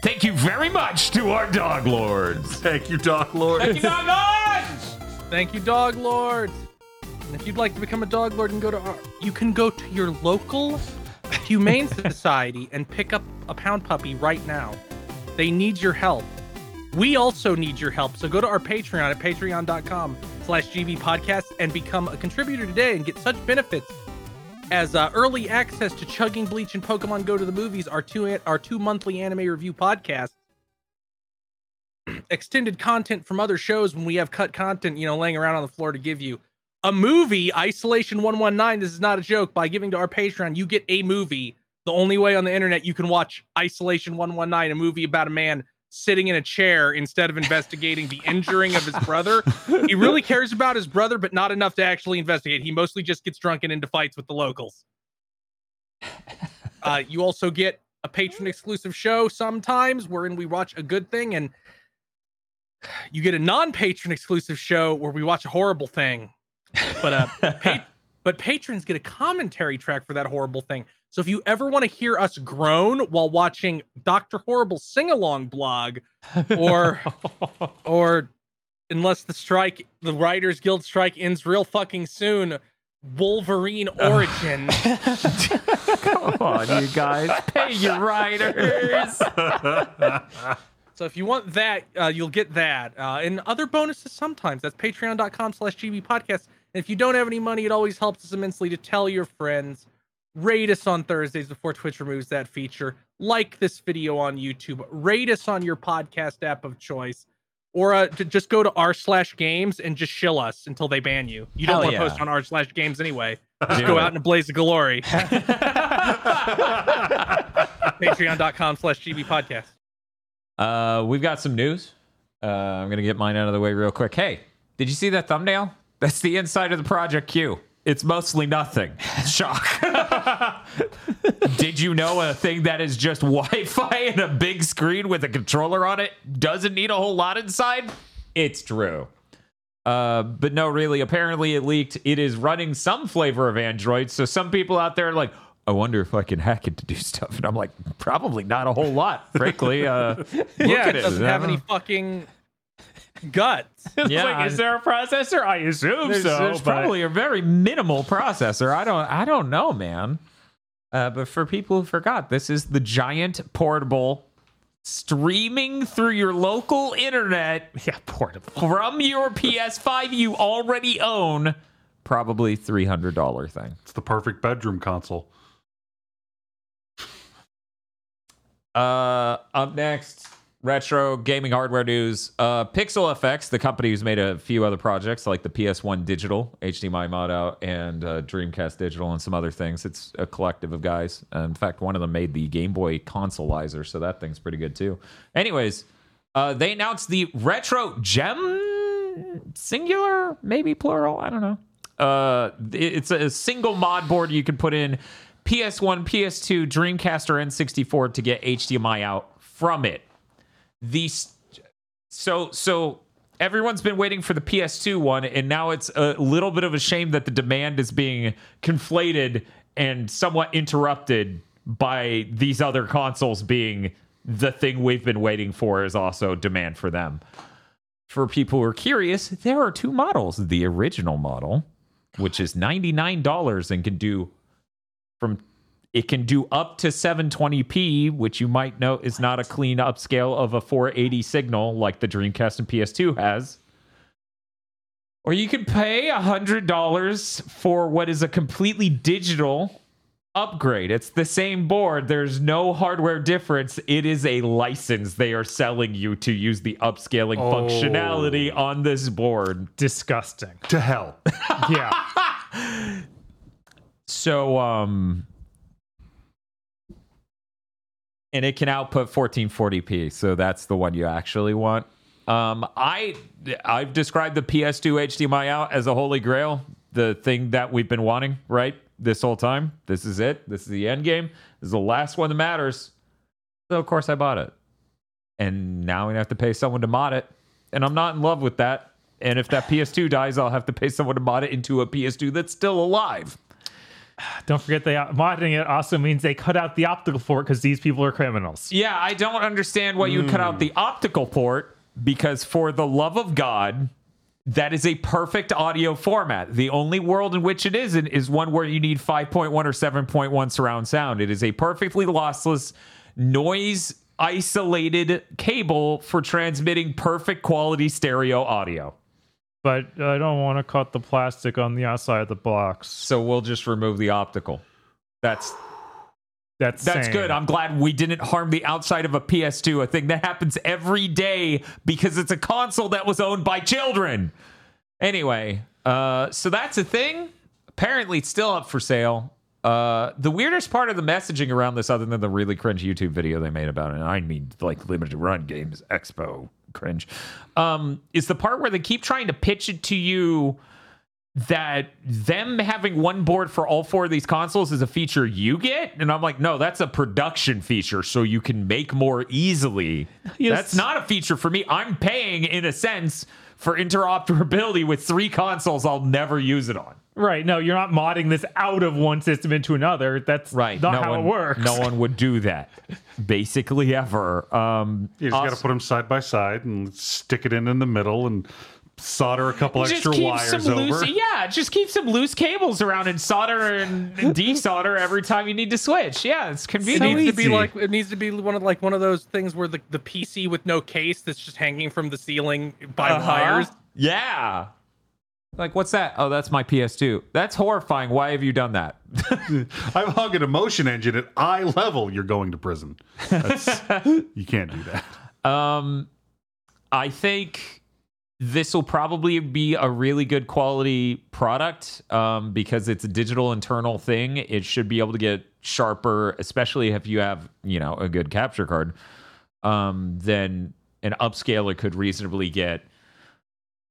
Thank you very much to our dog lords. Thank you, Dog Lord. Thank you, dog lords. Thank you, Dog Lords. And if you'd like to become a Dog Lord and go to our, you can go to your local humane society and pick up a pound puppy right now. They need your help. We also need your help. So go to our Patreon at patreon.com slash GB podcast and become a contributor today and get such benefits as uh, early access to Chugging Bleach and Pokemon Go to the Movies, our two our two monthly anime review podcasts, extended content from other shows when we have cut content, you know, laying around on the floor to give you. A movie, Isolation 119, this is not a joke. By giving to our Patreon, you get a movie. The only way on the internet you can watch Isolation 119, a movie about a man sitting in a chair instead of investigating the injuring of his brother. He really cares about his brother, but not enough to actually investigate. He mostly just gets drunk and into fights with the locals. Uh, you also get a patron exclusive show sometimes wherein we watch a good thing, and you get a non patron exclusive show where we watch a horrible thing. But uh, pa- but patrons get a commentary track for that horrible thing. So if you ever want to hear us groan while watching Doctor Horrible sing along blog, or or unless the strike, the Writers Guild strike ends real fucking soon, Wolverine Origin. Come on, you guys. Pay your writers. So if you want that, uh, you'll get that. Uh, and other bonuses sometimes. That's patreon.com slash GB podcast. And if you don't have any money, it always helps us immensely to tell your friends. Rate us on Thursdays before Twitch removes that feature. Like this video on YouTube. Rate us on your podcast app of choice. Or uh, to just go to r slash games and just shill us until they ban you. You don't Hell want to yeah. post on r slash games anyway. Just go out in a blaze of glory. Patreon.com slash GB podcast. Uh, we've got some news. Uh, I'm gonna get mine out of the way real quick. Hey, did you see that thumbnail? That's the inside of the Project Q. It's mostly nothing. Shock. did you know a thing that is just Wi-Fi and a big screen with a controller on it doesn't need a whole lot inside? It's true. Uh, but no, really. Apparently, it leaked. It is running some flavor of Android. So some people out there are like, I wonder if I can hack it to do stuff. And I'm like, probably not a whole lot, frankly. Uh, look yeah, at it doesn't have any fucking guts. Yeah, like, is there a processor? I assume There's, so. there's but- probably a very minimal processor. I don't. I don't know, man. Uh, but for people who forgot, this is the giant portable streaming through your local internet yeah, portable. from your PS5 you already own. Probably three hundred dollar thing. It's the perfect bedroom console. Uh, up next, retro gaming hardware news. Uh, Pixel FX, the company who's made a few other projects like the PS1 Digital, HDMI mod out, and uh, Dreamcast Digital, and some other things. It's a collective of guys. Uh, in fact, one of them made the Game Boy Consoleizer, so that thing's pretty good too. Anyways, uh, they announced the Retro Gem singular, maybe plural. I don't know. Uh, it's a single mod board you can put in PS1, PS2, Dreamcast, or N64 to get HDMI out from it. These so so everyone's been waiting for the PS2 one, and now it's a little bit of a shame that the demand is being conflated and somewhat interrupted by these other consoles being the thing we've been waiting for is also demand for them. For people who are curious, there are two models. The original model, which is $99 and can do from it can do up to 720p, which you might know is not a clean upscale of a 480 signal like the Dreamcast and PS2 has. Or you can pay $100 for what is a completely digital upgrade. It's the same board. There's no hardware difference. It is a license they are selling you to use the upscaling Oh. functionality on this board. Disgusting. To hell. Yeah. So um and it can output 1440p, so that's the one you actually want. Um I I've described the PS2 HDMI out as a holy grail, the thing that we've been wanting, right? This whole time. This is it. This is the end game. This is the last one that matters. So of course I bought it. And now we have to pay someone to mod it. And I'm not in love with that. And if that PS2 dies, I'll have to pay someone to mod it into a PS2 that's still alive. Don't forget they modding it also means they cut out the optical port because these people are criminals. Yeah, I don't understand why you would cut out the hmm. optical port because, for the love of God, that is a perfect audio format. The only world in which it isn't is one where you need 5.1 or 7.1 surround sound. It is a perfectly lossless, noise isolated cable for transmitting perfect quality stereo audio. But I don't want to cut the plastic on the outside of the box. So we'll just remove the optical. That's That's That's sane. good. I'm glad we didn't harm the outside of a PS2, a thing that happens every day because it's a console that was owned by children. Anyway, uh, so that's a thing. Apparently, it's still up for sale. Uh, the weirdest part of the messaging around this, other than the really cringe YouTube video they made about it, and I mean like limited run games, Expo cringe, um, is the part where they keep trying to pitch it to you that them having one board for all four of these consoles is a feature you get? And i'm like no that's a production feature so you can make more easily. Yes. that's not a feature for me. I'm paying in a sense for interoperability with three consoles i'll never use it on Right. No, you're not modding this out of one system into another. That's right not no how one, it works. no one would do that basically ever um You just got to put them side by side and stick it in in the middle and solder a couple just extra keep wires some over. loose, yeah. Just keep some loose cables around and solder and desolder every time you need to switch. Yeah, it's convenient. It convenient. needs to be like it needs to be one of like one of those things where the, the PC with no case that's just hanging from the ceiling by Uh-huh. wires. Yeah. Like, what's that? Oh, that's my PS2. That's horrifying. Why have you done that? I'm hugging a motion engine at eye level. You're going to prison. That's, you can't do that. Um, I think this will probably be a really good quality product um, because it's a digital internal thing. It should be able to get sharper, especially if you have, you know, a good capture card. Um, then an upscaler could reasonably get.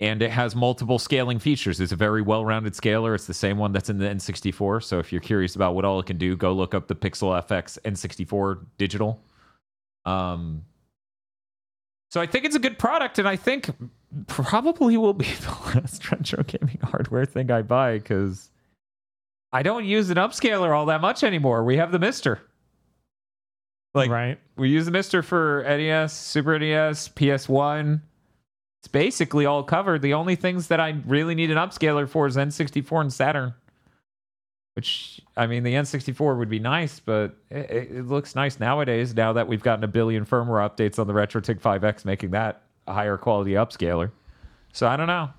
And it has multiple scaling features. It's a very well-rounded scaler. It's the same one that's in the N64. So if you're curious about what all it can do, go look up the Pixel FX N64 digital. Um, so I think it's a good product, and I think probably will be the last retro gaming hardware thing I buy because I don't use an upscaler all that much anymore. We have the Mister. Like right. we use the Mister for NES, Super NES, PS1. It's basically all covered. The only things that I really need an upscaler for is N64 and Saturn. Which I mean, the N64 would be nice, but it, it looks nice nowadays. Now that we've gotten a billion firmware updates on the RetroTINK 5X, making that a higher quality upscaler. So I don't know.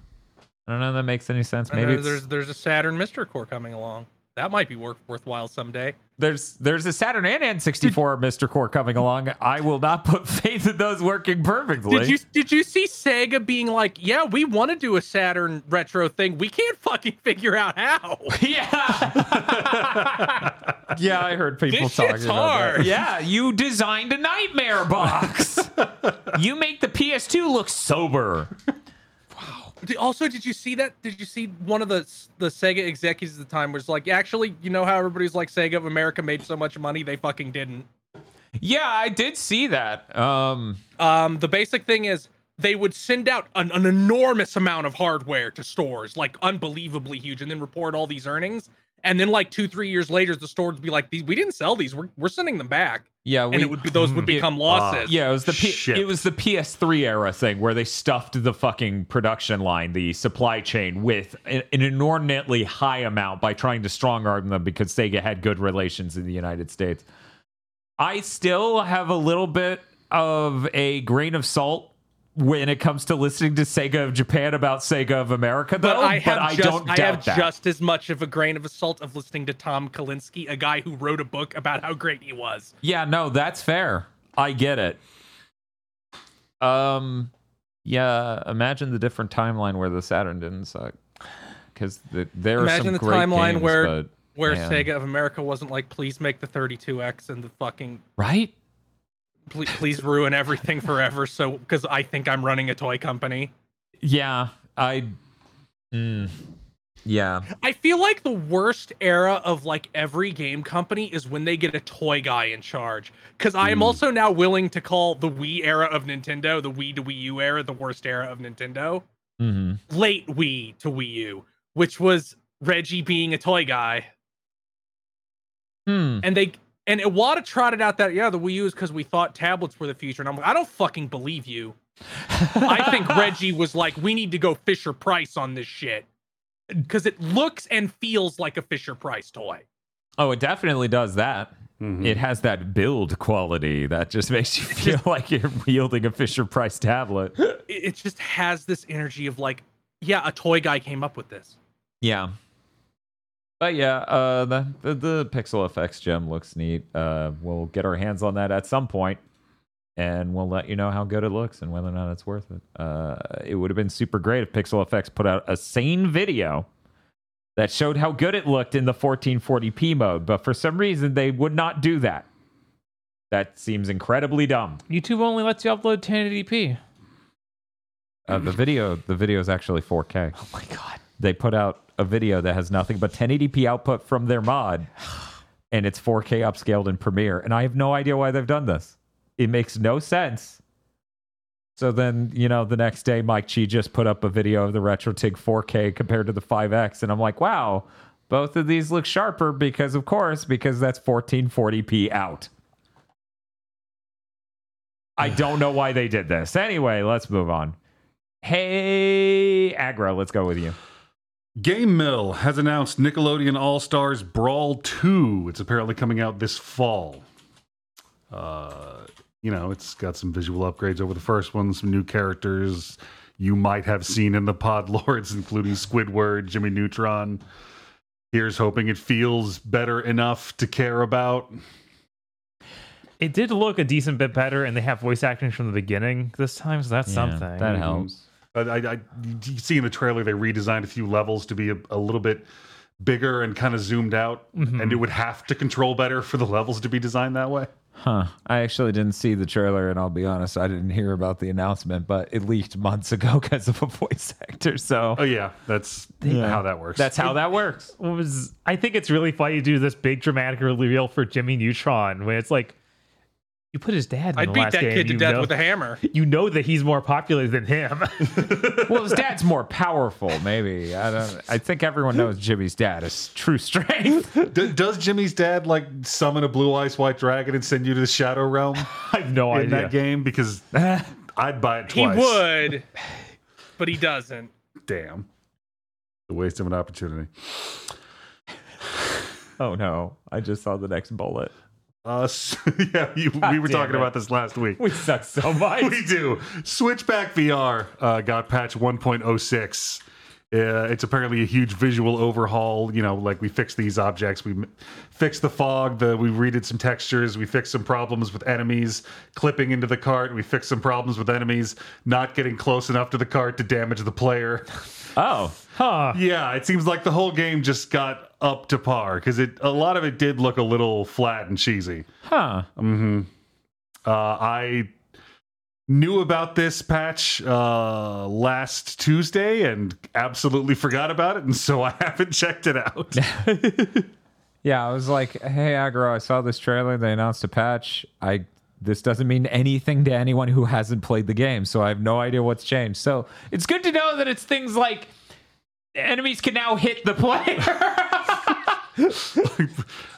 I don't know if that makes any sense. Maybe there- there's there's a Saturn Mister Core coming along. That might be worth, worthwhile someday. there's there's a Saturn and N64 Mister Core coming along. I will not put faith in those working perfectly. Did you did you see Sega being like, yeah, we want to do a Saturn retro thing. We can't fucking figure out how. Yeah. yeah, I heard people This talking about that. hard. Yeah, you designed a nightmare box. you make the PS2 look sober. Did- Also, did you see that? Did you see one of the the Sega executives at the time was like, actually, you know how everybody's like, Sega of America made so much money, they fucking didn't. Yeah, I did see that. Um Um, the basic thing is they would send out an, an enormous amount of hardware to stores, like unbelievably huge, and then report all these earnings. And then, like two, three years later, the store would be like, "These we didn't sell these. We're, we're sending them back." yeah, we And it would be those would hmm. become ah, losses. Yeah, it was the P- it was the PS3 era thing where they stuffed the fucking production line, the supply chain, with an, an inordinately high amount by trying to strong arm them because Sega had good relations in the United States. I still have a little bit of a grain of salt when it comes to listening to Sega of Japan about Sega of America, though. But I have I just don't I doubt have that. just as much of a grain of salt of listening to Tom Kalinske, a guy who wrote a book about how great he was. Yeah, no, that's fair. I get it. Um, yeah. Imagine the different timeline where the Saturn didn't suck. Because the, there are Imagine some the great timeline games, where but, where man. Sega of America wasn't like, please make the 32X and the fucking right? Please, please ruin everything forever. So because I think I'm running a toy company. Yeah, I. Mm, yeah, I feel like the worst era of like every game company is when they get a toy guy in charge. Because I am also now willing to call the Wii era of Nintendo, the Wii to Wii U era, the worst era of Nintendo. hmm Late Wii to Wii U, which was Reggie being a toy guy. Hmm. And they and Iwata trotted out that yeah, the Wii U is because we thought tablets were the future. And I'm like, I don't fucking believe you. I think Reggie was like, we need to go Fisher Price on this shit. Because it looks and feels like a Fisher Price toy. Oh, it definitely does that. Mhm. It has that build quality that just makes you feel like you're wielding a Fisher Price tablet. It, it just has this energy of like, yeah, a toy guy came up with this. Yeah. But yeah, uh, the, the the Pixel FX gem looks neat. Uh, we'll get our hands on that at some point, and we'll let you know how good it looks and whether or not it's worth it. Uh, it would have been super great if Pixel FX put out a sane video that showed how good it looked in the 1440p mode, but for some reason they would not do that. That seems incredibly dumb. YouTube only lets you upload 1080p. Uh, the video, the video is actually 4K. Oh my god. they put out a video that has nothing but 1080p output from their mod. And it's 4k upscaled in premiere. And i have no idea why they've done this. It makes no sense. So then you know the next day mike chi just put up a video of the RetroTINK 4k compared to the 5x and i'm like wow both of these look sharper because of course because that's 1440p out. I don't know why they did this. Anyway let's move on. Hey aggro let's go with you GameMill has announced Nickelodeon All Stars Brawl 2. It's apparently coming out this fall. Uh, you know, it's got some visual upgrades over the first one, some new characters you might have seen in the Pod Lords, including Squidward, Jimmy Neutron. Here's hoping it feels better enough to care about. It did look a decent bit better, and they have voice acting from the beginning this time, so that's Yeah, something. That helps. I, I, I, you see in the trailer they redesigned a few levels to be a, a little bit bigger and kind of zoomed out, mm-hmm. and it would have to control better for the levels to be designed that way. Huh. I actually didn't see the trailer, and I'll be honest, I didn't hear about the announcement, but it leaked months ago because of a voice actor. So Oh yeah, that's Yeah. how that works. that's how that works. What was I think it's really funny to do this big dramatic reveal for Jimmy Neutron when it's like you put his dad in I'd the beat last that game, kid to you death know, with a hammer. you know that he's more popular than him. Well, his dad's more powerful, maybe. I don't. I think everyone knows Jimmy's dad is true strength. D- does Jimmy's dad like summon a blue eyes white dragon and send you to the shadow realm I have no idea. in that game? Because I'd buy it twice. He would, but he doesn't. Damn, the waste of an opportunity. oh no! I just saw the next bullet. Uh, yeah, you, we were talking it. about this last week. We suck so much. we do. Switchback VR uh, got patch 1.06. Uh, it's apparently a huge visual overhaul. You know, like we fixed these objects, we m- fixed the fog, the we redid some textures, we fixed some problems with enemies clipping into the cart, we fixed some problems with enemies not getting close enough to the cart to damage the player. oh, Huh. yeah, it seems like the whole game just got up to par because it a lot of it did look a little flat and cheesy. huh. Mm-hmm. Uh, I knew about this patch uh, last Tuesday and absolutely forgot about it, and so I haven't checked it out. Yeah, I was like, "Hey, Aggro, I saw this trailer. They announced a patch. I this doesn't mean anything to anyone who hasn't played the game, so I have no idea what's changed. So it's good to know that it's things like enemies can now hit the player. it,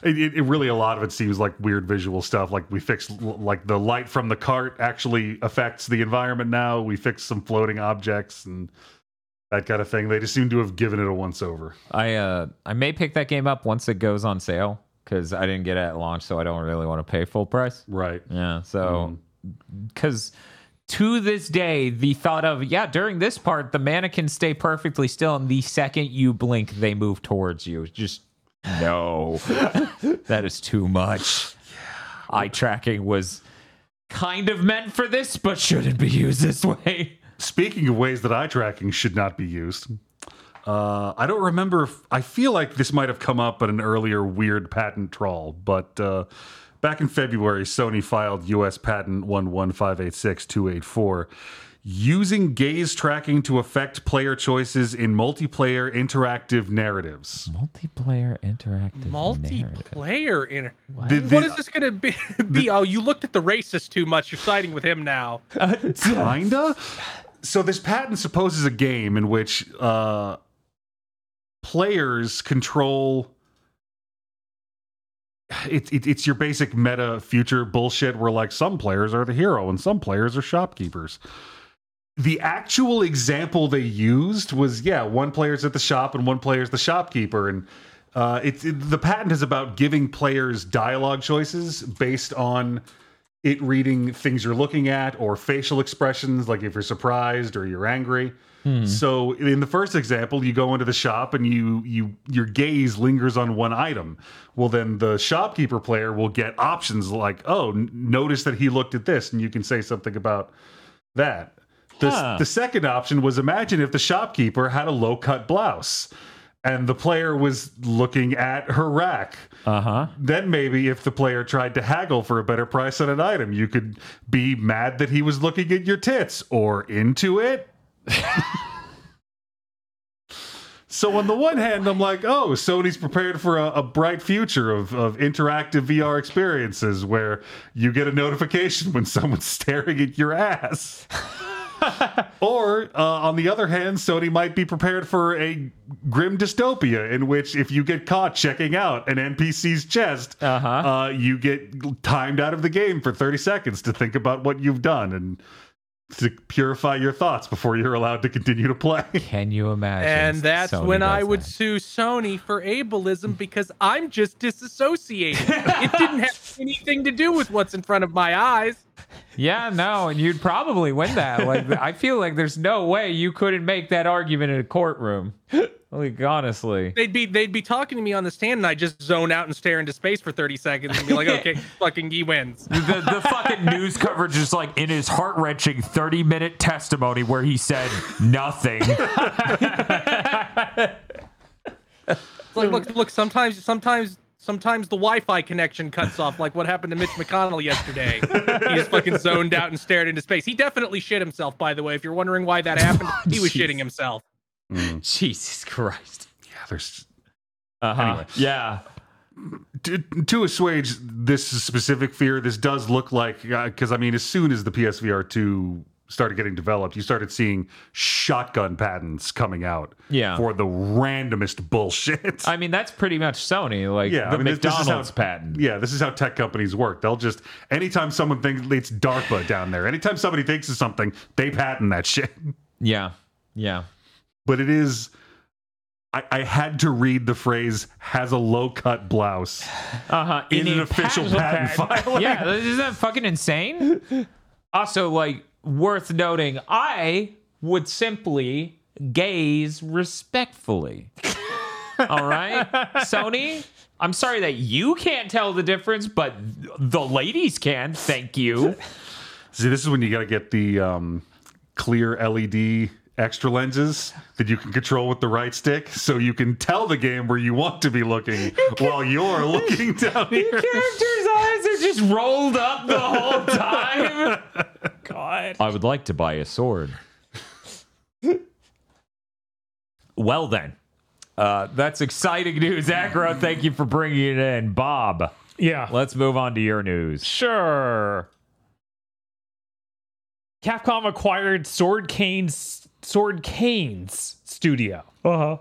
it, it really a lot of it seems like weird visual stuff. Like we fixed like the light from the cart actually affects the environment now. We fixed some floating objects and that kind of thing. They just seem to have given it a once over. I uh I may pick that game up once it goes on sale because I didn't get it at launch, so I don't really want to pay full price. Right. Yeah, so because to this day, the thought of, yeah, during this part, the mannequins stay perfectly still, and the second you blink, they move towards you. Just no. that is too much. Eye tracking was kind of meant for this, but shouldn't be used this way. Speaking of ways that eye tracking should not be used, uh, I don't remember. If, I feel like this might have come up at an earlier weird patent trawl, but uh, back in February, Sony filed U.S. Patent 11586284 using gaze tracking to affect player choices in multiplayer interactive narratives. Multiplayer interactive. Multiplayer in The- the- what is this gonna be? be? Oh, you looked at the racist too much. You're siding with him now. Kinda. So this patent supposes a game in which uh, players control. It, it, it's your basic meta future bullshit where like some players are the hero and some players are shopkeepers. The actual example they used was yeah, one player's at the shop and one player's the shopkeeper, and uh, it's it, the patent is about giving players dialogue choices based on it reading things you're looking at or facial expressions, like if you're surprised or you're angry. Hmm. So in the first example, you go into the shop and you you your gaze lingers on one item. Well, then the shopkeeper player will get options like, "Oh, notice that he looked at this," and you can say something about that. The, Huh. the second option was imagine if the shopkeeper had a low cut blouse and the player was looking at her rack Uh huh. then maybe if the player tried to haggle for a better price on an item, you could be mad that he was looking at your tits or into it. so on the one hand, I'm like, oh, Sony's prepared for a, a bright future of, of interactive VR experiences where you get a notification when someone's staring at your ass. or uh, on the other hand, Sony might be prepared for a grim dystopia in which if you get caught checking out an NPC's chest, Uh-huh. uh, you get timed out of the game for 30 seconds to think about what you've done and to purify your thoughts before you're allowed to continue to play. Can you imagine? And that's Sony when I would that? sue Sony for ableism because I'm just disassociated. it didn't have anything to do with what's in front of my eyes. Yeah, no, and you'd probably win that. Like, I feel like there's no way you couldn't make that argument in a courtroom. Like, honestly. They'd be they'd be talking to me on the stand and I just zone out and stare into space for 30 seconds and be like, okay, fucking he wins. The, the fucking news coverage is like in his heart wrenching 30 minute testimony where he said nothing. Like, look, look, sometimes sometimes sometimes the Wi-Fi connection cuts off, like what happened to Mitch McConnell yesterday. he just fucking zoned out and stared into space. He definitely shit himself, by the way. If you're wondering why that happened, he was shitting himself. Jesus Christ. Yeah, there's Uh-huh. Anyway. Yeah. to, to assuage this specific fear, this does look like because I mean, as soon as the PSVR two started getting developed, you started seeing shotgun patents coming out Yeah. for the randomest bullshit. I mean, that's pretty much Sony. Like yeah, the I mean, this- this is McDonald's how- patent. Yeah, this is how tech companies work. They'll just anytime someone thinks it's DARPA down there, anytime somebody thinks of something, they patent that shit. Yeah. Yeah. But it is. I, I had to read the phrase "has a low cut blouse" Uh-huh. in an official patent- patent filing. yeah, isn't that fucking insane? Also, like, worth noting, I would simply gaze respectfully. All right, Sony. I'm sorry that you can't tell the difference, but the ladies can. Thank you. See, this is when you got to get the um, clear LED extra lenses that you can control with the right stick, so you can tell the game where you want to be looking while you're looking down here. Characters' eyes are just rolled up the whole time. God. I would like to buy a sword. well, then. Uh, that's exciting news, Aggro. Thank you for bringing it in. Bob, Yeah. let's move on to your news. Sure. Capcom acquired Swordcane's Sword Canes studio. Uh-huh.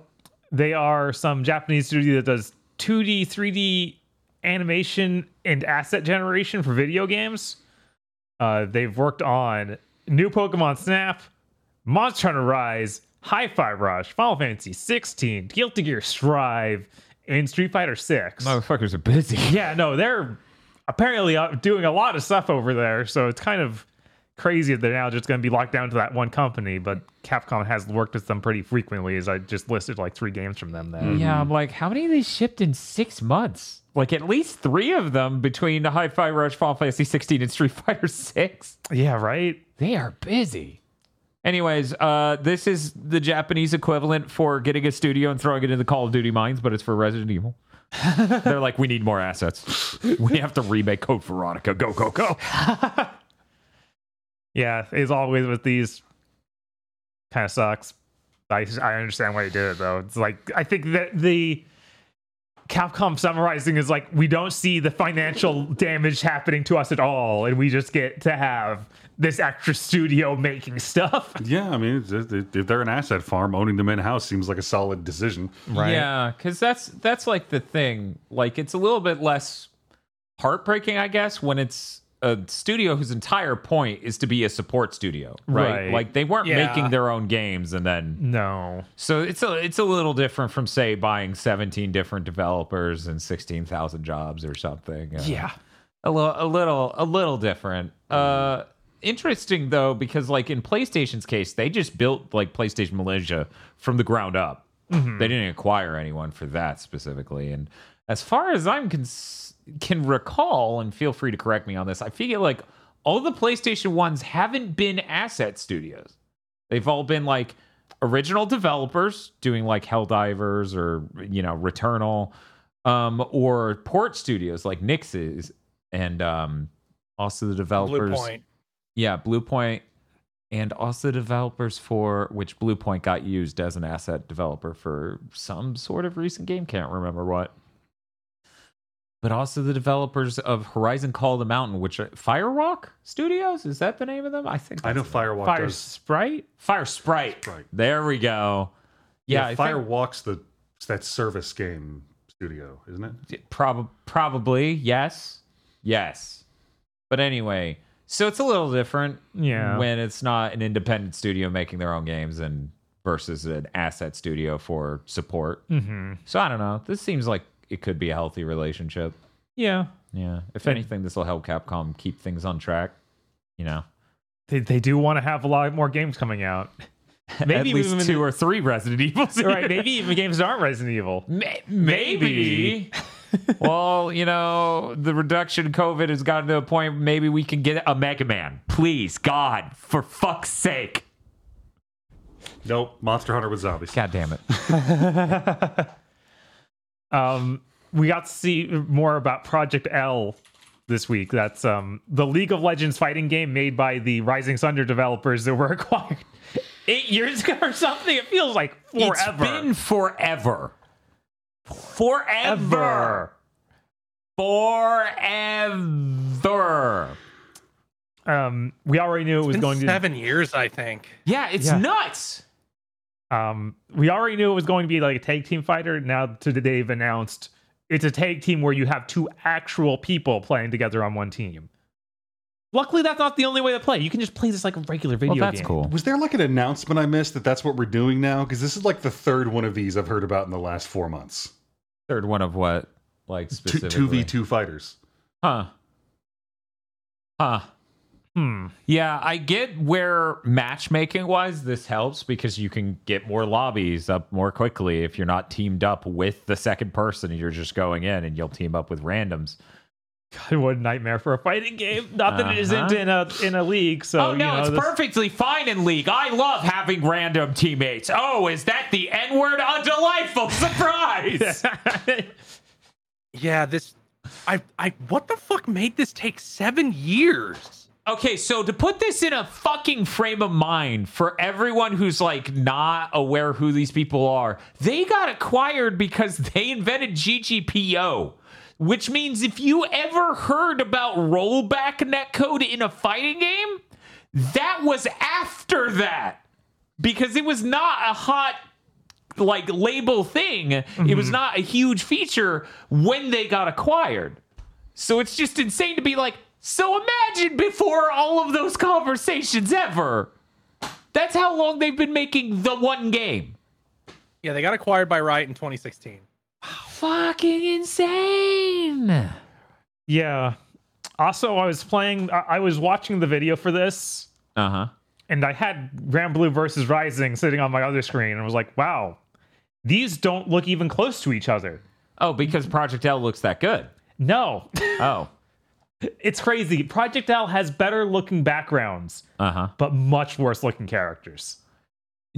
They are some Japanese studio that does 2D, 3D animation and asset generation for video games. Uh, they've worked on new Pokemon Snap, Monster Hunter Rise, Hi-Fi Rush, Final Fantasy 16, Guilty Gear Strive, and Street Fighter 6. Motherfuckers are busy. Yeah, no, they're apparently uh, doing a lot of stuff over there, so it's kind of crazy that they're now just going to be locked down to that one company. But Capcom has worked with them pretty frequently, as I just listed like three games from them there. Yeah, I'm like, how many of these shipped in six months? Like at least three of them between Hi-Fi Rush, Final Fantasy 16, and Street Fighter 6. Yeah, right. They are busy. Anyways, uh, this is the Japanese equivalent for getting a studio and throwing it in the Call of Duty mines, but it's for Resident Evil. They're like, we need more assets. We have to remake Code Veronica. Go, go, go. Yeah, as always with these, kind of sucks. I I understand why you did it though. It's like I think that the Capcom summarizing is like we don't see the financial damage happening to us at all, and we just get to have this extra studio making stuff. Yeah, I mean, if if they're an asset farm, owning them in house seems like a solid decision. Right. Yeah, because that's that's like the thing. Like it's a little bit less heartbreaking, I guess, when it's a studio whose entire point is to be a support studio, right? Right. Like they weren't Yeah. making their own games, and then No. so it's a it's a little different from say buying seventeen different developers and sixteen thousand jobs or something. Uh, Yeah. a little a little a little different uh interesting though because like in playstation's case they just built like playstation malaysia from the ground up they didn't acquire anyone for that specifically and as far as i'm cons- can recall and feel free to correct me on this i feel like all the playstation ones haven't been asset studios they've all been like original developers doing like helldivers or you know returnal um or port studios like Nixxes and um also the developers Bluepoint. yeah Bluepoint and also developers for which Bluepoint got used as an asset developer for some sort of recent game can't remember what but also the developers of horizon call of the mountain which are firerock studios is that the name of them i think I know Firewalk Fire does. Sprite? fire sprite Sprite. there we go yeah, Yeah, I think- Firewalk's the that service game studio, isn't it? Prob- probably yes yes but anyway so it's a little different Yeah. when it's not an independent studio making their own games and versus an asset studio for support Mm-hmm. so i don't know this seems like it could be a healthy relationship Yeah. yeah if anything this will help capcom keep things on track you know They, they do want to have a lot more games coming out. Maybe at least even- two or three resident evils right. Maybe even games that aren't Resident Evil. May- maybe. well, you know, the reduction COVID has gotten to a point. Maybe we can get a Mega Man, please, God, for fuck's sake. Nope. Monster Hunter with zombies. God damn it. Um, we got to see more about Project L this week. That's um the League of Legends fighting game made by the Rising Thunder developers that were acquired eight years ago or something. It feels like forever. It's been forever. Forever. Forever. um, we already knew it was Been going to. seven years, I think. Yeah, it's Yeah. nuts. Um, we already knew it was going to be like a tag team fighter. Now today they've announced it's a tag team where you have two actual people playing together on one team. Luckily, that's not the only way to play. You can just play this like a regular video Well, that's game. cool. Was there like an announcement I missed that that's what we're doing now? Because this is like the third one of these I've heard about in the last four months. Third one of what? Like specifically? Two v two fighters. Huh. Huh. Hmm. Yeah, I get where matchmaking wise this helps because you can get more lobbies up more quickly if you're not teamed up with the second person. You're just going in and you'll team up with randoms. God, what a nightmare for a fighting game. Not that it isn't Uh-huh. in a in a league. So oh you no, know, it's this- perfectly fine in League. I love having random teammates. Oh, is that the N word? A delightful surprise. Yeah, this. I. I. What the fuck made this take seven years? Okay, so to put this in a fucking frame of mind for everyone who's like not aware who these people are, they got acquired because they invented GGPO, which means if you ever heard about rollback netcode in a fighting game, that was after that because it was not a hot like label thing. It was mm-hmm. not a huge feature when they got acquired. So it's just insane to be like, so imagine before all of those conversations ever. That's how long they've been making the one game. Yeah, they got acquired by Riot in 2016. Fucking insane. yeah. Also, I was playing. I I was watching the video for this, Uh huh. and I had Granblue versus Rising sitting on my other screen, and I was like, "Wow, these don't look even close to each other." Oh, because Project L looks that good. No, Oh. it's crazy. Project L has better looking backgrounds, Uh huh. but much worse looking characters.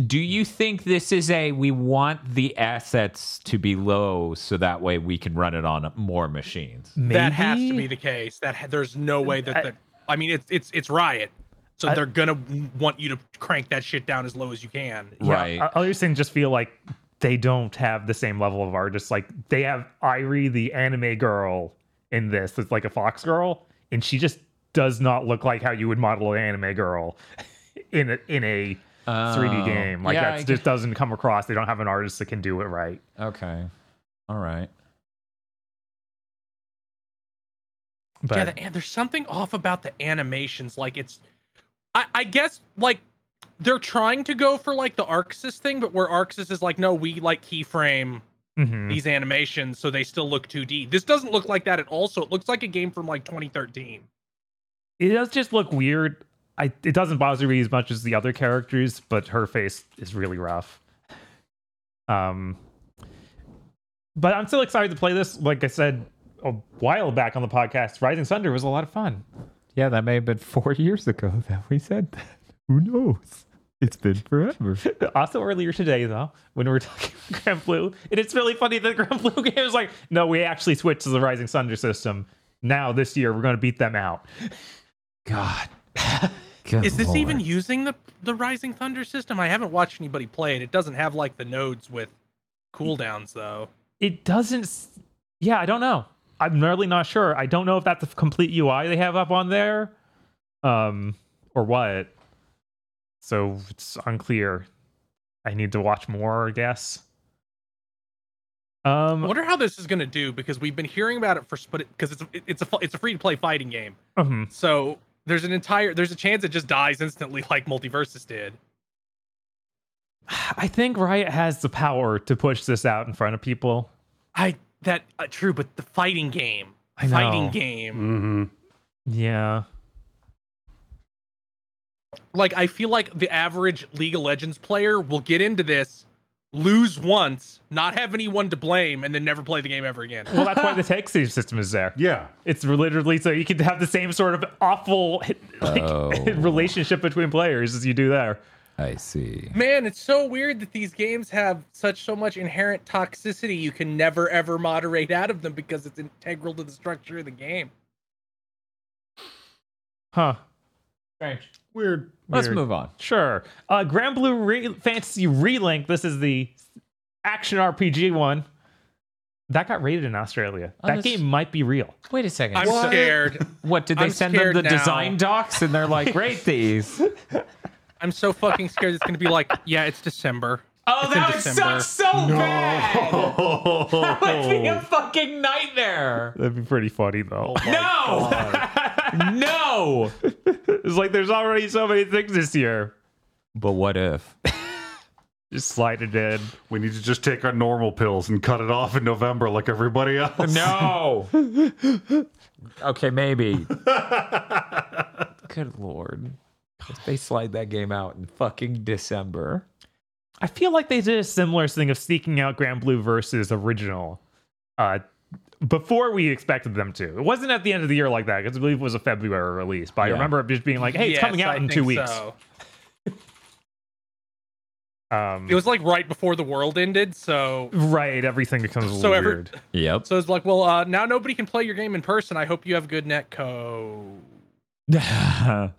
Do you think this is a we want the assets to be low so that way we can run it on more machines? That has to be the case. That ha- there's no way that I- the, I mean, it's it's it's Riot, so I- they're gonna want you to crank that shit down as low as you can. Right. I- Other things just feel like they don't have the same level of artists. Like they have Ahri, the anime girl, in this. That's like a fox girl, and she just does not look like how you would model an anime girl in a, in a 3D Oh. game. Like Yeah, that just doesn't come across. They don't have an artist that can do it right. Okay. All right. But yeah, the, and there's something off about the animations. Like it's, I, I guess like they're trying to go for like the ArcSys thing, but where ArcSys is like, no, we like keyframe mhm. these animations so they still look 2D. This doesn't look like that at all. So it looks like a game from like 2013. it does just look weird. I it doesn't bother me as much as the other characters, but her face is really rough. Um, but I'm still excited to play this. Like I said a while back on the podcast, Rising Thunder was a lot of fun. Yeah, that may have been four years ago that we said that. Who knows? It's been forever. also earlier today, though, when we were talking about Granblue, and it's really funny that Granblue game is like, no, we actually switched to the Rising Thunder system. Now this year we're going to beat them out. God. Is this even using the the Rising Thunder system? I haven't watched anybody play it. It doesn't have like the nodes with cooldowns though. it doesn't s- yeah i don't know i'm really not sure i don't know if that's the complete ui they have up on there um or what so it's unclear i need to watch more i guess I um wonder how this is going to do because we've been hearing about it for but because it's it's a it's a free to play fighting game. mhm. So there's an entire there's a chance it just dies instantly like Multiversus did. i think riot has the power to push this out in front of people I that uh, true, but the fighting game, I fighting know. game. hmm yeah Like I feel like the average League of Legends player will get into this, lose once, not have anyone to blame, and then never play the game ever again. well that's why the tech stage system is there Yeah. it's literally so you can have the same sort of awful like, Oh. relationship between players as you do there I see. Man, it's so weird that these games have such so much inherent toxicity. You can never ever moderate out of them because it's integral to the structure of the game. huh Strange. Weird. Let's Weird. move on. Sure. Uh, Granblue Re- Fantasy Relink. This is the action RPG one. That got rated in Australia. Oh, that that's- game might be real. Wait a second. I'm scared. What did they I'm send them scared the now. design docs and they're like, rate these? I'm so fucking scared it's gonna be like, yeah, it's December. Oh, It's in that would December. suck so bad. That would be a Oh, fucking nightmare. That'd be pretty funny though. No, no. it's like there's already so many things this year. But what if? Just slide it in. we need to just take our normal pills and cut it off in November like everybody else. No. okay, maybe. Good lord. If they slide that game out in fucking December. I feel like they did a similar thing of sneaking out Granblue versus original. Uh, before we expected them to. It wasn't at the end of the year like that because I believe it was a February release. But I remember it just being like, "Hey, it's Yes, coming out I in two weeks." so. Um, It was like right before the world ended, so right. Everything becomes a So little every- weird. Yep. so it's like, well, uh, now nobody can play your game in person. I hope you have good net code.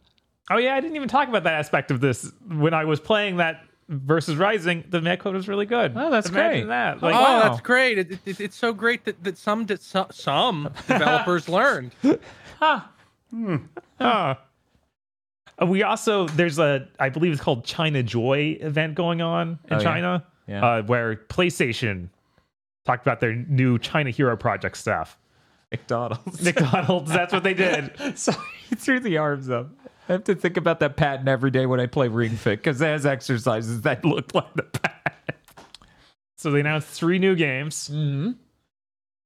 Oh yeah, I didn't even talk about that aspect of this when I was playing that versus Rising. The netcode was really good. Oh, that's Imagine great. That oh, wow. that's great! It, it, it's so great that, that some de- so- some developers learned. huh. Uh, we also there's a I believe it's called ChinaJoy event going on in Oh. China, Yeah. uh, where PlayStation talked about their new China Hero Project stuff. McDonald's. McDonald's, that's what they did. so he threw the arms up. I have to think about that patent every day when I play Ring Fit because it has exercises that look like the patent. So they announced three new games: Mm-hmm.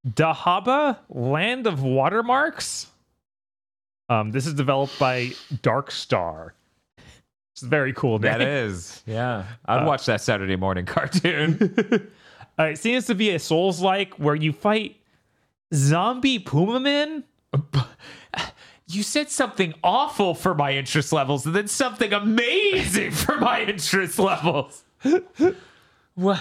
Dahaba, Land of Watermarks. Um, this is developed by Dark Star. It's a very cool name. That is, yeah. I'd watch that Saturday morning cartoon. Uh, it seems to be a Souls like where you fight zombie Puma Men. you said something awful for my interest levels, and then something amazing for my interest levels. what?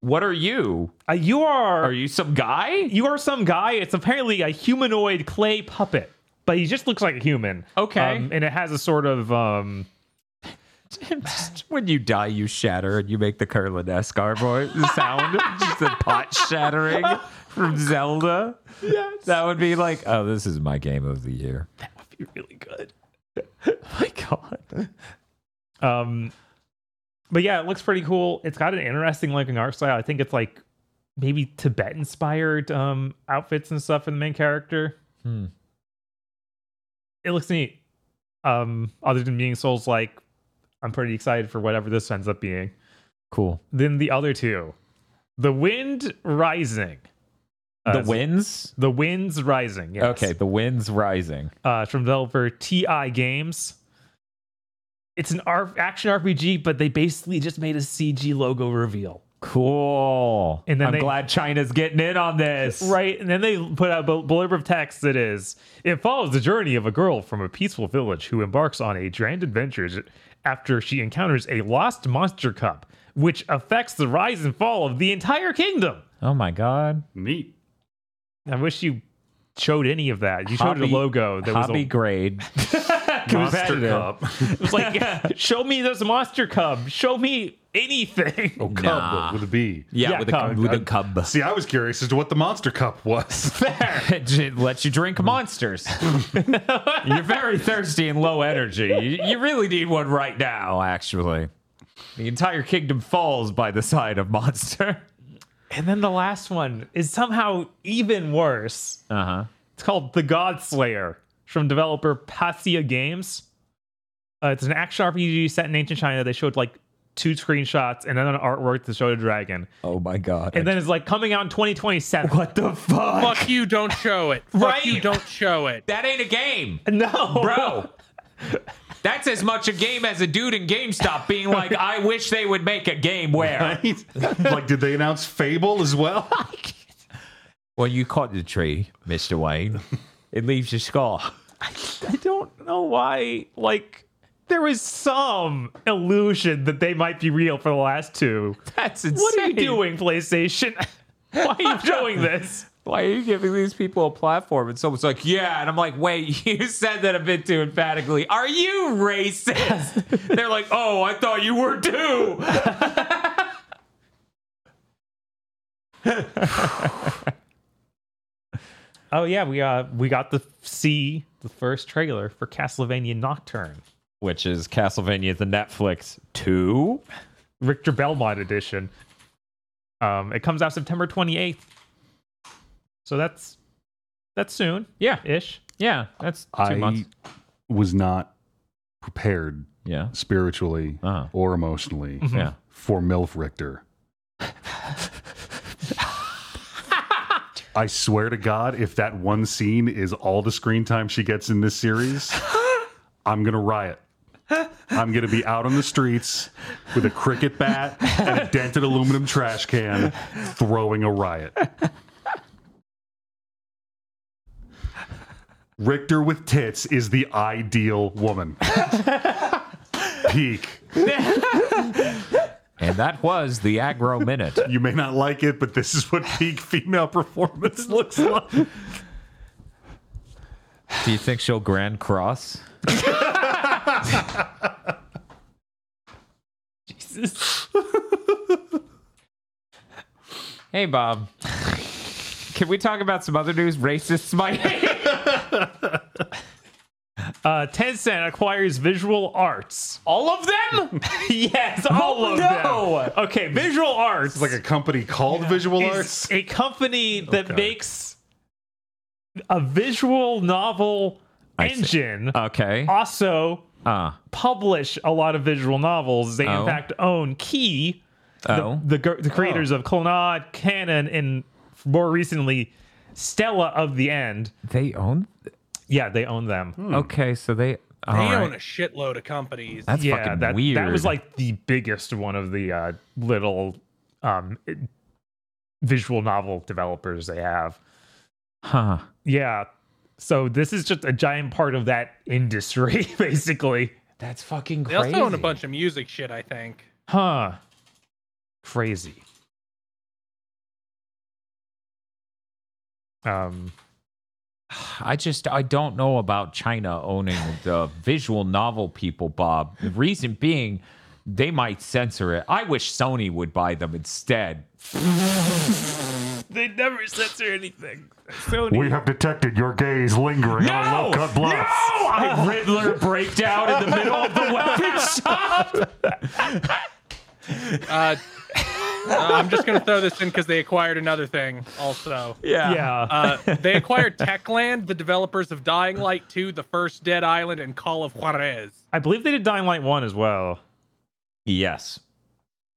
What are you? Uh, you are, Are you some guy? you are some guy. It's apparently a humanoid clay puppet, but he just looks like a human. Okay. Um, and it has a sort of um, when you die, you shatter and you make the Kurlanesque boy sound. Just a pot shattering from Zelda. yes. That would be like, oh, this is my game of the year. That would be really good. My god. Um, but yeah, it looks pretty cool. It's got an interesting looking art style. I think it's like maybe Tibet inspired um outfits and stuff in the main character. Hmm. It looks neat. Um, other than being Souls like, I'm pretty excited for whatever this ends up being. Cool. Then the other two, The Wind Rising. The Uh, winds? The Winds Rising. Yes. Okay, the winds rising. uh, from developer TI Games. It's an R- action RPG, but they basically just made a CG logo reveal. Cool. And then I'm they- glad China's getting in on this. Right, and then they put out a blurb of text that is, it follows the journey of a girl from a peaceful village who embarks on a grand adventure after she encounters a lost monster cup, which affects the rise and fall of the entire kingdom. Oh my god. Neat. I wish you showed any of that. You showed Hobby- a logo that was Hobby a, grade. Monster competitive. Cup. it was like, show me this monster cub. Show me anything. Oh, cub Nah. with a B. Yeah, Yeah, with, a, cub. with a cub. See, I was curious as to what the Monster Cup was. it lets you drink monsters. You're very thirsty and low energy. You, you really need one right now, actually. The entire kingdom falls by the side of monster. And then the last one is somehow even worse. Uh huh. It's called The God Slayer from developer Pathea Games. Uh, it's an action RPG set in ancient China. They showed like two screenshots and then an artwork to show a dragon. Oh my god. And then it's like coming out in 2027. what the fuck? Fuck you, don't show it. Fuck you, don't show it. That ain't a game, No, bro. That's as much a game as a dude in GameStop being like, I wish they would make a game where. Right? like, did they announce Fable as well? When you caught the tree, Mr. Wayne, it leaves your scar. I don't know why. Like, there was some illusion that they might be real for the last two. That's insane. What are you doing, PlayStation? Why are you showing this? Why are you giving these people a platform? And someone's like, yeah. And I'm like, wait, you said that a bit too emphatically. Are you racist? They're like, oh, I thought you were too. Oh yeah, we uh we got the see the first trailer for Castlevania Nocturne, Which is Castlevania the Netflix 2. Richter Belmont edition. Um, it comes out September 28th. So that's that's soon Yeah. ish. Yeah. That's two I months. was not prepared Yeah. spiritually Uh-huh. or emotionally Yeah. for MILF Richter. I swear to God, if that one scene is all the screen time she gets in this series, I'm going to riot. I'm going to be out on the streets with a cricket bat and a dented aluminum trash can throwing a riot. Richter with tits is the ideal woman. Peak. And that was the Aggro Minute. You may not like it, but this is what peak female performance looks like. Do you think she'll Grand Cross? Jesus. Hey, Bob. Can we talk about some other news? Racists might. Uh, Tencent acquires Visual Arts. All of them? yes, all Oh, of no. them. Okay, Visual Arts. It's like a company called Visual is Arts. a company that Okay. makes a visual novel I see. engine. Okay. Also, Uh, publish a lot of visual novels. They Oh. in fact own Key, the, oh. the, gr- the creators of Clannad, Kanon, and more recently Stella of the End. They own. Yeah, they own them. Okay, so they They all right. own a shitload of companies. That's yeah, fucking that weird. that was like the biggest one of the uh, little um, visual novel developers they have. huh. Yeah. So this is just a giant part of that industry, basically. That's fucking crazy. they crazy. also own a bunch of music shit, I think. Huh. Crazy. Um I just I don't know about China owning the visual novel people, Bob. The reason being they might censor it. I wish Sony would buy them instead. they never censor anything. Sony. We have detected your gaze lingering on No! low cut blocks. I Riddler breakdown in the middle of the weapon shop. Uh, uh, I'm just gonna throw this in because they acquired another thing also. Yeah. yeah. Uh, they acquired Techland, the developers of Dying Light 2, The First Dead Island, and Call of Juarez. I believe they did Dying Light 1 as well. Yes.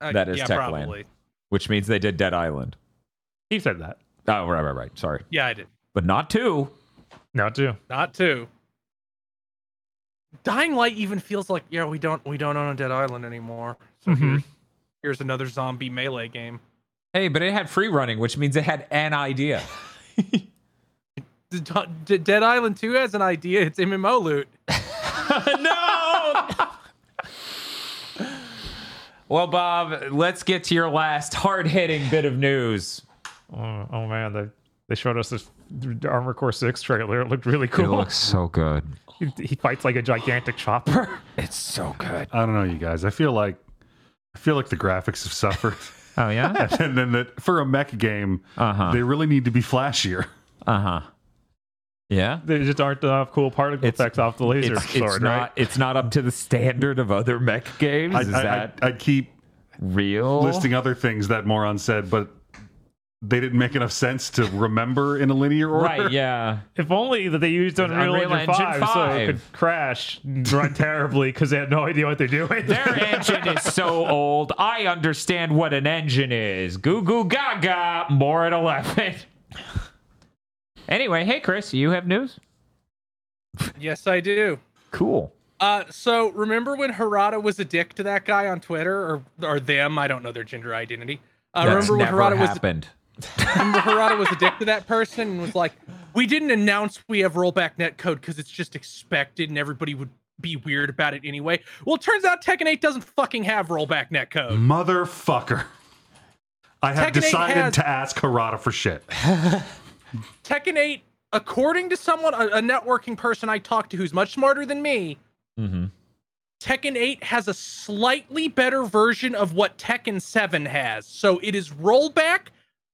Uh, That is yeah, Techland. probably. Which means they did Dead Island. He said that. Oh, right, right, right. Sorry. Yeah, I did. But not two. No, 2. Not two. Dying Light even feels like yeah, we don't we don't own a Dead Island anymore. So Mhm. Here's, here's another zombie melee game. Hey, but it had free running, which means it had an idea. D- D- Dead Island 2 has an idea. It's MMO loot. no. well, Bob, let's get to your last hard-hitting bit of news. Oh, oh man, they they showed us this Armored Core 6 trailer. It looked really cool. It looks so good. he, he fights like a gigantic chopper. It's so good. I don't know, you guys. I feel like I feel like the graphics have suffered, Oh yeah. and then that for a mech game, Uh-huh. they really need to be flashier. Uh huh. Yeah. There just aren't enough cool particle It's- effects off the laser It's, it's not. right? It's not up to the standard of other mech games. I, Is I, that I, I'd keep real? listing other things that Moron said, but they didn't make enough sense to remember in a linear order. Right. Yeah. If only that they used Unreal, Unreal Engine, Engine 5, so it could crash and run terribly because they had no idea what they're doing. Their engine is so old. I understand what an engine is. Goo goo gaga. More at eleven. Anyway, hey Kris, you have news? Yes, I do. Cool. Uh, so remember when Harada was a dick to that guy on Twitter or or them? I don't know their gender identity. Uh, That's remember when never Harada was happened. Remember Harada was a dick to that person and was like, "We didn't announce we have rollback netcode because it's just expected and everybody would be weird about it anyway." Well, it turns out Tekken 8 doesn't fucking have rollback netcode. Motherfucker. I have Tekken decided has- to ask Harada for shit. Tekken 8, according to someone, a, a networking person I talked to who's much smarter than me, Mm-hmm. Tekken 8 has a slightly better version of what Tekken 7 has. So it is rollback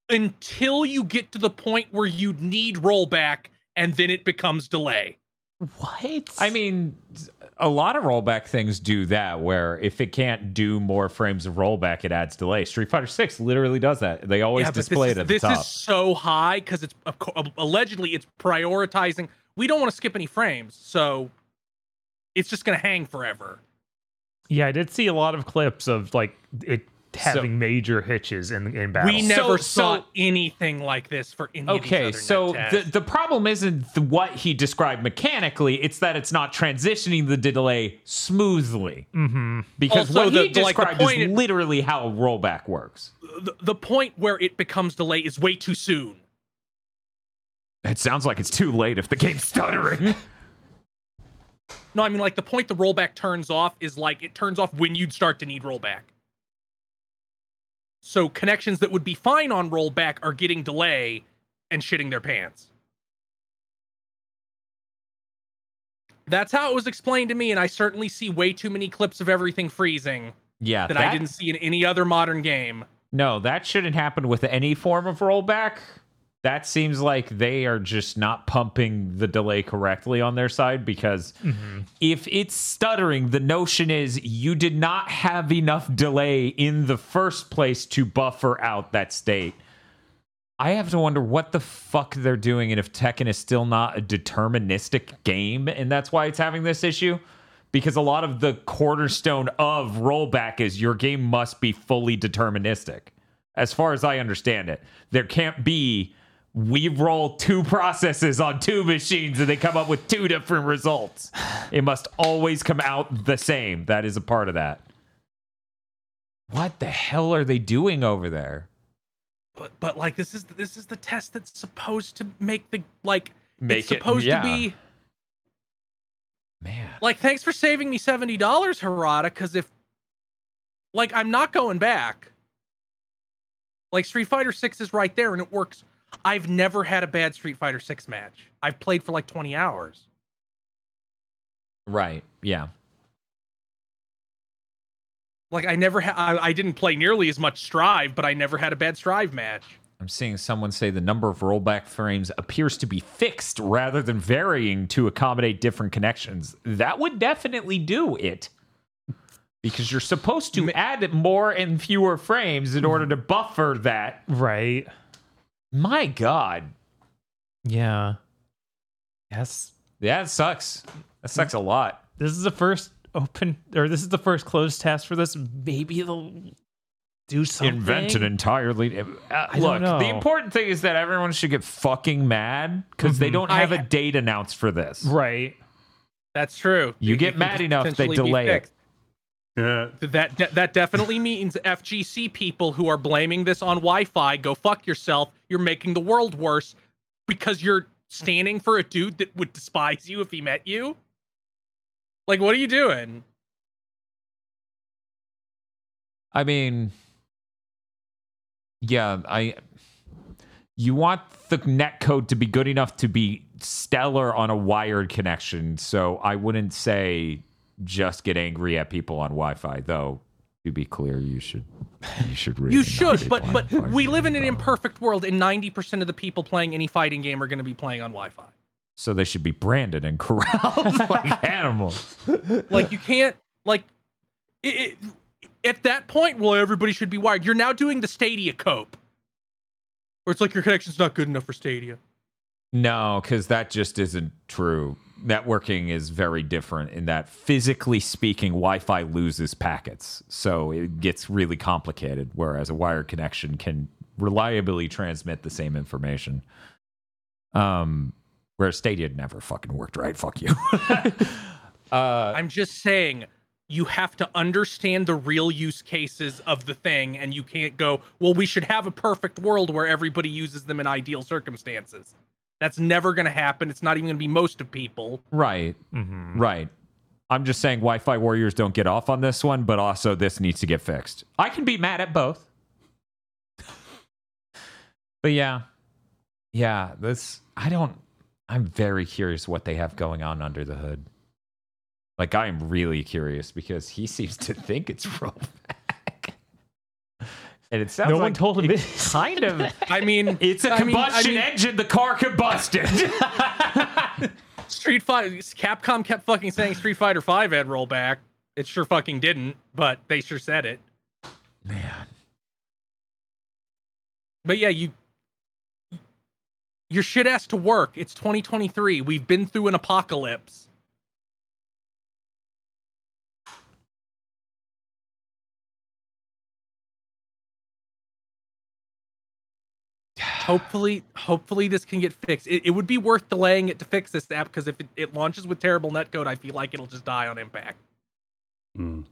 until you get to the point where you need rollback, and then it becomes delay. What? I mean, a lot of rollback things do that. Where if it can't do more frames of rollback, it adds delay. Street Fighter Six literally does that. They always Yeah, display this it is, at the this top. is so high because it's allegedly it's prioritizing. We don't want to skip any frames, so it's just gonna hang forever. yeah, I did see a lot of clips of like it having major hitches in in battle. We never so- saw anything like this for any. Okay, of these so other net the, the problem isn't the, what he described mechanically; it's that it's not transitioning the delay smoothly. hmm Because Also, what the- he the- described point is it- literally how a rollback works. the, the point where it becomes delay is way too soon. It sounds like it's too late if the game's stuttering. No, I mean like the point the rollback turns off is like it turns off when you'd start to need rollback. So connections that would be fine on rollback are getting delay and shitting their pants. That's how it was explained to me, and I certainly see way too many clips of everything freezing yeah, that, I didn't see in any other modern game. No, that shouldn't happen with any form of rollback. That seems like they are just not pumping the delay correctly on their side because mm-hmm. if it's stuttering, the notion is you did not have enough delay in the first place to buffer out that state. I have to wonder what the fuck they're doing and if Tekken is still not a deterministic game and that's why it's having this issue. Because a lot of the cornerstone of rollback is your game must be fully deterministic. As far as I understand it, there can't be we roll two processes on two machines and they come up with two different results. It must always come out the same. That is a part of that. What the hell are they doing over there? But but like this is this is the test that's supposed to make the like Make it's it- supposed yeah. to be Man. like thanks for saving me seventy dollars, Harada. Because if like I'm not going back. Like Street Fighter Six is right there and it works. I've never had a bad Street Fighter Six match. I've played for like twenty hours. Right. Yeah. Like I never had. I, I didn't play nearly as much Strive, but I never had a bad Strive match. I'm seeing someone say the number of rollback frames appears to be fixed rather than varying to accommodate different connections. That would definitely do it. Because you're supposed to add more and fewer frames in order to buffer that. Right. My God. Yeah. Yes. Yeah, it sucks. That sucks a lot. This is the first open or this is the first closed test for this. Maybe they'll do something. Invent an entirely. Uh, don't look, know. the important thing is that everyone should get fucking mad because they don't have a date announced for this. Right. That's true. You It- get mad enough, they delay it. Fixed. Yeah. That de- that definitely means FGC people who are blaming this on Wi-Fi go fuck yourself. You're making the world worse because you're standing for a dude that would despise you if he met you. Like, what are you doing? I mean, yeah, I. You want the net code to be good enough to be stellar on a wired connection, so I wouldn't say just get angry at people on Wi-Fi. Though, to be clear, you should you should really You should, but but we live in an imperfect world, and ninety percent of the people playing any fighting game are going to be playing on Wi-Fi. So they should be branded and corralled like animals. Like you can't like it, it, at that point. Well, everybody should be wired. You're now doing the Stadia cope, where it's like your connection's not good enough for Stadia. No, because that just isn't true. Networking is very different in that, physically speaking, Wi Fi loses packets. So it gets really complicated, whereas a wired connection can reliably transmit the same information. Um, whereas Stadia never fucking worked right. Fuck you. uh, I'm just saying you have to understand the real use cases of the thing and you can't go, well, we should have a perfect world where everybody uses them in ideal circumstances. That's never going to happen. It's not even going to be most of people. right. Mm-hmm. Right. I'm just saying Wi Fi warriors don't get off on this one, but also this needs to get fixed. I can be mad at both. but yeah. Yeah, this I don't I'm very curious what they have going on under the hood. Like I'm really curious because he seems to think it's rollback. And it sounds No like one told him it it. kind of I mean, it's a I mean- I combustion mean- engine, the car combusted. Street Fighter, Capcom kept fucking saying Street Fighter 5 had rollback. It sure fucking didn't, but they sure said it. Man. But yeah, you your shit has to work. It's 2023. We've been through an apocalypse. Hopefully, hopefully this can get fixed. It, it would be worth delaying it to fix this app because if it, it launches with terrible netcode, I feel like it'll just die on impact. Mm.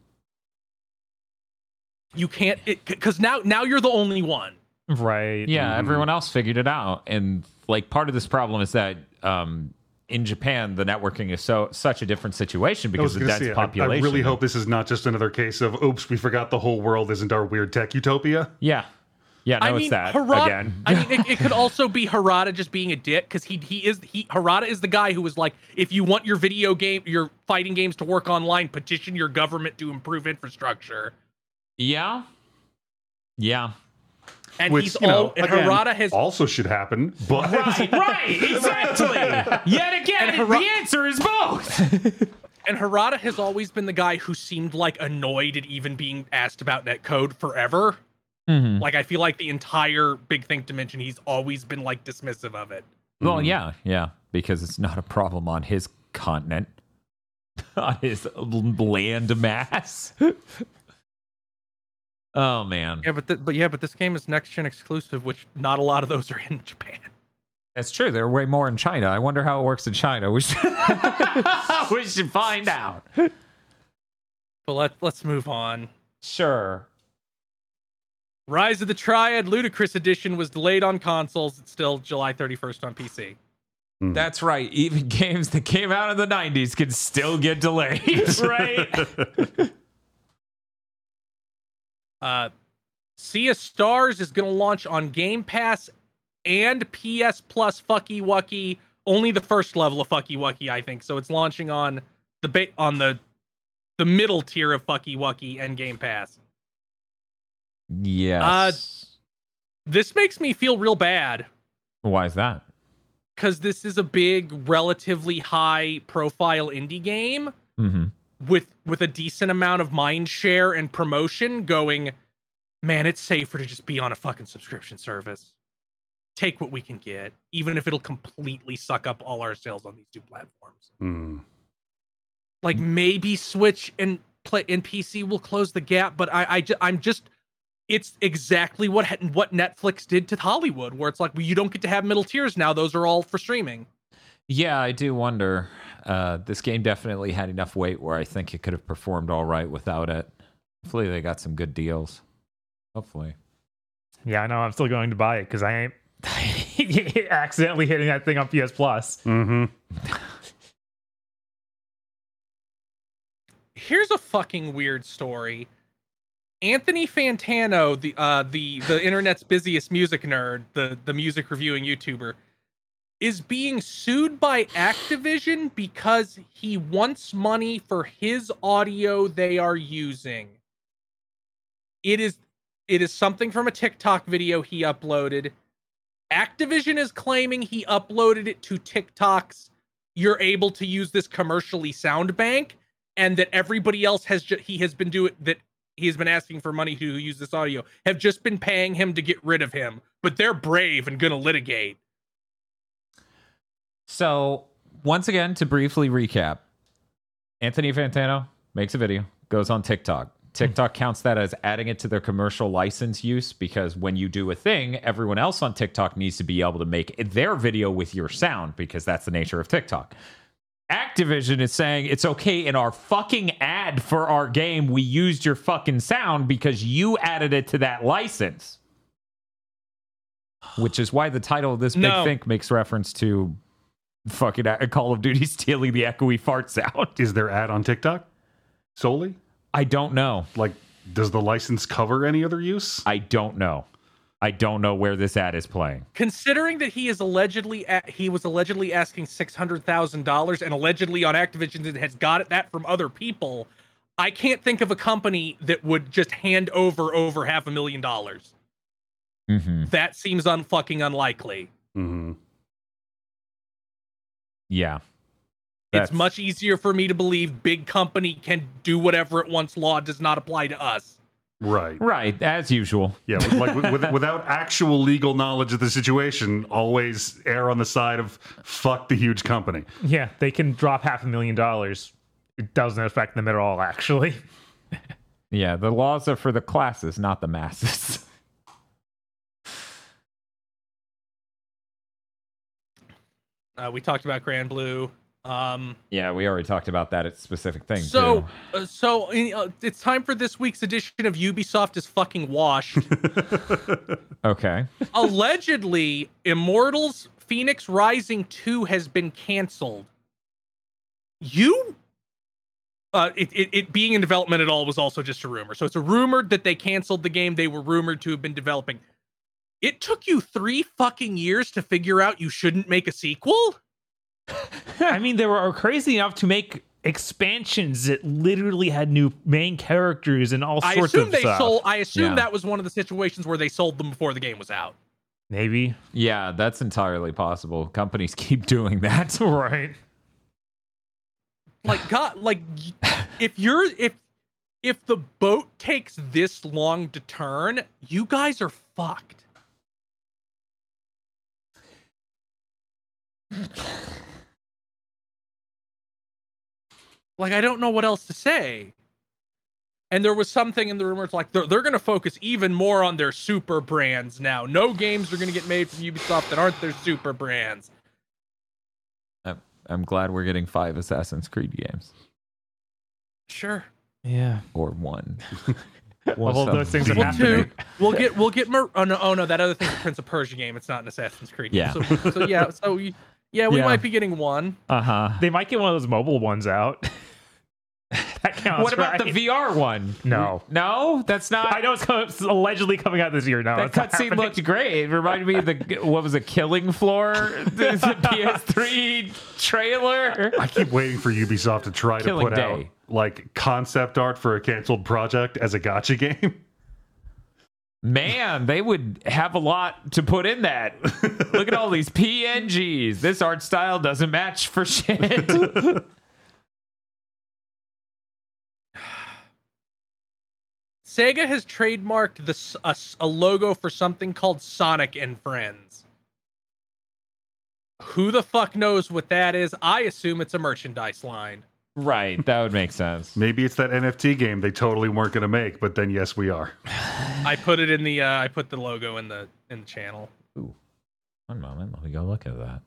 You can't because now now you're the only one. Right. Yeah, Mhm. everyone else figured it out, and like part of this problem is that um, in Japan the networking is so such a different situation because was of going to dense say, I, I really hope this is not just another case of, oops, we forgot the whole world isn't our weird tech utopia. Yeah, yeah, no, I mean, it's that Harada, again. I mean, it, it could also be Harada just being a dick because he he is he Harada is the guy who was like, if you want your video game, your fighting games to work online, petition your government to improve infrastructure. yeah, yeah, And Which, he's you know, all and again, Harada has also should happen, but right, right, exactly. Yet again, And Hara- the answer is both. and Harada has always been the guy who seemed like annoyed at even being asked about netcode forever. Mhm. Like I feel like the entire Big Think Dimension, he's always been like dismissive of it. Well, yeah, yeah, because it's not a problem on his continent, on his l- land mass. oh man. Yeah, but th- but yeah, but this game is next gen exclusive, which not a lot of those are in Japan. That's true. There are way more in China. I wonder how it works in China. We should, we should find out. But let let's move on. Sure. Rise of the Triad Ludicrous Edition was delayed on consoles. It's still July 31st on PC. That's right. Even games that came out in the 90s can still get delayed. right? Uh, Sea of Stars is going to launch on Game Pass and PS Plus Fucky Wucky. Only the first level of Fucky Wucky, I think. So it's launching on the ba- on the the middle tier of Fucky Wucky and Game Pass. Yes. This makes me feel real bad Why is that? because this is a big, relatively high profile indie game Mm-hmm. with with a decent amount of mind share and promotion going man it's safer to just be on a fucking subscription service take what we can get even if it'll completely suck up all our sales on these two platforms Hmm. like maybe switch and play and pc will close the gap but i i ju- i'm just it's exactly what what netflix did to hollywood where it's like well, you don't get to have middle tiers now those are all for streaming Yeah, I do wonder. Uh, this game definitely had enough weight where I think it could have performed all right without it. Hopefully, they got some good deals. Hopefully. yeah, I know. I'm still going to buy it because I ain't accidentally hitting that thing on PS Plus. Mm-hmm. here's a fucking weird story. Anthony Fantano, the uh the the internet's busiest music nerd, the the music reviewing YouTuber, is being sued by Activision because he wants money for his audio they are using. It is it is something from a TikTok video he uploaded. Activision is claiming he uploaded it to TikTok's you're able to use this commercially sound bank and that everybody else has ju- he has been doing that he has been asking for money to use this audio have just been paying him to get rid of him but they're brave and gonna litigate So, once again, to briefly recap, Anthony Fantano makes a video, goes on TikTok. TikTok mm-hmm. counts that as adding it to their commercial license use because when you do a thing, everyone else on TikTok needs to be able to make their video with your sound because that's the nature of TikTok. Activision is saying it's okay in our fucking ad for our game, we used your fucking sound because you added it to that license. Which is why the title of this big No. think makes reference to fucking a- Call of Duty stealing the echoey fart sound. Is there ad on TikTok solely? I don't know. Like, does the license cover any other use? I don't know. I don't know where this ad is playing. considering that he is allegedly a- he was allegedly asking $600000 and allegedly on activision has got it that from other people i can't think of a company that would just hand over over half a million dollars Mm-hmm. that seems unfucking unlikely Mm-hmm. Yeah. it's much easier for me to believe big company can do whatever it wants law does not apply to us Right. Right, as usual. Yeah. Like with, with, without actual legal knowledge of the situation, always err on the side of fuck the huge company. Yeah, they can drop half a million dollars. It doesn't affect them at all, actually. Yeah, the laws are for the classes, not the masses. uh, we talked about Granblue um yeah, we already talked about that at specific things. so uh, so uh, it's time for this week's edition of ubisoft is fucking washed. Okay. allegedly immortals Fenyx rising 2 has been canceled. You uh, it, it, it being in development at all was also just a rumor. So it's a rumored that they canceled the game they were rumored to have been developing. It took you three fucking years to figure out you shouldn't make a sequel I mean, they were crazy enough to make expansions that literally had new main characters and all i sorts assume of they stuff. sold i assume Yeah. that was one of the situations where they sold them before the game was out Maybe. Yeah, that's entirely possible. Companies keep doing that. Right. like god like if you're if if the boat takes this long to turn you guys are fucked like i don't know what else to say And there was something in the rumors like they're, they're going to focus even more on their super brands now. No games are going to get made from Ubisoft that aren't their super brands. I'm, I'm glad we're getting five Assassin's Creed games Sure. Yeah. or one. All those things are Well, happening. two. We'll get we'll get Mer- oh no oh no that other thing's a Prince of Persia game. It's not an Assassin's Creed. game. Yeah. So, so yeah. So y- yeah, we Yeah. might be getting one. Uh huh. They might get one of those mobile ones out. that counts. What about right? the VR one? No. No, that's not. I know it's, co- it's allegedly coming out this year. No, That cutscene looked great. It reminded me of the what was it, Killing Floor, the PS3 trailer. I keep waiting for Ubisoft to try to Killing put out like concept art for a canceled project as a gotcha game. Man, they would have a lot to put in that. Look at all these PNGs. This art style doesn't match for shit. Sega has trademarked this a logo for something called Sonic and Friends. Who the fuck knows what that is? I assume it's a merchandise line. Right, that would make sense. Maybe it's that NFT game they totally weren't going to make, but then yes, we are. I put it in the uh, I put the logo in the in the channel. Ooh, One moment, let me go look at that.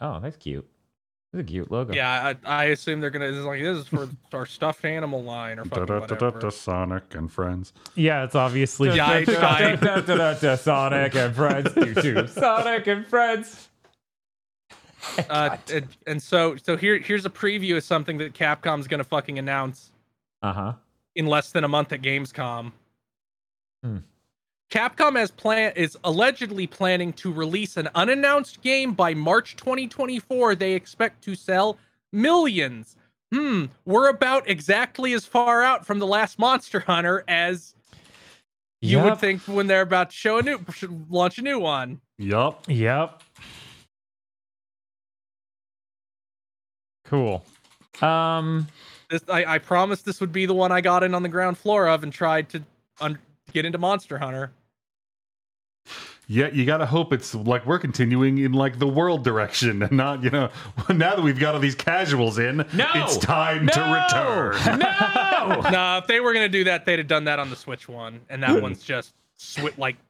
Oh, that's cute. That's a cute logo. Yeah, I, I assume they're gonna this is like this is for our stuffed animal line or Da, fucking da, da, da, da, Sonic and friends. Yeah, it's obviously. Yeah, I- I- Da, da, da, da, Sonic and friends. Do, do. Sonic and friends. Uh, and, and so so here here's a preview of something that Capcom's gonna fucking announce Uh huh. in less than a month at Gamescom. Hmm. Capcom has plan is allegedly planning to release an unannounced game by March 2024. They expect to sell millions. Hmm, we're about exactly as far out from the last Monster Hunter as you would think when they're about to show a new launch a new one. Yup. Yep. Cool. Um. This I, I promised this would be the one I got in on the ground floor of and tried to un- get into Monster Hunter. Yeah, you got to hope it's like we're continuing in like the world direction and not, you know, now that we've got all these casuals in, No! it's time to return. No. nah, if they were gonna do that, they'd have done that on the Switch one, and that one's just swi like m-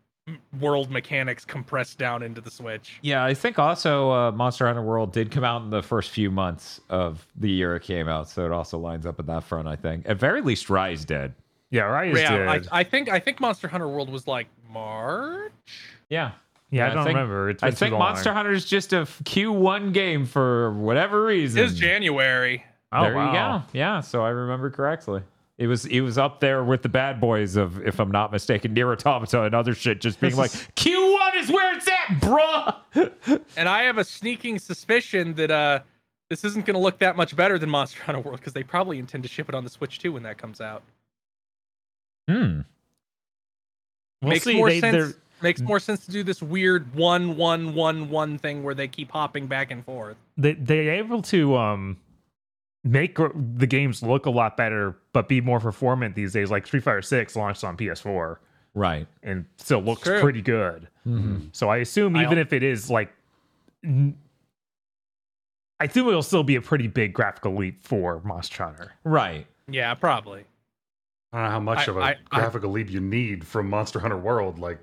world mechanics compressed down into the Switch. Yeah, I think also uh, Monster Hunter World did come out in the first few months of the year it came out, so it also lines up at that front. I think, at very least, Rise did. Yeah, Rise yeah, I, did. I think I think Monster Hunter World was like March. Yeah, yeah, I I don't think- remember. It's I think. Monster Hunter is just a Q1 game for whatever reason. It is January. Oh, there wow. you go. Yeah, so I remember correctly. It was it was up there with the bad boys of, if I'm not mistaken, NieR Automata and other shit, just being like Q1 is where it's at, bruh. And I have a sneaking suspicion that uh this isn't gonna look that much better than Monster Hunter World because they probably intend to ship it on the Switch too when that comes out. Hmm. We'll makes see. more They- they're- sense. Makes more sense to do this weird one one one one thing where they keep hopping back and forth. they they're able to um make the games look a lot better, but be more performant these days. Like Street Fighter Six launched on PS4 Right. and still looks True. pretty good. Mm-hmm. So I assume even al- if it is like, n- I assume it'll still be a pretty big graphical leap for Monster Hunter. Right. Yeah, probably. I don't know how much I- of a I- I- graphical leap you need from Monster Hunter World. Like,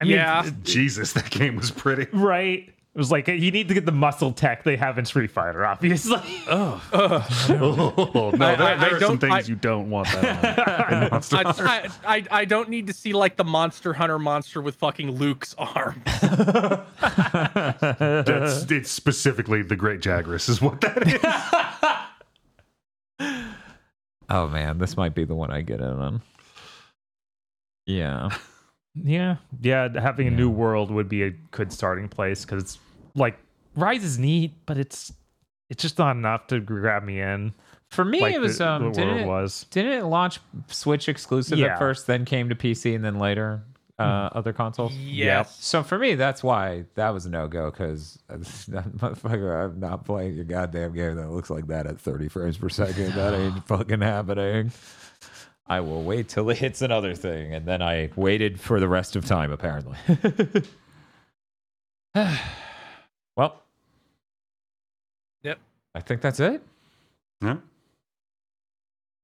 I mean, Yeah. Jesus, that game was pretty. right? It was like you need to get the muscle tech they have in Street Fighter, obviously. Oh, no, I- there, I- there I are some things I- you don't want that on in Monster Hunter. I, I, I, I don't need to see like the Monster Hunter monster with fucking Luke's arm. That's it's specifically the Great Jagras is what that is. Oh man, this might be the one I get in on. Yeah. Yeah, yeah. Having a Yeah. new world would be a good starting place because it's like Rise is neat, but it's it's just not enough to grab me in. For me, Like it was the, um. the didn't world it, was. didn't it launch Switch exclusive Yeah. at first, then came to PC, and then later uh, other consoles? Yes. So for me, that's why that was a no go because motherfucker, I'm not playing your goddamn game that looks like that at 30 frames per second. That ain't fucking happening. I will wait till it hits another thing, and then I waited for the rest of time. Apparently. well. Yep. I think that's it. Yeah.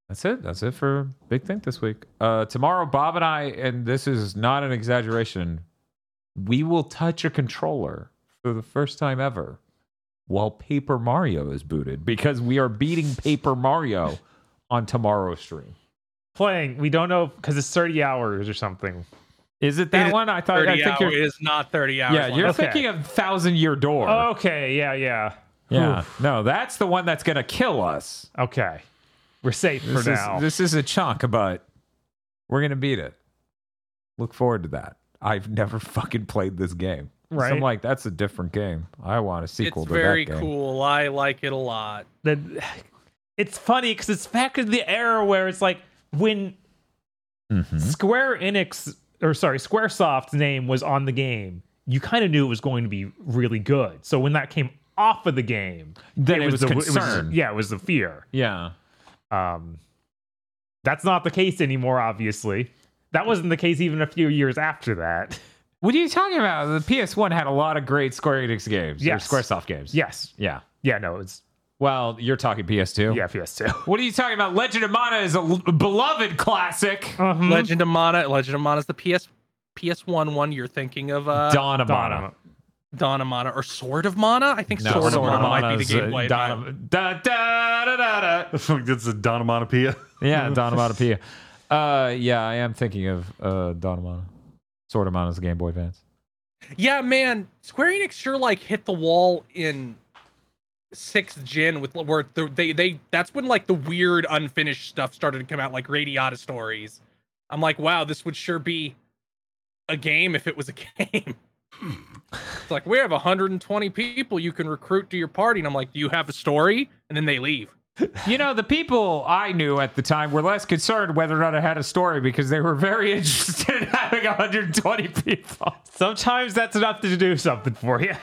That's it. That's it for Big Think this week. Uh, tomorrow, Bob and I, and this is not an exaggeration, we will touch a controller for the first time ever while Paper Mario is booted because we are beating Paper Mario on tomorrow's stream. Playing, we don't know because it's 30 hours or something. Is it that It is one? I thought. I 30 think hour you're. is not 30 hours. Yeah, long. you're Okay. thinking of Thousand Year Door. Okay, yeah, yeah. yeah. No, that's the one that's gonna kill us. Okay. We're safe for This is, now. this is a chunk, but we're gonna beat it. Look forward to that. I've never fucking played this game. So I'm like, that's a different game. I want a sequel It's to that game. It's very cool. I like it a lot. the, it's funny because it's back in the era where it's like when Mhm. Square Enix or sorry, SquareSoft's name was on the game, you kind of knew it was going to be really good. So when that came off of the game, Then it was the concern. yeah, it was the fear. Yeah. Um, that's not the case anymore. Obviously, that wasn't the case even a few years after that. What are you talking about? The PS1 had a lot of great Square Enix games. Yes. SquareSoft games. yes, Yeah. yeah, no, it's Well, you're talking PS2. yeah, PS2. What are you talking about? Legend of Mana is a l- beloved classic. Mhm. Legend of Mana. Legend of Mana is the PS PS1 one. You're thinking of uh, Dawn of Mana. Donna. Dawn of Mana or Sword of Mana. I think No, Sword, of Sword Mana might be Mana's, the uh, game. played Dawn by- of- da, da, da, da, da. That's a Donomonopia. Yeah, Dawn of Monopia. Uh, yeah, I am thinking of uh, Dawn of Mana. Sword of Mana's Game Boy Advance. Yeah, man, Square Enix sure like hit the wall in sixth gen with where they they that's when like the weird unfinished stuff started to come out, like Radiata stories. I'm like, wow, this would sure be a game if it was a game. it's like we have 120 people you can recruit to your party, and I'm like, do you have a story? And then they leave. You know, the people I knew at the time were less concerned whether or not I had a story because they were very interested in having 120 people. Sometimes that's enough to do something for you.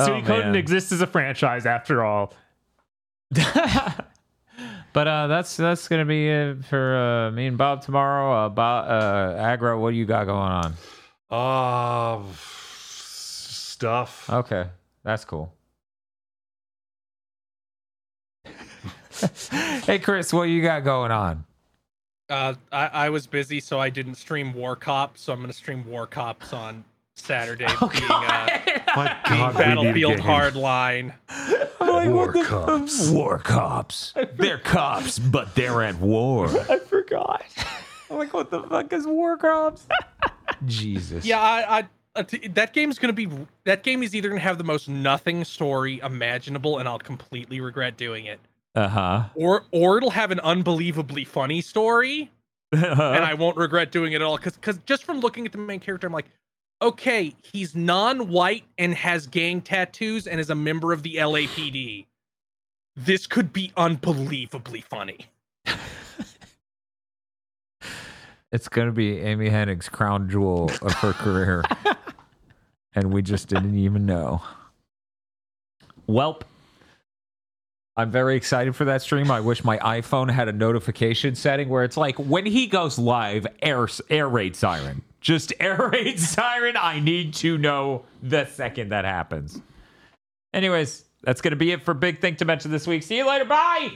Oh, Suikoden man. exists as a franchise after all. But uh, that's that's gonna be it for uh, me and Bob tomorrow. Uh, Bob, uh, Aggro, what do you got going on? Uh, stuff. Okay, that's cool. hey, Kris, what you got going on? Uh, I, I was busy, so I didn't stream War Cop, so I'm gonna stream War Cops on Saturday, being, uh, My being God, we need a Battlefield game. Hardline. War Cops. War cops. They're cops, but they're at war. I forgot. I'm like, what the fuck is war cops? Jesus. Yeah, I, I uh, t- that game's gonna be that game is either gonna have the most nothing story imaginable, and I'll completely regret doing it, Uh huh. or or it'll have an unbelievably funny story, and I won't regret doing it at all. Because because just from looking at the main character, I'm like, okay, he's non-white and has gang tattoos and is a member of the LAPD. This could be unbelievably funny. It's gonna be Amy Hennig's crown jewel of her career, and we just didn't even know. Welp. I'm very excited for that stream. I wish my iPhone had a notification setting where it's like when he goes live, air air raid siren. Just air raid siren. I need to know the second that happens. Anyways, that's gonna be it for Big Think mention this week. See you later. Bye.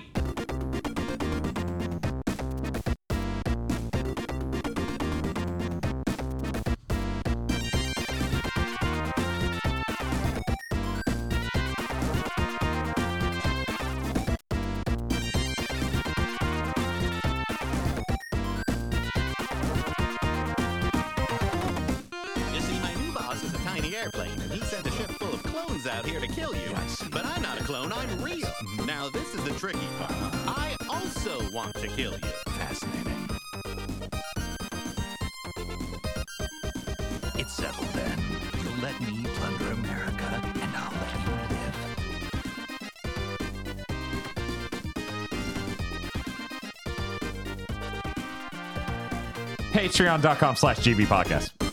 Patreon.com slash GB podcast.